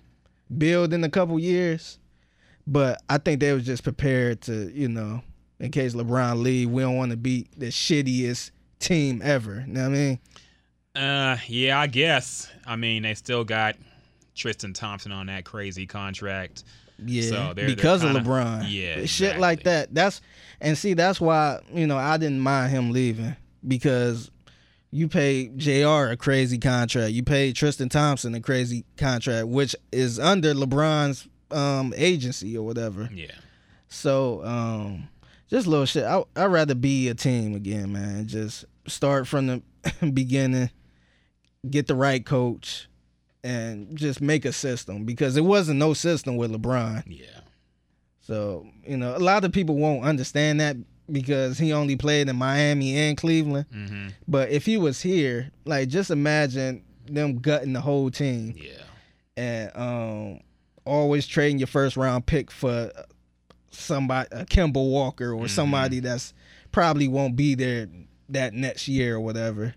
build in a couple years. But I think they was just prepared to you know in case LeBron leave, we don't want to be the shittiest team ever. You know what I mean? Uh, yeah, I guess. I mean, they still got Tristan Thompson on that crazy contract. Yeah, So they're- they're because kinda- of LeBron. Yeah, shit like that. That's and see that's why you know I didn't mind him leaving because you paid J.R. a crazy contract. You paid Tristan Thompson a crazy contract, which is under LeBron's um, agency or whatever. Yeah. So um, just little shit. I I'd rather be a team again, man. Just start from the [LAUGHS] beginning, get the right coach, and just make a system because it wasn't no system with LeBron. Yeah. So, you know, a lot of people won't understand that because he only played in Miami and Cleveland. Mm-hmm. But if he was here, like just imagine them gutting the whole team. Yeah. And um always trading your first round pick for somebody, a Kemba Walker or Mhm. somebody that's probably won't be there that next year or whatever,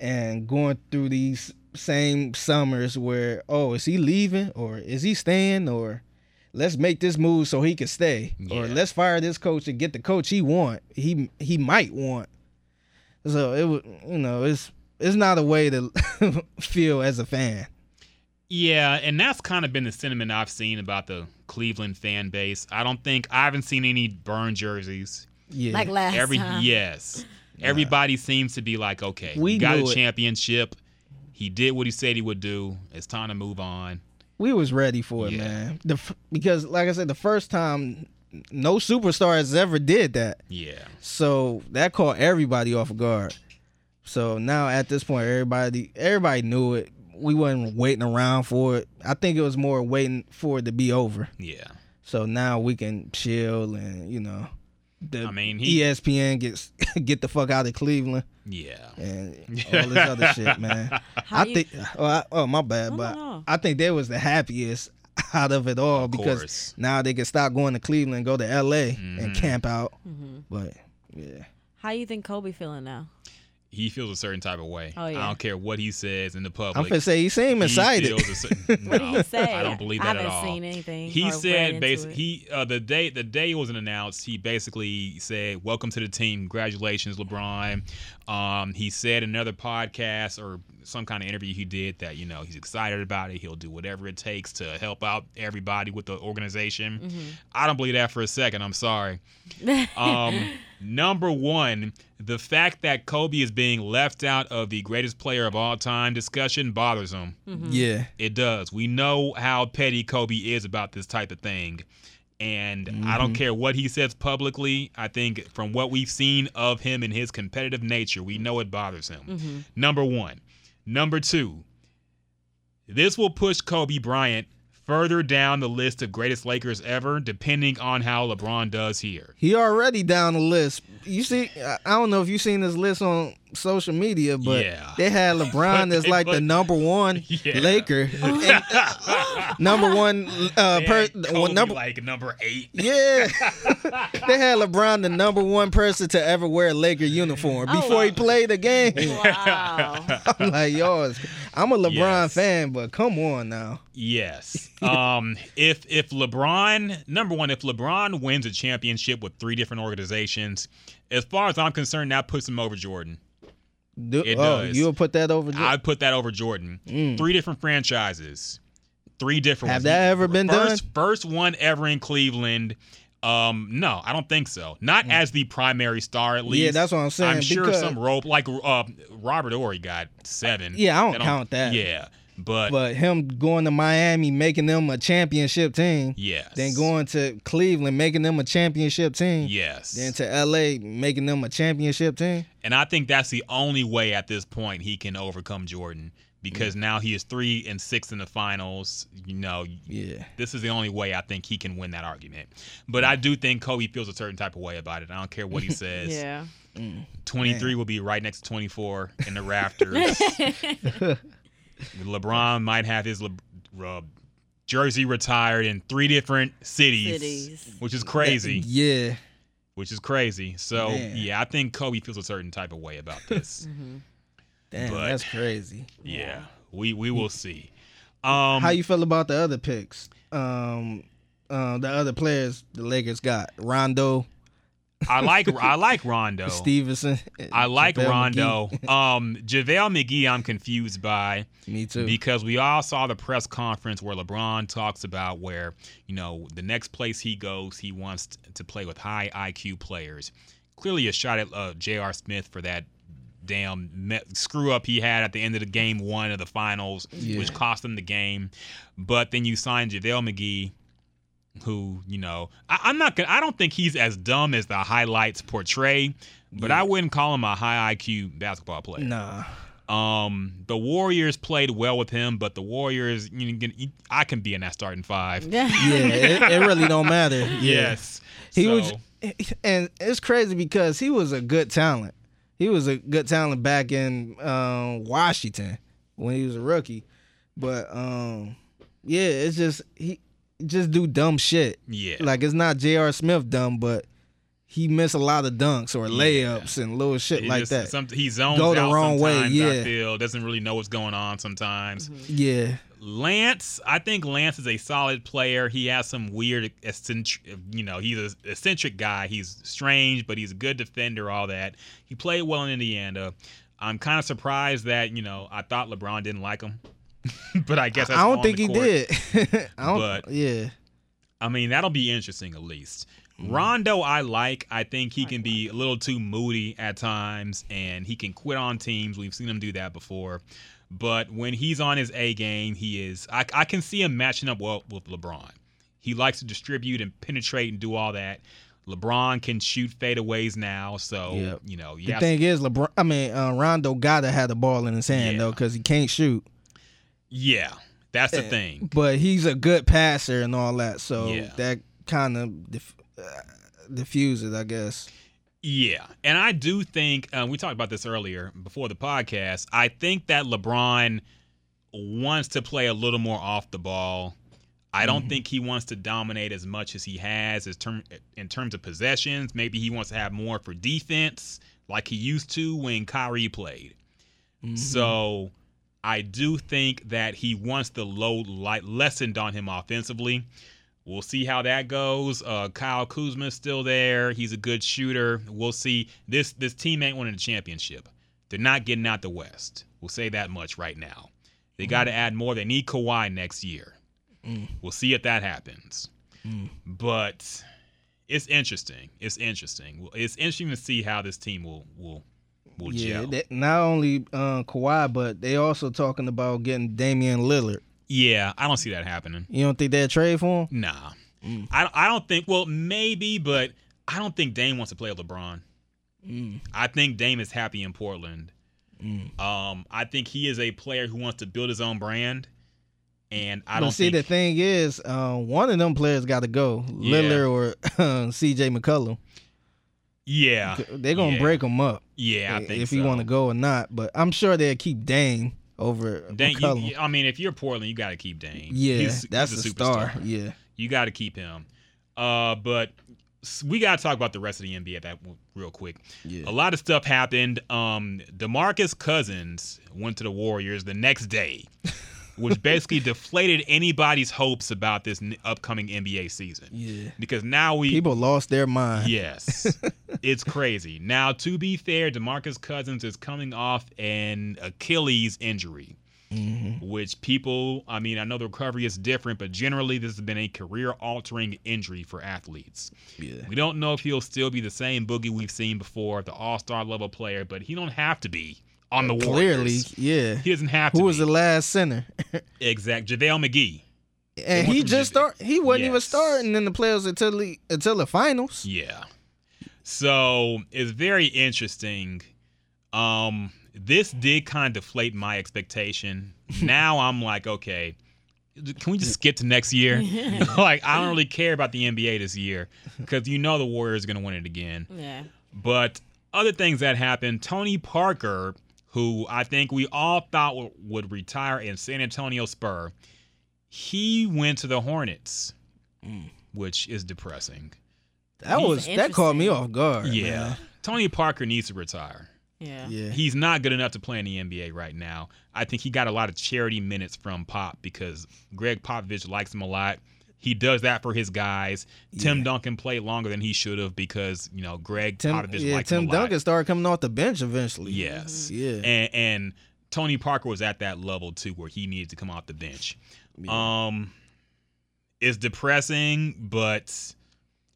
and going through these same summers where oh is he leaving or is he staying or let's make this move so he can stay or let's fire this coach and get the coach he want he he might want so it was you know it's it's not a way to [LAUGHS] feel as a fan Yeah, and that's kind of been the sentiment I've seen about the Cleveland fan base. I don't think I haven't seen any burn jerseys. yeah Like last Every time. yes, everybody seems to be like, okay, We we got knew a it. He did what he said he would do. It's time to move on. we was ready for it Yeah. man the f- because like i said the first time no superstars ever did that Yeah, So that caught everybody off guard. So now at this point, everybody everybody knew it. We wasn't waiting around for it. I think it was more waiting for it to be over. yeah. So now we can chill and you know, the I mean, he- ESPN gets [LAUGHS] get the fuck out of Cleveland Yeah. and [LAUGHS] all this other shit, man. How I you- think. Oh, I, oh my bad, No, no, but no. I think they was the happiest [LAUGHS] out of it all Of because course. now they can stop going to Cleveland, go to L.A. and Mhm. camp out. Mhm. But yeah. How you think Kobe feeling now? He feels a certain type of way. Oh, yeah. I don't care what he says in the public. I'm gonna say he seemed He excited. feels a certain- [LAUGHS] What did he say? I don't believe I that at haven't all. seen anything. He said basically he uh, the day the day it wasn't announced, he basically said, "Welcome to the team, congratulations, LeBron." Um, he said in another podcast or some kind of interview he did that you know he's excited about it. He'll do whatever it takes to help out everybody with the organization. Mm-hmm. I don't believe that for a second. I'm sorry. [LAUGHS] Um, number one, the fact that Kobe is being left out of the greatest player of all time discussion bothers him. Mm-hmm. Yeah. It does. We know how petty Kobe is about this type of thing. And I don't care what he says publicly. I think from what we've seen of him and his competitive nature, we know it bothers him. Mm-hmm. Number one. Number two, this will push Kobe Bryant further down the list of greatest Lakers ever, depending on how LeBron does here. He already down the list. You see, I I don't know if you've seen this list on social media, but Yeah. they had LeBron as They [LAUGHS] like the number one Yeah. Laker, [LAUGHS] And, uh, number one uh, They per, well, number. like number eight. Yeah, [LAUGHS] they had LeBron the number one person to ever wear a Laker uniform Oh, before he played the game. Wow. I'm like, yo, it's- I'm a LeBron Yes. fan, but come on now. Yes. [LAUGHS] Um, if if LeBron, number one, if LeBron wins a championship with three different organizations, as far as I'm concerned, that puts him over Jordan. Do, It oh, does. you'll put that over. Jordan? I'd put that over Jordan. Mm. Three different franchises, three different. Have ones. that ever been first, done? First one ever in Cleveland. Um, no, I don't think so. Not as the primary star, at least. Mm. Yeah, that's what I'm saying. I'm sure some rope like uh, Robert Horry got seven. Yeah, I don't They count that. Yeah, but, But him going to Miami, making them a championship team, yes, then going to Cleveland, making them a championship team, yes, then to LA, making them a championship team. And I think that's the only way at this point he can overcome Jordan because now he is three and six in the finals. You know, Yeah. this is the only way I think he can win that argument. But I do think Kobe feels a certain type of way about it. I don't care what he [LAUGHS] says. yeah. 23 will be right next to 24 in the rafters. [LAUGHS] LeBron might have his Le- uh, jersey retired in three different cities, Cities. which is crazy. Yeah. Which is crazy. So, Man. yeah, I think Kobe feels a certain type of way about this. Mm-hmm. Damn, But- that's crazy. Yeah, we we will see. Um, How you feel about the other picks? Um, uh, the other players the Lakers got Rondo, I like I like Rondo. [LAUGHS] Stephenson. I like JaVale Rondo. McGee. [LAUGHS] Um, JaVale McGee, I'm confused by Me too. because we all saw the press conference where LeBron talks about where you know the next place he goes, he wants to play with high IQ players. Clearly, a shot at uh, J.R. Smith for that damn me- screw up he had at the end of the game one of the finals, Yeah. which cost him the game. But then you signed JaVale McGee, who you know I, I'm not gonna. I don't think he's as dumb as the highlights portray, but I wouldn't call him a high IQ basketball player. nah. Um, the Warriors played well with him, but the Warriors, you know, you- I can be in that starting five. Yeah, [LAUGHS] it, it really don't matter. [LAUGHS] Yeah. Yes, He So, was, and it's crazy because he was a good talent. He was a good talent back in um, Washington when he was a rookie. But um, yeah, it's just he just do dumb shit. Yeah. Like it's not J.R. Smith dumb, but he miss a lot of dunks or layups and little shit He like just- that. Some, he zones Go the out wrong way, sometimes, I yeah. feel. Doesn't really know what's going on sometimes. yeah. Lance, I think Lance is a solid player. He has some weird eccentric, you know, he's an eccentric guy. He's strange, but he's a good defender, all that. He played well in Indiana. I'm kind of surprised that, you know, I thought LeBron didn't like him. [LAUGHS] but I guess that's I don't on think he did. [LAUGHS] I don't, But- yeah. I mean, that'll be interesting at least. Mm-hmm. Rondo, I like. I think he can be a little too moody at times, and he can quit on teams. We've seen him do that before. But when he's on his A game, he is. I, I can see him matching up well with LeBron. He likes to distribute and penetrate and do all that. LeBron can shoot fadeaways now, so Yep. you know. The Yeah, thing is, LeBron. I mean, uh, Rondo gotta have the ball in his hand Yeah. though, because he can't shoot. yeah, that's the thing. But he's a good passer and all that, so Yeah. that kind of dif- uh, diffuses, I guess. Yeah, and I do think uh, we talked about this earlier before the podcast. I think that LeBron wants to play a little more off the ball. I don't think he wants to dominate as much as he has as term in terms of possessions. Maybe he wants to have more for defense, like he used to when Kyrie played. So I do think that he wants the load light lessened on him offensively. We'll see how that goes. Uh, Kyle Kuzma's still there. He's a good shooter. We'll see. This this team ain't winning the championship. They're not getting out the West. We'll say that much right now. They got to add more. They need Kawhi next year. We'll see if that happens. But it's interesting. It's interesting. It's interesting to see how this team will will will Yeah, gel. that, not only uh, Kawhi, but they also talking about getting Damian Lillard. Yeah, I don't see that happening. You don't think they'd trade for him? Nah, I I don't think. Well, maybe, but I don't think Dame wants to play with LeBron. I think Dame is happy in Portland. Um, I think he is a player who wants to build his own brand, and I but don't see, think. the thing is, uh, one of them players got to go, Yeah. Lillard or [LAUGHS] uh, C.J. McCollum. yeah, They're gonna yeah. break him up Yeah, I think if so. he want to go or not. But I'm sure they'll keep Dame over Dame, you, I mean, if you're Portland, you got to keep Dame. yeah, He's- that's he's a star. Yeah, You got to keep him. Uh, but we got to talk about the rest of the NBA that real quick. Yeah. A lot of stuff happened. Um, DeMarcus Cousins went to the Warriors the next day, [LAUGHS] which [LAUGHS] basically deflated anybody's hopes about this n- upcoming NBA season. yeah. Because now we People lost their mind. Yes. [LAUGHS] it's crazy. Now, to be fair, DeMarcus Cousins is coming off an Achilles injury, mm-hmm. which people, I mean, I know the recovery is different, but generally this has been a career altering injury for athletes. Yeah. We don't know if he'll still be the same boogie we've seen before, the all star level player, but he don't have to be on the Clearly, Warriors. yeah. He doesn't have to Who was be. the last center? [LAUGHS] exact JaVale McGee. and he just J- start. He wasn't even starting in the playoffs until the until the finals. Yeah. So it's very interesting. Um, this did kind of deflate my expectation. [LAUGHS] now I'm like, okay, can we just skip to next year? [LAUGHS] like, I don't really care about the NBA this year because you know the Warriors are going to win it again. Yeah. But other things that happened, Tony Parker, who I think we all thought would, would retire in San Antonio Spur, he went to the Hornets, mm. which is depressing. That He's was that caught me off guard. Yeah. man. Tony Parker needs to retire. Yeah. yeah. He's not good enough to play in the NBA right now. I think he got a lot of charity minutes from Pop because Gregg Popovich likes him a lot. He does that for his guys. Tim Yeah. Duncan played longer than he should have because, you know, Gregg Tim, Popovich yeah, Tim him a lot. Duncan started coming off the bench eventually. Yes. Yeah. And and Tony Parker was at that level too where he needed to come off the bench. Um it's depressing, but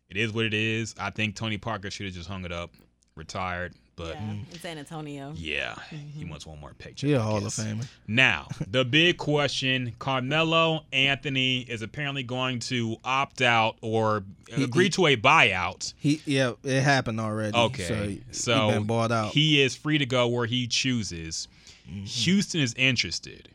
it is what it is. I think Tony Parker should have just hung it up, retired. But Yeah. Mm, in San Antonio. yeah, he mm-hmm. wants one more paycheck. He a I Hall of. Famer. Now, [LAUGHS] the big question Carmelo Anthony is apparently going to opt out or He- agree he- to a buyout. He yeah, it happened already. Okay. So, he- So, he been bought out. he is free to go where he chooses. Mm-hmm. Houston is interested.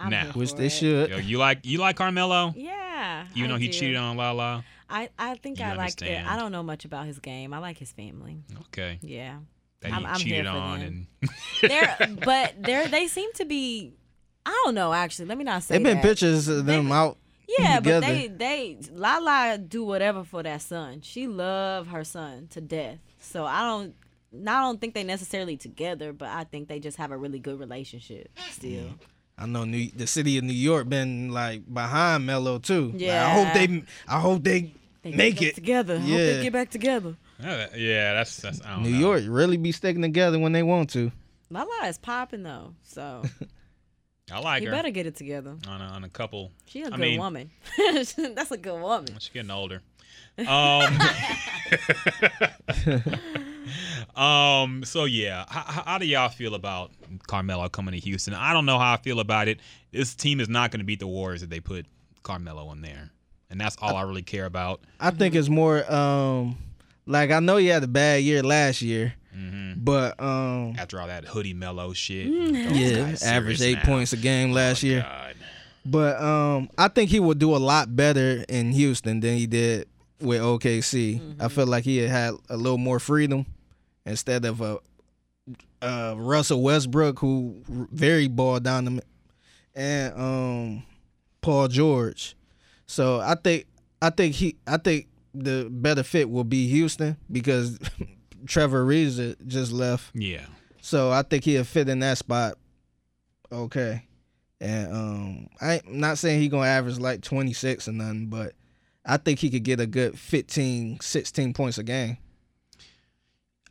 I'm Now. here which they it. should. Yo, you like you like Carmelo? Yeah. Even I though he do. cheated on Lala. I, I think You I like it. I don't know much about his game. I like his family. Okay. Yeah. That I'm- he I'm here cheated for on them. and [LAUGHS] They're but they're they seem to be I don't know actually. Let me not say They've been that. pictures of them They- out. Yeah, Yeah, together. but they they Lala do whatever for that son. She love her son to death. So I don't I don't think they necessarily together, but I think they just have a really good relationship still. Mm-hmm. I know New, the city of New York been like behind Melo too. Like, I hope they. I hope they, They make it together. I hope Yeah. they get back together. Yeah, that's that's. I don't New know. York really be sticking together when they want to. Lala is popping though, so [LAUGHS] I like you her better get it together. on a, on a couple. She a I good mean- woman. [LAUGHS] That's a good woman. She's getting older. Um. [LAUGHS] um. So yeah, how, how do y'all feel about Carmelo coming to Houston? I don't know how I feel about it. This team is not going to beat the Warriors if they put Carmelo in there, and that's all I really care about. I think it's more um like I know he had a bad year last year, hmm but um After all that Hoodie Melo shit, Mm. those yeah, guys averaged eight now. points a game last Oh, year. God. But um I think he would do a lot better in Houston than he did with OKC. I feel like he had, had a little more freedom instead of a uh, Russell Westbrook who very ball dominant and um Paul George. So I think I think he I think the better fit will be Houston because [LAUGHS] Trevor Ariza just left. Yeah. So I think he'll fit in that spot. Okay. And um I'm not saying he gonna average like 26 or nothing, but I think he could get a good 15, 16 points a game.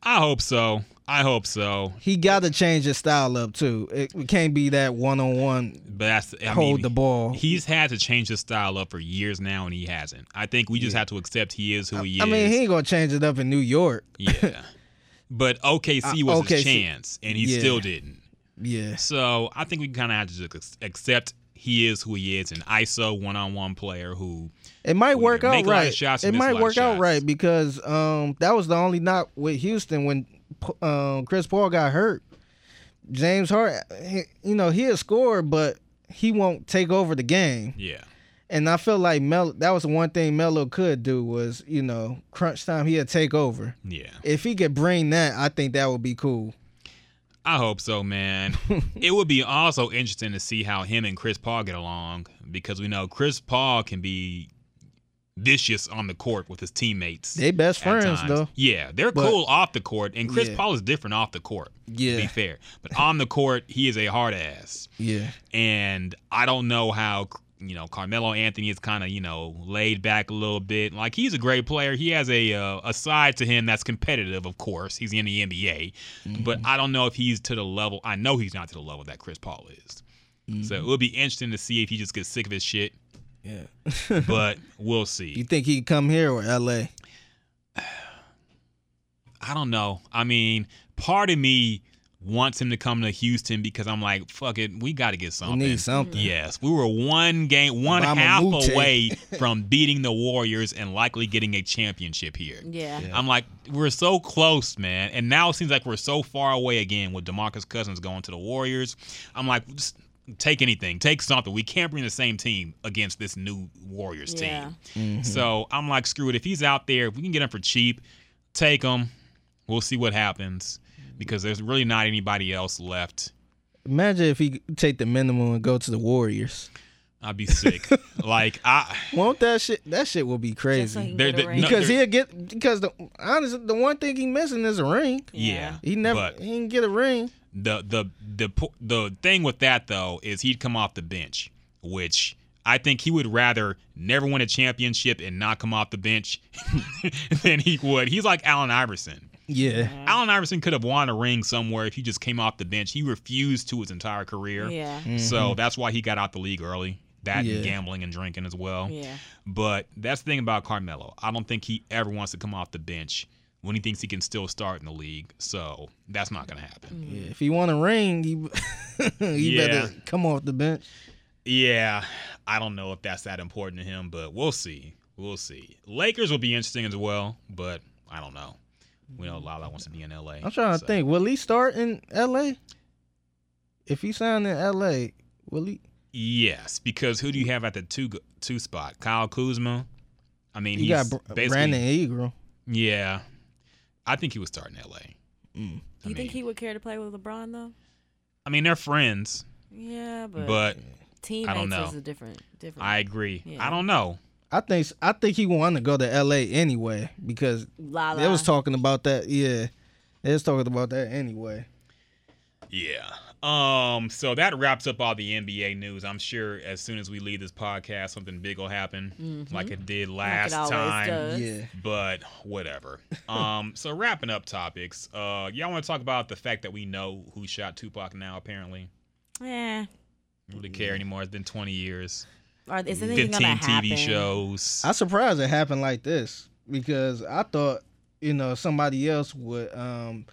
I hope so. I hope so. He got to change his style up too. It, it can't be that one on one But that's I hold mean, the ball. He's had to change his style up for years now, and he hasn't. I think we just have to accept he is who he is. I mean, he ain't gonna change it up in New York. yeah. But OKC Uh, was his chance, and he yeah. still didn't. Yeah. So I think we kind of have to just accept he is who he is, an ISO one-on-one player who. It might Well, work out make a lot of right. shots, it might work out right because um that was the only knock with Houston when um Chris Paul got hurt. James Hart, he, you know, he'll score, but he won't take over the game. Yeah. And I feel like Mel that was the one thing Melo could do was, you know, crunch time he'll take over. Yeah. If he could bring that, I think that would be cool. I hope so, man. [LAUGHS] it would be also interesting to see how him and Chris Paul get along because we know Chris Paul can be vicious on the court with his teammates. They best friends times. though. Yeah, they're But- cool off the court, and Chris Yeah. Paul is different off the court. To be fair, but on the court, he is a hard ass, Yeah. and I don't know how you know Carmelo Anthony is kind of you know laid back a little bit. Like he's a great player. He has a uh, a side to him that's competitive. Of course, he's in the NBA, but I don't know if he's to the level. I know he's not to the level that Chris Paul is. So it would be interesting to see if he just gets sick of his shit. Yeah. [LAUGHS] But we'll see. You think he'd come here or LA? [SIGHS] I don't know. I mean, part of me wants him to come to Houston because I'm like, fuck it, we got to get something. We need something. Yes, we were one game, one Obama half Mute. away [LAUGHS] from beating the Warriors and likely getting a championship here. Yeah. I'm like, we're so close, man. And now it seems like we're so far away again with Demarcus Cousins going to the Warriors. I'm like, just take anything, take something. We can't bring the same team against this new Warriors Yeah. team. Mm-hmm. So I'm like, screw it. If he's out there, if we can get him for cheap, take him. We'll see what happens because there's really not anybody else left. Imagine if he take the minimum and go to the Warriors. I'd be sick. [LAUGHS] like I, Won't that shit? That shit will be Just so he crazy. can They're- they're- ring. no, because he'll get because the honestly the one thing he missing is a ring. yeah. He never he didn't get a ring. the the the po- the thing with that though is he'd come off the bench, which I think he would rather never win a championship and not come off the bench [LAUGHS] than he would. He's like Allen Iverson. Yeah. Allen Iverson could have won a ring somewhere if he just came off the bench. He refused to his entire career. Yeah. So that's why he got out the league early. That Mm-hmm. Yeah. and gambling and drinking as well. Yeah. But that's the thing about Carmelo. I don't think he ever wants to come off the bench when he thinks he can still start in the league. So that's not going to happen. Yeah. If he want a ring, he [LAUGHS] he Yeah. better come off the bench. Yeah, I don't know if that's that important to him, but we'll see. We'll see. Lakers will be interesting as well, but I don't know. We know Lala wants to be in LA. I'm trying to think. Will he start in L.A.? If he signed in L.A., will he? Yes, because who do you have at the two two spot? Kyle Kuzma. I mean, He he's got Br- basically Brandon Ingram. yeah. I think he would start in LA. Mm. Do you I think he would care to play with LeBron though? I mean, they're friends, Yeah, but, but teammates know. is a different different. I agree. Yeah. I don't know. I think I think he wanted to go to L.A. anyway because La they was talking about that. Yeah, they was talking about that anyway. Yeah. Um. So that wraps up all the NBA news. I'm sure as soon as we leave this podcast, something big will happen, like it did last Mm-hmm. always time. does. Yeah, But whatever. [LAUGHS] um. So wrapping up topics. Uh. Y'all want to talk about the fact that we know who shot Tupac now? Apparently, Yeah. don't really care anymore. It's been 20 years. Or is anything 15 gonna TV happen? shows. I'm surprised it happened like this because I thought you know somebody else would um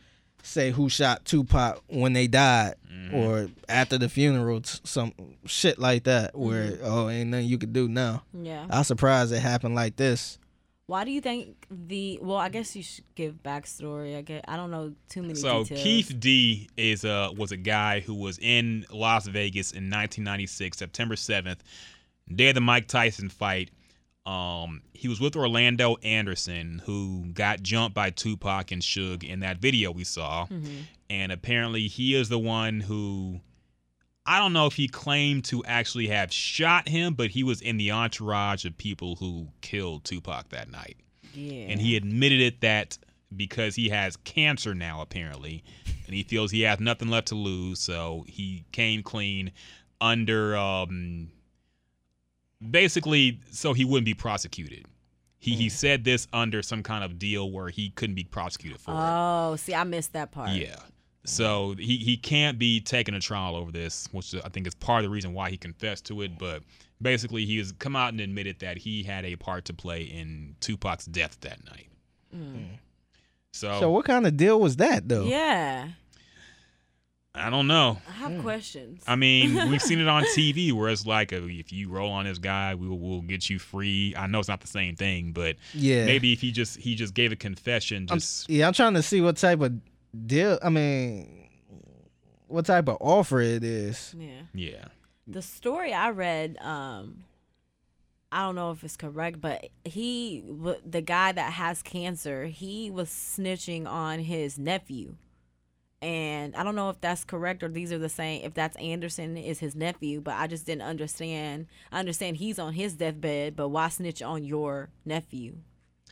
say who shot Tupac when they died Mhm. or after the funeral, some shit like that. Where Mm-hmm. oh, ain't nothing you could do now. Yeah. I'm surprised it happened like this. Why do you think the? Well, I guess you should give backstory. I get. I don't know too many So details. Keffe D is uh was a guy who was in Las Vegas in 1996, September 7th, day of the Mike Tyson fight. Um, he was with Orlando Anderson, who got jumped by Tupac and Suge in that video we saw, Mm-hmm. and apparently he is the one who. I don't know if he claimed to actually have shot him, but he was in the entourage of people who killed Tupac that night Yeah. and he admitted it that because he has cancer now apparently and he feels he has nothing left to lose so he came clean under um basically so he wouldn't be prosecuted. He he mm. said this under some kind of deal where he couldn't be prosecuted for it. Oh, see, I missed that part. yeah. So he, he can't be taking a trial over this which i think is part of the reason why he confessed to it but basically he has come out and admitted that he had a part to play in tupac's death that night. Mm. Mm. So, So what kind of deal was that though? Yeah. I don't know I have questions. i mean we've seen it on [LAUGHS] tv where it's like uh, if you roll on this guy we will we'll get you free i know it's not the same thing but Yeah. maybe if he just he just gave a confession I'm, just yeah, I'm trying to see what type of deal. I mean, what type of offer it is. yeah. yeah The story I read, um, I don't know if it's correct, but he, the guy that has cancer, he was snitching on his nephew. And I don't know if that's correct or these are the same. If that's Anderson is his nephew, but I just didn't understand. I understand he's on his deathbed, but why snitch on your nephew?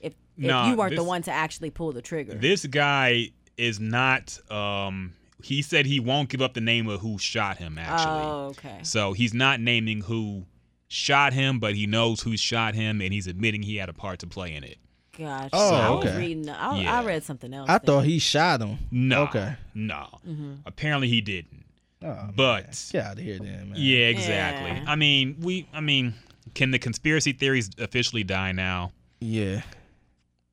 If if you weren't the one to actually pull the trigger. This guy is not. Um, he said he won't give up the name of who shot him. Actually, oh, okay. so he's not naming who shot him, but he knows who shot him, and he's admitting he had a part to play in it. Gotcha. Oh, I was okay. reading. I, Yeah. I read something else. I then. thought he shot him. No, Okay. no. Mm-hmm. Apparently he didn't. Oh, But- man. get out of here, then, man. Yeah, exactly. Yeah. I mean, we. I mean, can the conspiracy theories officially die now? Yeah.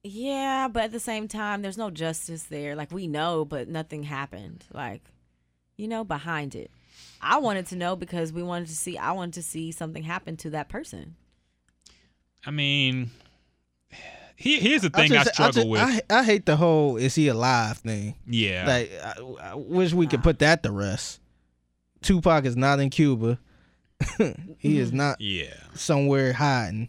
Yeah, but at the same time, there's no justice there. Like we know, but nothing happened. Like, you know, behind it. I wanted to know because we wanted to see. I wanted to see something happen to that person. I mean, he, here's the thing I, just- struggle just- with. I, I hate the whole "is he alive" thing. yeah, Like, I, I wish we could put that to rest. Tupac is not in Cuba. [LAUGHS] he is not yeah. somewhere hiding.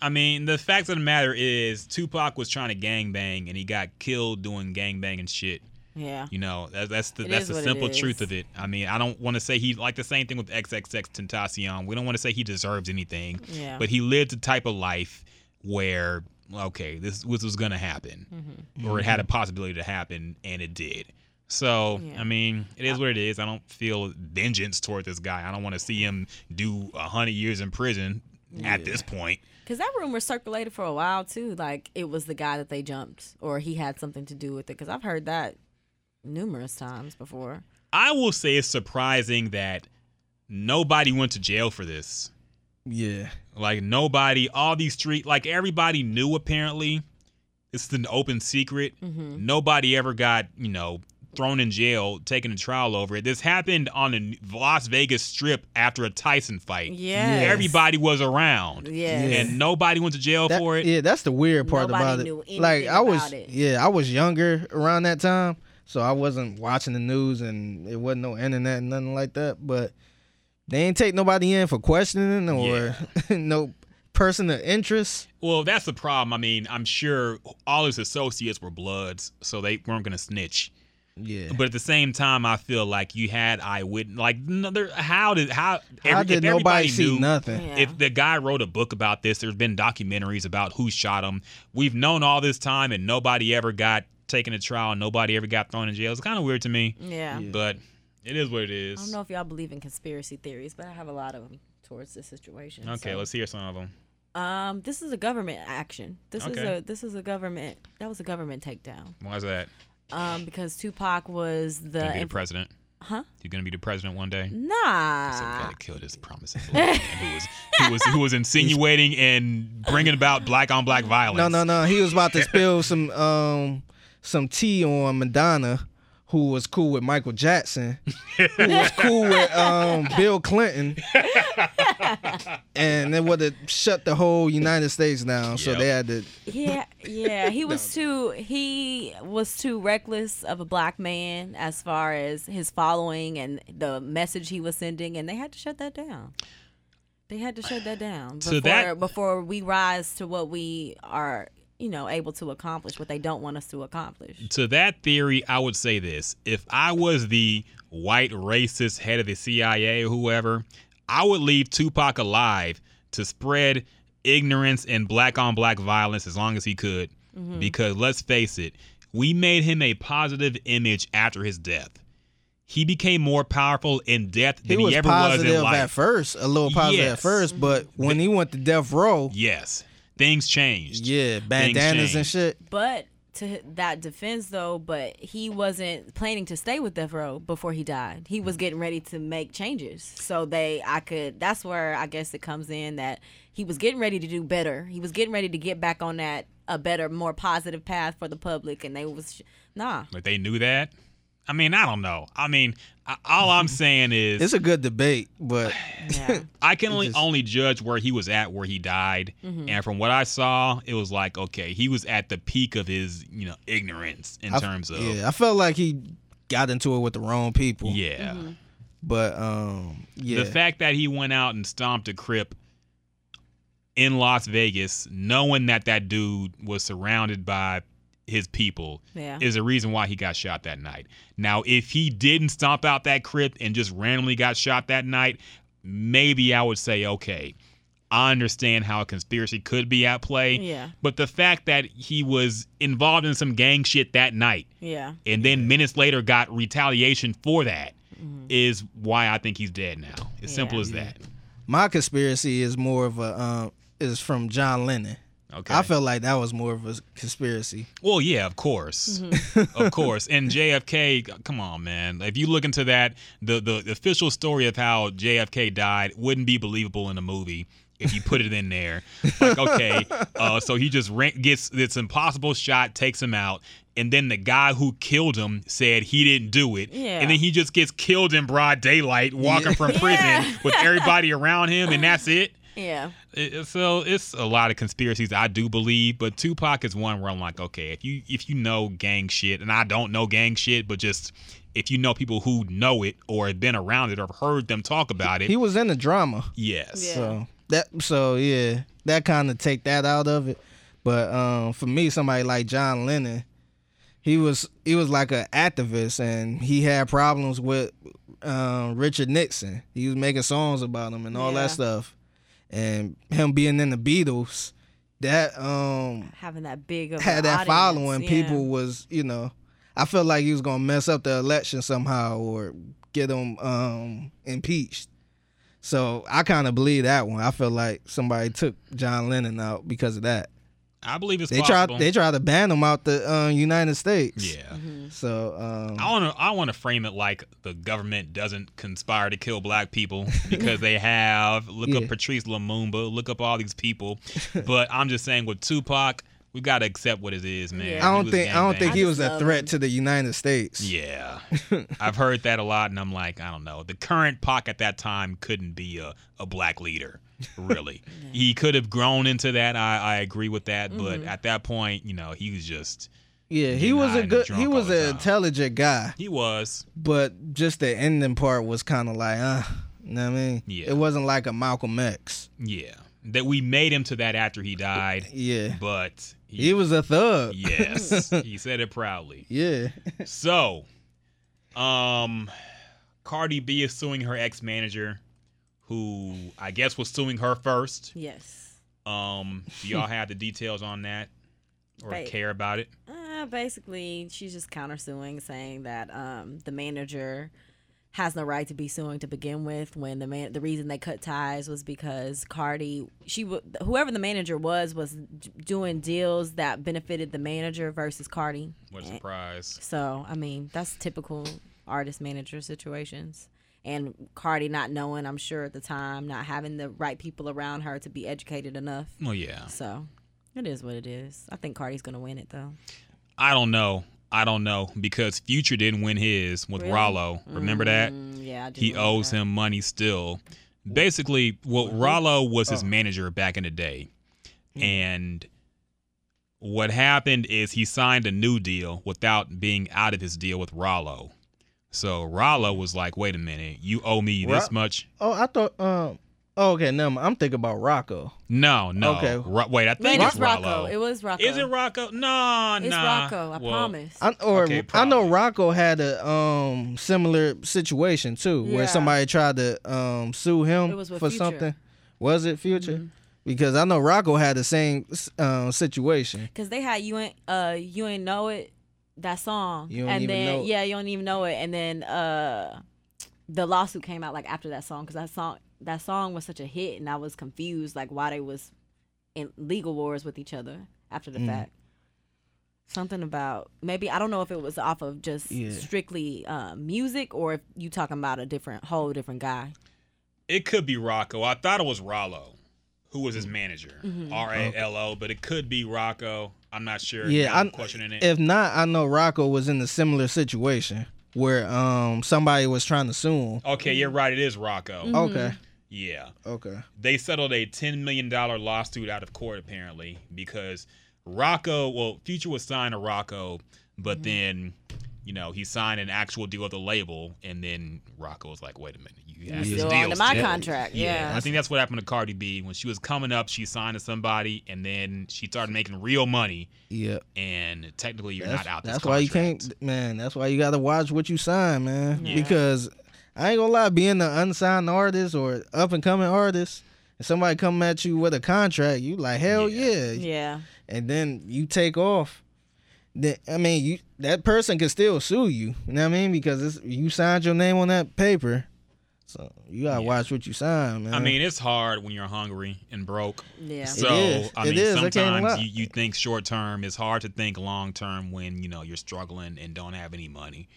I mean, the fact of the matter is, Tupac was trying to gangbang and he got killed doing gangbanging shit. Yeah. You know, that, that's the It that's the simple truth of it. I mean, I don't want to say he like the same thing with XXXTentacion. We don't want to say he deserves anything, Yeah. but he lived a type of life where okay, this, this was gonna happen, Mm-hmm. or it had a possibility to happen, and it did. So Yeah. I mean, it is what it is. I don't feel vengeance toward this guy. I don't want to see him do a hundred years in prison at this point. Because that rumor circulated for a while too. Like it was the guy that they jumped, or he had something to do with it. Because I've heard that numerous times before. I will say it's surprising that nobody went to jail for this. Yeah. Like nobody, all these street, like everybody knew apparently. It's an open secret. Mm-hmm. Nobody ever got, you know, thrown in jail, taken a trial over it. This happened on the Las Vegas Strip after a Tyson fight. Yes. Everybody was around. Yeah. And nobody went to jail That- for it. Yeah, that's the weird part Nobody about knew it. Like I was, about it. yeah, I was younger around that time, so I wasn't watching the news, and it wasn't no internet, and nothing like that. But they ain't take nobody in for questioning or [LAUGHS] no person of interest. Well, that's the problem. I mean, I'm sure all his associates were bloods, so they weren't going to snitch. Yeah. But at the same time, I feel like you had eyewitness. Like, no, there, how did how How every- did nobody everybody see knew- nothing? Yeah. If the guy wrote a book about this, there's been documentaries about who shot him. We've known all this time, and nobody ever got taken to trial. and Nobody ever got thrown in jail. It's kind of weird to me, yeah. but it is what it is. I don't know if y'all believe in conspiracy theories, but I have a lot of them towards this situation. Okay, so. let's hear some of them. Um, this is a government action. This is a this is a government. That was a government takedown. Why's that? Um, because Tupac was the be the inf- president. huh? You're gonna be the president one day. Nah. Somebody killed his promising man who was who was who was [LAUGHS] insinuating and bringing about black on black violence. No, no, no. He was about to [LAUGHS] spill some um some tea on Madonna, who was cool with Michael Jackson, who [LAUGHS] was cool with um Bill Clinton, [LAUGHS] and it would have shut the whole United States down. So they had to. Yeah, yeah. He was [LAUGHS] too he was too reckless of a black man as far as his following and the message he was sending, and they had to shut that down. They had to shut that down So that- before we rise to what we are, you know, able to accomplish. What they don't want us to accomplish. To that theory, I would say this: if I was the white racist head of the CIA or whoever, I would leave Tupac alive to spread ignorance and black on black violence as long as he could. Mm-hmm. Because let's face it, we made him a positive image after his death. He became more powerful in death than he, was ever was in life. at first, a little positive Yes. at first, but mm-hmm. when he went to death row, Yes, things changed. yeah, bandanas and shit. But to that defense, though, but he wasn't planning to stay with Death Row before he died. He was getting ready to make changes, so they, I could. That's where I guess it comes in that he was getting ready to do better. He was getting ready to get back on that a better, more positive path for the public, and they was nah. But they knew that. I mean, I don't know. I mean, all I'm [LAUGHS] saying is It's a good debate, but [SIGHS] Yeah. I can only just- only judge where he was at where he died, Mm-hmm. and from what I saw, it was like okay, he was at the peak of his you know ignorance in I- terms of yeah, I felt like he got into it with the wrong people. yeah. But um, yeah, The fact that he went out and stomped a crip in Las Vegas, knowing that that dude was surrounded by his people, Yeah. is a reason why he got shot that night. Now, if he didn't stomp out that crip and just randomly got shot that night, maybe I would say, okay, I understand how a conspiracy could be at play. Yeah. But the fact that he was involved in some gang shit that night Yeah. and then minutes later got retaliation for that is Mm-hmm. why I think he's dead now. As simple as that. my conspiracy is more of a um, is from John Lennon. Okay. I felt like that was more of a conspiracy. Well, yeah, of course, Mm-hmm. [LAUGHS] of course. And JFK, come on, man. If you look into that, the, the the official story of how JFK died wouldn't be believable in a movie if you put it in there. Like, okay, uh, so he just ran, gets this impossible shot, takes him out, and then the guy who killed him said he didn't do it, Yeah. and then he just gets killed in broad daylight, walking from prison Yeah. with everybody around him, and that's it. Yeah. It- so it's a lot of conspiracies I do believe, but Tupac is one where I'm like, okay, if you if you know gang shit, and I don't know gang shit, but just if you know people who know it or have been around it or heard them talk about it, He was in the drama, yes, Yeah. so that so yeah, that kind of take that out of it. But um, for me, somebody like John Lennon, he was he was like an activist, and he had problems with um, Richard Nixon. He was making songs about him and all Yeah. that stuff, and him being in the Beatles, that um Having that big of had that audience, following. yeah. People was, you know, I felt like he was gonna mess up the election somehow or get him um, impeached. So I kind of believe that one. I feel like somebody took John Lennon out because of that. I believe it's They possible. tried they tried to ban them out the uh, United States. yeah. Mm-hmm. So um, I want to I want to frame it like the government doesn't conspire to kill black people [LAUGHS] because they have look Yeah. up Patrice Lumumba, look up all these people, [LAUGHS] but I'm just saying with Tupac, we got to accept what it is, man. Yeah. I don't think I don't gangbanging. think he was a threat him. to the United States. Yeah, I've heard that a lot, and I'm like, I don't know. The current Pac at that time couldn't be a, a black leader, really. [LAUGHS] He could have grown into that. I, I agree with that, but Mm-hmm. at that point, you know, he was just Yeah, he was a good he was the an intelligent guy, he was. but just the ending part was kind of like, uh, you know what I mean? Yeah. It wasn't like a Malcolm X. Yeah, that we made him to that after he died, Yeah. but He was a thug. yes, [LAUGHS] he said it proudly. Yeah. So Um, Cardi B is suing her ex manager, who I guess was suing her first. Yes. Um, do y'all [LAUGHS] have the details on that or Ba- care about it? Uh, basically, she's just countersuing, saying that um, the manager has no right to be suing to begin with. When the man, the reason they cut ties was because Cardi, she w- whoever the manager was, was d- doing deals that benefited the manager versus Cardi. What a Eh, surprise. So, I mean, that's typical artist manager situations. And Cardi not knowing, I'm sure at the time, not having the right people around her to be educated enough. Well, yeah. So, it is what it is. I think Cardi's gonna win it though. I don't know. I don't know because Future didn't win his with Really? Ralo. Remember that? Mm, yeah, I do He owes that. him money still. Basically, well, Ralo was his manager back in the day. And what happened is he signed a new deal without being out of his deal with Ralo. So Ralo was like, wait a minute, you owe me this Ro- much? Oh, I thought. Um. Oh, okay. No, I'm thinking about Rocko. No, no. Okay. Ro- wait, I Wait, think it's it's Rocko. Ralo. It was Rocko. Is it Rocko? No, It's nah. Rocko. I Well, promise. I, or Okay, I know. Rocko had a um similar situation too, Yeah. where somebody tried to um sue him It was with for Future. something. Was it Future? Mm-hmm. Because I know Rocko had the same um situation. Cause they had you ain't uh you ain't know it that song, You don't and even then know yeah you don't even know it, and then uh the lawsuit came out like after that song because that song that song was such a hit, and I was confused like why they was in legal wars with each other after the Mm. fact. Something about maybe I don't know if it was off of just Yeah. strictly uh, music or if you talking about a different whole different guy. It could be Rocko. I thought it was Ralo, who was his Mm. manager. Mm-hmm. R A L O, but it could be Rocko. I'm not sure. Yeah, Now I'm I- questioning it. If not, I know Rocko was in a similar situation where um somebody was trying to sue him. okay, you're right. It is Rocko. Mm-hmm. Okay. Yeah. Okay. They settled a $10 million lawsuit out of court, apparently, because Rocko, well, Future was signed to Rocko, but then, you know, he signed an actual deal with the label, and then Rocko was like, wait a minute, you had You this still deal under my still." contract, yeah. I think that's what happened to Cardi B. When she was coming up, she signed to somebody, and then she started making real money, Yeah. and technically you're That's, not out this that's why you can't man, that's why you gotta watch what you sign, man. Yeah. Because I ain't gonna lie, being an unsigned artist or up and coming artist, and somebody come at you with a contract, you like, hell Yeah. yeah. Yeah. And then you take off. Then I mean you that person can still sue you. You know what I mean? Because it's, you signed your name on that paper. So you gotta Yeah. watch what you sign, man. I mean, it's hard when you're hungry and broke. Yeah. So is. I It mean, is. Sometimes you, you think short term. It's hard to think long term when you know you're struggling and don't have any money.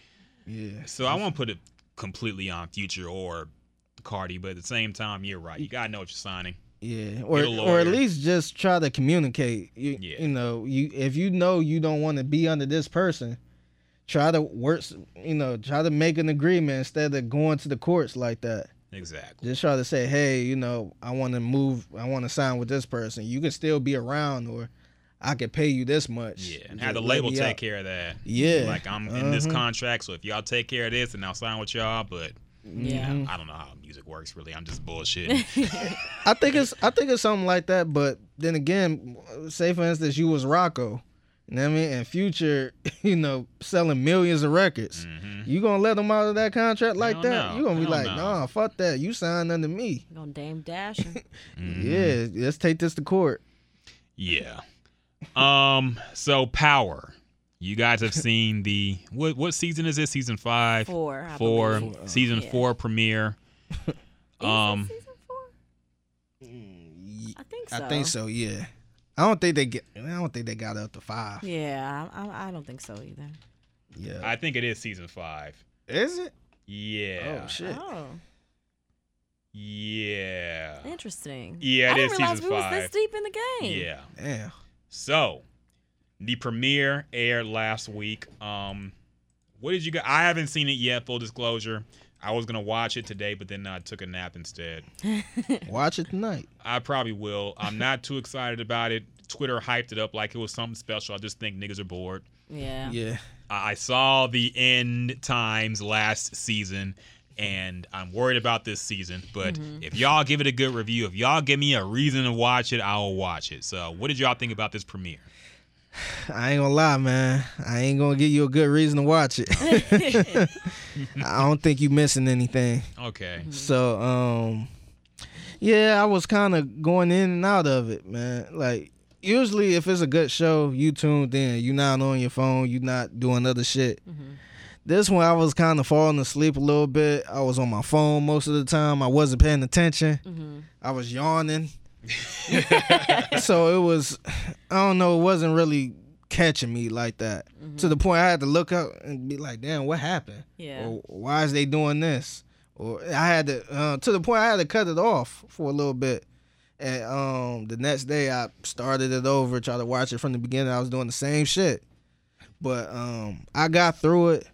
yeah. So I won't put it completely on Future or Cardi, but at the same time, you're right. You gotta know what you're signing. Yeah, or or at least just try to communicate. You, Yeah. you know, you if you know you don't want to be under this person, try to work. You know, try to make an agreement instead of going to the courts like that. Exactly. Just try to say, hey, you know, I want to move. I want to sign with this person. You can still be around, or I could pay you this much. Yeah, and have the label take out. care of that. Yeah, Like I'm in this Uh-huh. contract, so if y'all take care of this, and I'll sign with y'all. But Yeah. Mhm. I don't know how music works. Really, I'm just bullshit [LAUGHS] I think it's I think it's something like that. But then again, say for instance you was Rocko, you know what I mean, and Future, [LAUGHS] you know, selling millions of records. Mhm. You gonna let them out of that contract like that? no. You gonna be like, no. nah, fuck that. You signed under me. You Gonna Dame Dash. him. Mhm. [LAUGHS] Yeah, let's take this to court. Yeah. Um. So Power. You guys have [LAUGHS] seen the what? What season is this? Season five. Four. I Four. believe. Season Yeah. four premiere. Is Um. season four? I think so. I think so. Yeah. I don't think they get. I don't think they got up to five. Yeah, I, I, I don't think so either. Yeah. I think it is season five. Is it? Yeah. Oh shit. Oh, Yeah. interesting. Yeah, it I is didn't realize season we five. was this deep in the game. Yeah. Yeah. So, the premiere aired last week. Um, what did you get? I haven't seen it yet. Full disclosure. I was gonna watch it today, but then I took a nap instead. [LAUGHS] Watch it tonight. I probably will. I'm not too excited about it. Twitter hyped it up like it was something special. I just think niggas are bored. Yeah. Yeah. I I saw the end times last season, and I'm worried about this season. But mm-hmm. if y'all give it a good review, if y'all give me a reason to watch it, I'll watch it. So, what did y'all think about this premiere? I ain't gonna lie, man. I ain't gonna give you a good reason to watch it. [LAUGHS] I don't think you missing anything. Okay. So, um, yeah, I was kind of going in and out of it, man. Like usually, if it's a good show, you tuned in. You not on your phone. You not doing other shit. This one, I was kind of falling asleep a little bit. I was on my phone most of the time. I wasn't paying attention. I was yawning. [LAUGHS] so it was, I don't know, it wasn't really catching me like that to the point I had to look up and be like, damn, what happened? Yeah. Or why is they doing this? Or I had to, uh, to the point I had to cut it off for a little bit. And um, the next day I started it over, tried to watch it from the beginning. I was doing the same shit, but um, I got through it.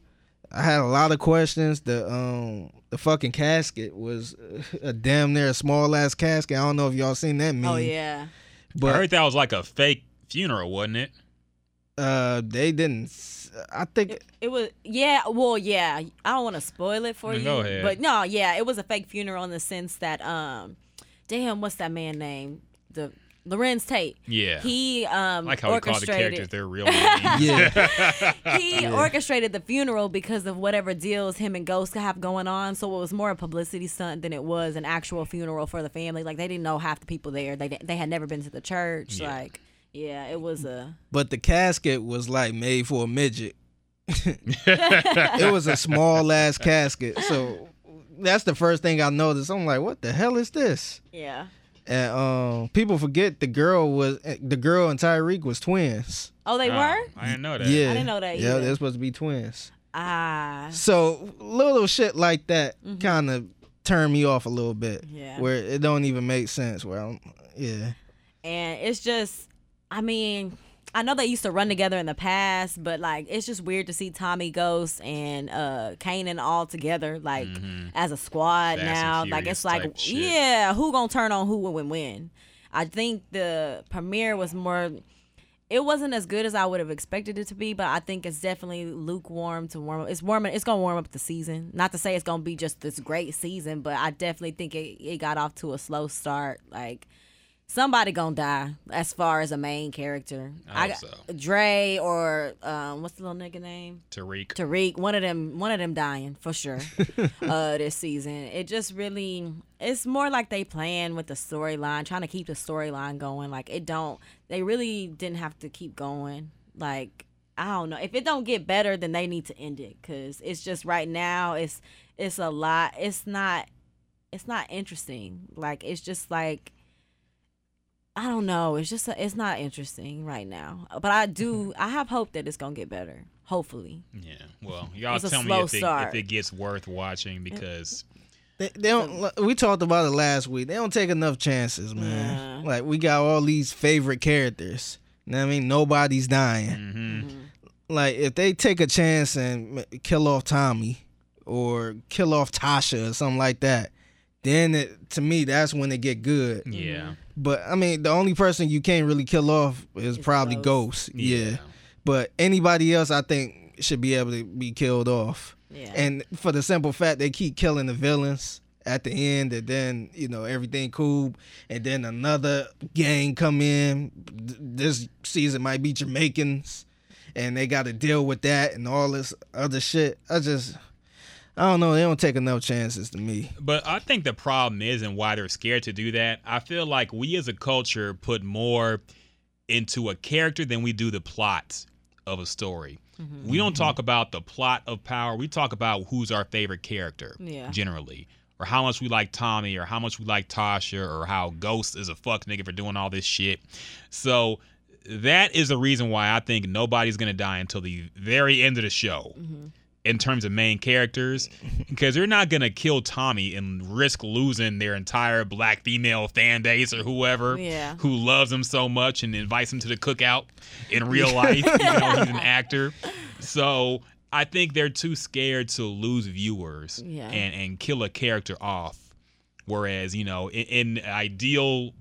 I had a lot of questions. The um, the fucking casket was a damn near small ass casket. I don't know if y'all seen that meme. Oh yeah. But I heard that was like a fake funeral, wasn't it? uh, they didn't. I think It, it was yeah. Well, yeah. I don't want to spoil it for No, you. go ahead. But no, yeah, it was a fake funeral in the sense that um, damn, what's that man name? The Larenz Tate. Yeah. He um I like how we call the characters orchestrated. their real names. [LAUGHS] yeah, [LAUGHS] he orchestrated the funeral because of whatever deals him and Ghost have going on. So it was more a publicity stunt than it was an actual funeral for the family. Like they didn't know half the people there. They they had never been to the church. Yeah. Like yeah, it was a but the casket was like made for a midget. [LAUGHS] it was a small ass casket. So that's the first thing I noticed. I'm like, what the hell is this? yeah. And um, people forget the girl was the girl and Tariq was twins. Oh, they Oh, were. I didn't know that. Yeah, I didn't know that Yeah, either. they're supposed to be twins. Ah. So little shit like that kind of turned me off a little bit. Mm-hmm. Yeah. Where it don't even make sense. Where I'm, yeah. and it's just i mean i know they used to run together in the past but like it's just weird to see tommy ghost and uh kanan all together like as a squad Mm-hmm. Fast now like it's like yeah who gonna turn on who when when i think the premiere was more it wasn't as good as I would have expected it to be, but I think it's definitely lukewarm to warm up. It's warming. It's gonna warm up the season. Not to say it's gonna be just this great season, but I definitely think it, it got off to a slow start. Like somebody gonna die as far as a main character. I hope got- so. Dre or um, what's the little nigga name? Tariq. Tariq. One of them. One of them dying for sure. [LAUGHS] uh, this season, it just really. It's more like they playing with the storyline, trying to keep the storyline going. Like it don't. They really didn't have to keep going. Like I don't know. If it don't get better, then they need to end it because it's just right now. It's it's a lot. It's not. It's not interesting. Like it's just like. I don't know. It's just it's not interesting right now. But I do. I have hope that it's gonna get better. Hopefully. Yeah. Well, y'all It's a tell me slow if it, start. if it gets worth watching because They, they don't. We talked about it last week. They don't take enough chances, man. Yeah. Like we got all these favorite characters. You know what I mean? Nobody's dying. mhm. Like if they take a chance and kill off Tommy or kill off Tasha or something like that, then it, to me that's when it get good. yeah. But I mean, the only person you can't really kill off is It's probably Ghost. Ghost. Yeah. But anybody else, I think, should be able to be killed off. Yeah. And for the simple fact they keep killing the villains at the end, and then you know everything cool, and then another gang come in. This season might be Jamaicans, and they got to deal with that and all this other shit. I just, I don't know. They don't take enough chances to me. But I think the problem is and why they're scared to do that. I feel like we as a culture put more into a character than we do the plot of a story. Mm-hmm. We don't mm-hmm. talk about the plot of power. We talk about who's our favorite character Yeah. generally. Or how much we like Tommy or how much we like Tasha or how Ghost is a fuck nigga for doing all this shit. So that is the reason why I think nobody's gonna die until the very end of the show mm-hmm. In terms of main characters [LAUGHS] because they're not gonna kill Tommy and risk losing their entire black female fan base or whoever Yeah. who loves him so much and invites him to the cookout in real life, even though he's an [LAUGHS] actor. So I think they're too scared to lose viewers Yeah. and and kill a character off. Whereas you know, in, in ideal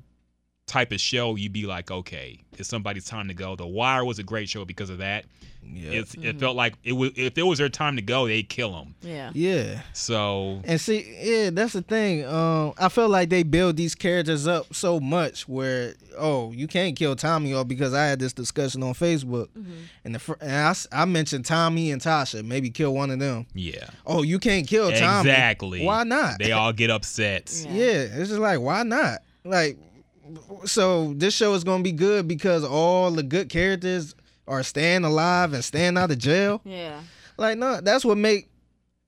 type of show you'd be like, okay, it's somebody's time to go. The Wire was a great show because of that. Yeah. It's, It felt like it was if it was their time to go, they'd kill him. Yeah. Yeah. So And see, yeah, that's the thing. Um, I felt like they build these characters up so much where, oh, you can't kill Tommy off because I had this discussion on Facebook, and the fir- and I, s- I mentioned Tommy and Tasha, maybe kill one of them. yeah, Oh, you can't kill Tommy. exactly. Why not? They all get upset. [LAUGHS] Yeah. Yeah, it's just like why not? Like, so this show is gonna be good because all the good characters are staying alive and staying out of jail. Yeah. Like, no, that's what make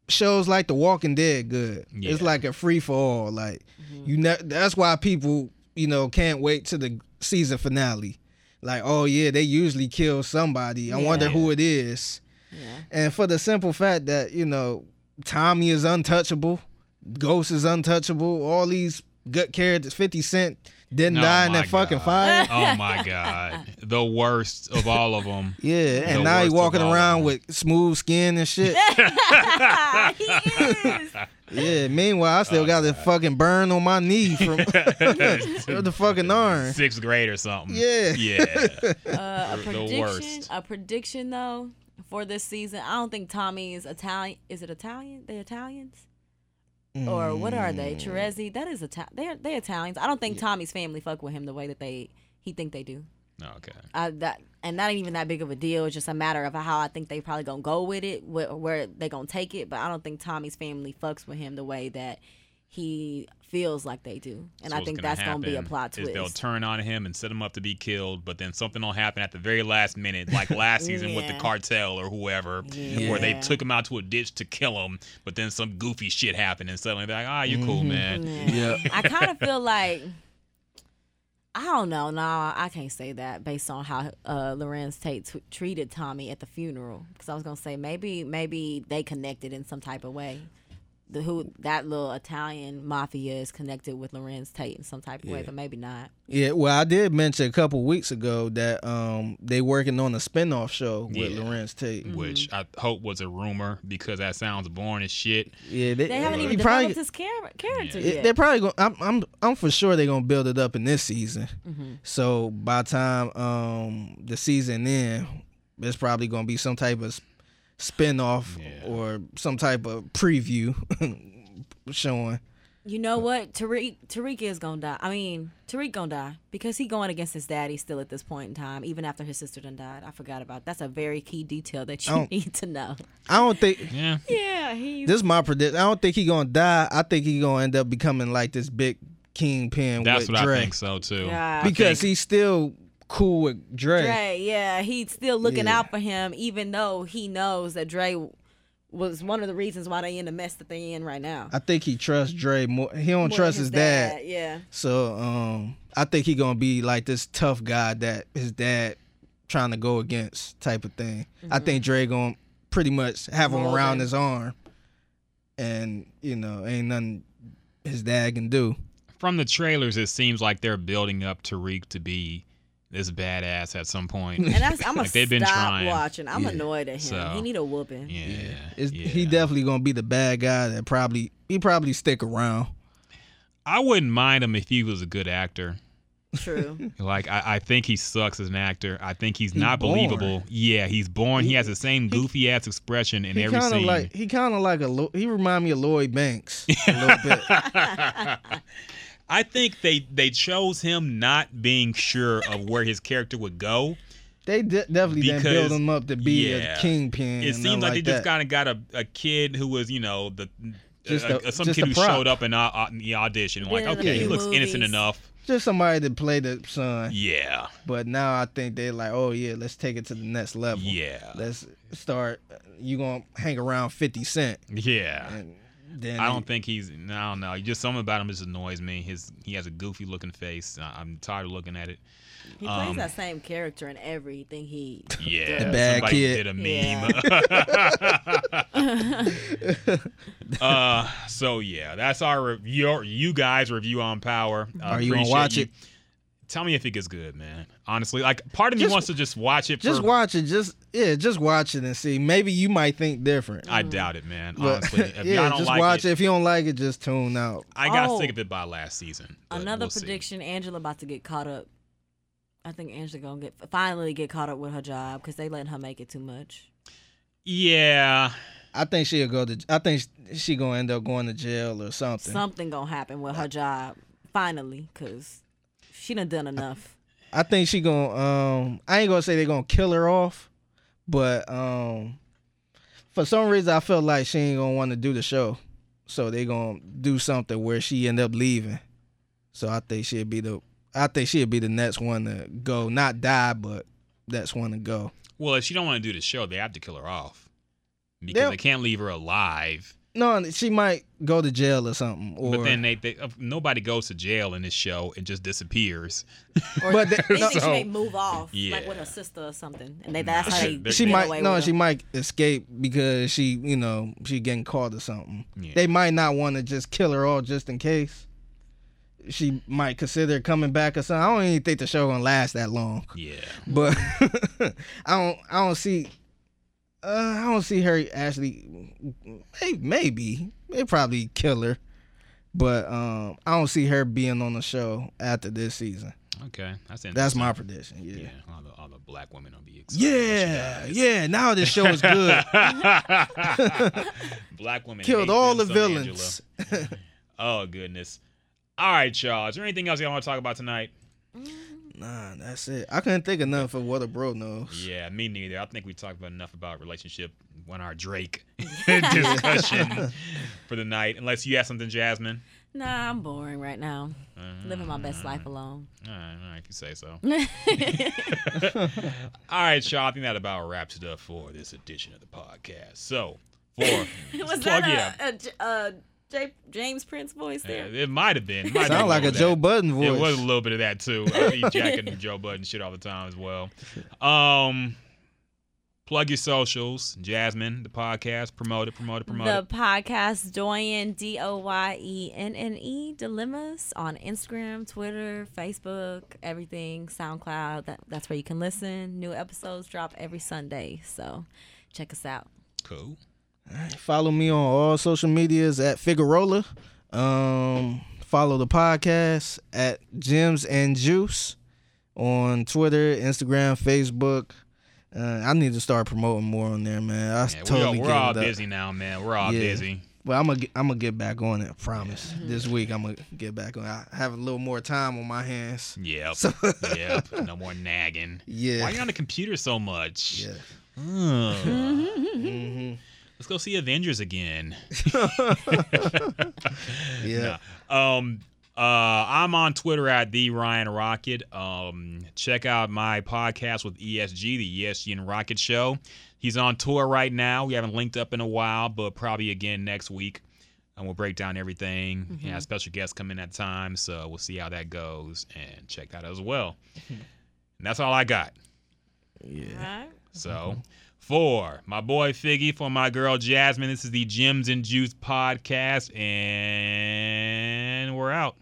shows like The Walking Dead good. It's like a free for all. Like, mm-hmm. you ne- that's why people, you know, can't wait to the season finale. Like, oh yeah, they usually kill somebody. I wonder who it is. Yeah. And for the simple fact that, you know, Tommy is untouchable, Ghost is untouchable, all these good characters, 50 Cent didn't Oh die in my that fucking fire. Oh my god, [LAUGHS] the worst of all of them. Yeah, and The now he's walking around with smooth skin and shit. [LAUGHS] he is. yeah, meanwhile, I still got the fucking burn on my knee [LAUGHS] from the fucking arm. Sixth grade or something. Yeah. yeah. Uh, a The prediction. worst. A prediction though for this season. I don't think Tommy is Italian. Is it Italian? They Italians? Or what are they? Mm. Teresi? That is Italian. They're they Italians. I don't think Tommy's family fuck with him the way that they he think they do. Okay. I, that and not even that big of a deal. It's just a matter of how I think they probably gonna go with it, where, where they gonna take it. But I don't think Tommy's family fucks with him the way that he feels like they do. And So I think gonna that's gonna be a happen plot is They'll turn on him and set him up to be killed, but then something will happen at the very last minute, like last season with the cartel or whoever, where they took him out to a ditch to kill him, but then some goofy shit happened, and suddenly they're like, "Ah, you're cool, man." Yeah. [LAUGHS] I kind of feel like I don't know. No, I can't say that based on how uh, Larenz Tate t- treated Tommy at the funeral. Because I was gonna say maybe maybe they connected in some type of way. The who that little Italian mafia is connected with Larenz Tate in some type of way, but maybe not. Yeah, well, I did mention a couple weeks ago that um they working on a spinoff show with Yeah. Lorenz Tate. Which I hope was a rumor because that sounds boring as shit. Yeah, they, They haven't he even probably, developed his char- character Yeah. yet. They're probably going. I'm, I'm, I'm for sure they're gonna build it up in this season. Mm-hmm. So by the time um the season end, there's probably gonna be some type of s- spin-off Yeah. or some type of preview [LAUGHS] showing. You know what? Tariq Tariq is gonna die. I mean, Tariq gonna die because he going against his daddy still at this point in time, even after his sister done died. I forgot about that's a very key detail that you [LAUGHS] need to know. I don't think Yeah. Yeah, he's this is my prediction. I don't think he gonna die. I think he gonna end up becoming like this big kingpin That's with what Dre I think so too. Yeah. Because think- he's still cool with Dre. Dre. Yeah, he's still looking Yeah. out for him, even though he knows that Dre was one of the reasons why they in the mess that they in right now. I think he trusts Dre more. He don't More trust than his dad. Yeah. So um, I think he gonna be like this tough guy that his dad trying to go against type of thing. I think Dre gonna pretty much have him around him. his arm, and you know ain't nothing his dad can do. from the trailers, it seems like they're building up Tariq to be this badass at some point. And that's, [LAUGHS] I'm gonna Like, they've been stop trying. watching. I'm Yeah. annoyed at him. So- he need a whooping. yeah, It's, yeah. He definitely gonna be the bad guy that probably he probably stick around. I wouldn't mind him if he was a good actor. True. [LAUGHS] Like I, I think he sucks as an actor. I think he's He not born. believable. Yeah, he's born. He, He- has the same goofy ass expression in He every kind of scene. like he kind of like a Lo- he remind me of Lloyd Banks a little [LAUGHS] bit. I think they they chose him not being sure of where his character would go. They de- definitely didn't build him up to be yeah, a kingpin. It seems nothing like, they just kind of got a, a kid who was you know the Just uh, a- uh, some just kid a who showed up in, uh, in the audition. Like Been in a okay, he few looks innocent enough. just somebody to play the son. Yeah, But now I think they're like, oh yeah, let's take it to the next level. yeah, Let's start. You gonna hang around Fifty Cent, yeah. and then I don't think he's. I don't know. Just something about him just annoys me. His he has a goofy looking face. I, I'm tired of looking at it. He plays Um, that same character in everything he. Yeah, The bad somebody kid. did a meme. [LAUGHS] [LAUGHS] uh, so yeah, that's our review. You guys review on Power. Uh, Are you gonna watch you. it? Tell me if it gets good, man. Honestly, like part of me Just- wants to just watch it. Just for, watch it. Just yeah, just watch it and see. Maybe you might think different. I doubt it, man. But, Honestly, [LAUGHS] if yeah, y'all don't just like watch it, it. If you don't like it, just tune out. I got Oh. sick of it by last season. Another we'll see. prediction: Angela about to get caught up. I think Angela gonna get finally get caught up with her job because they letting her make it too much. Yeah, I think she'll go to. I think she gonna end up going to jail or something. Something gonna happen with her job finally because she done done enough. I think she gonna. Um, I ain't gonna say they gonna kill her off, but um, for some reason I feel like she ain't gonna want to do the show, so they gonna do something where she end up leaving. So I think she'll be the. I think she'll be the next one to go, not die, but that's one to go. Well, if she don't want to do the show, they have to kill her off because They'll- they can't leave her alive. No, she might go to jail or something. Or, but then they, they uh, nobody goes to jail in this show and just disappears. Or But they- they think she So- may move off, Yeah. like with her sister or something, and they that's how they. She get might away no, with she her. might escape because she, you know, she getting caught or something. Yeah. They might not want to just kill her all just in case. She might consider coming back or something. I don't even think the show gonna last that long. Yeah, But [LAUGHS] I don't, I don't see, uh, I don't see her Ashley. Maybe, maybe they probably kill her, but um, I don't see her being on the show after this season. okay, that's. That's my prediction. yeah. Yeah. All the, all the black women will be excited. Yeah, yeah. Now this show is good. [LAUGHS] black women Killed all the villains. [LAUGHS] Oh goodness. All right, y'all. Is there anything else y'all want to talk about tonight? Nah, that's it. I couldn't think of nothing for what a bro knows. Yeah, me neither. I think we talked about enough about relationship when our Drake [LAUGHS] [LAUGHS] discussion for the night. Unless you have something, Jasmine. Nah, I'm boring right now. Uh-huh. Living my best life alone. All right, all right, you say so. [LAUGHS] all right, y'all. I think that about wraps it up for this edition of the podcast. So, for Was plug that yeah. a, a, J- a J- James Prince voice Yeah, there? it might have been. It might Sound like a little Joe bit. Budden voice. It was a little bit of that too. I be jacking the [LAUGHS] Joe Budden shit all the time as well. Um, plug your socials, Jasmine. The podcast, promote it, promote it, promote The it. podcast Doyenne D O Y E N N E Dilemmas on Instagram, Twitter, Facebook, everything, SoundCloud. That that's where you can listen. New episodes drop every Sunday, so check us out. Cool. Follow me on all social medias at Figueroa. Um, follow the podcast at Gems and Juice on Twitter, Instagram, Facebook. Uh, I need to start promoting more on there, man. I Yeah, totally we're, we're all busy now, man. We're all Yeah. busy. Well, I'm gonna I'm gonna get back on it. I promise. This week I'm gonna get back on. I have a little more time on my hands. Yep. So [LAUGHS] yep. No more nagging. yeah, Why are you on the computer so much? yeah. Ugh. hmm Let's go see Avengers again. [LAUGHS] [LAUGHS] Yeah. Nah. Um. Uh, I'm on Twitter at the Ryan Rocket. Um, check out my podcast with ESG, the ESG and Rocket Show. He's on tour right now. We haven't linked up in a while, but probably again next week. And we'll break down everything. He has special guests come in at times, so we'll see how that goes and check that as well. [LAUGHS] and that's all I got. Yeah. All right. So, for my boy Figgy, for my girl Jasmine, this is the Gems and Juice podcast, and we're out.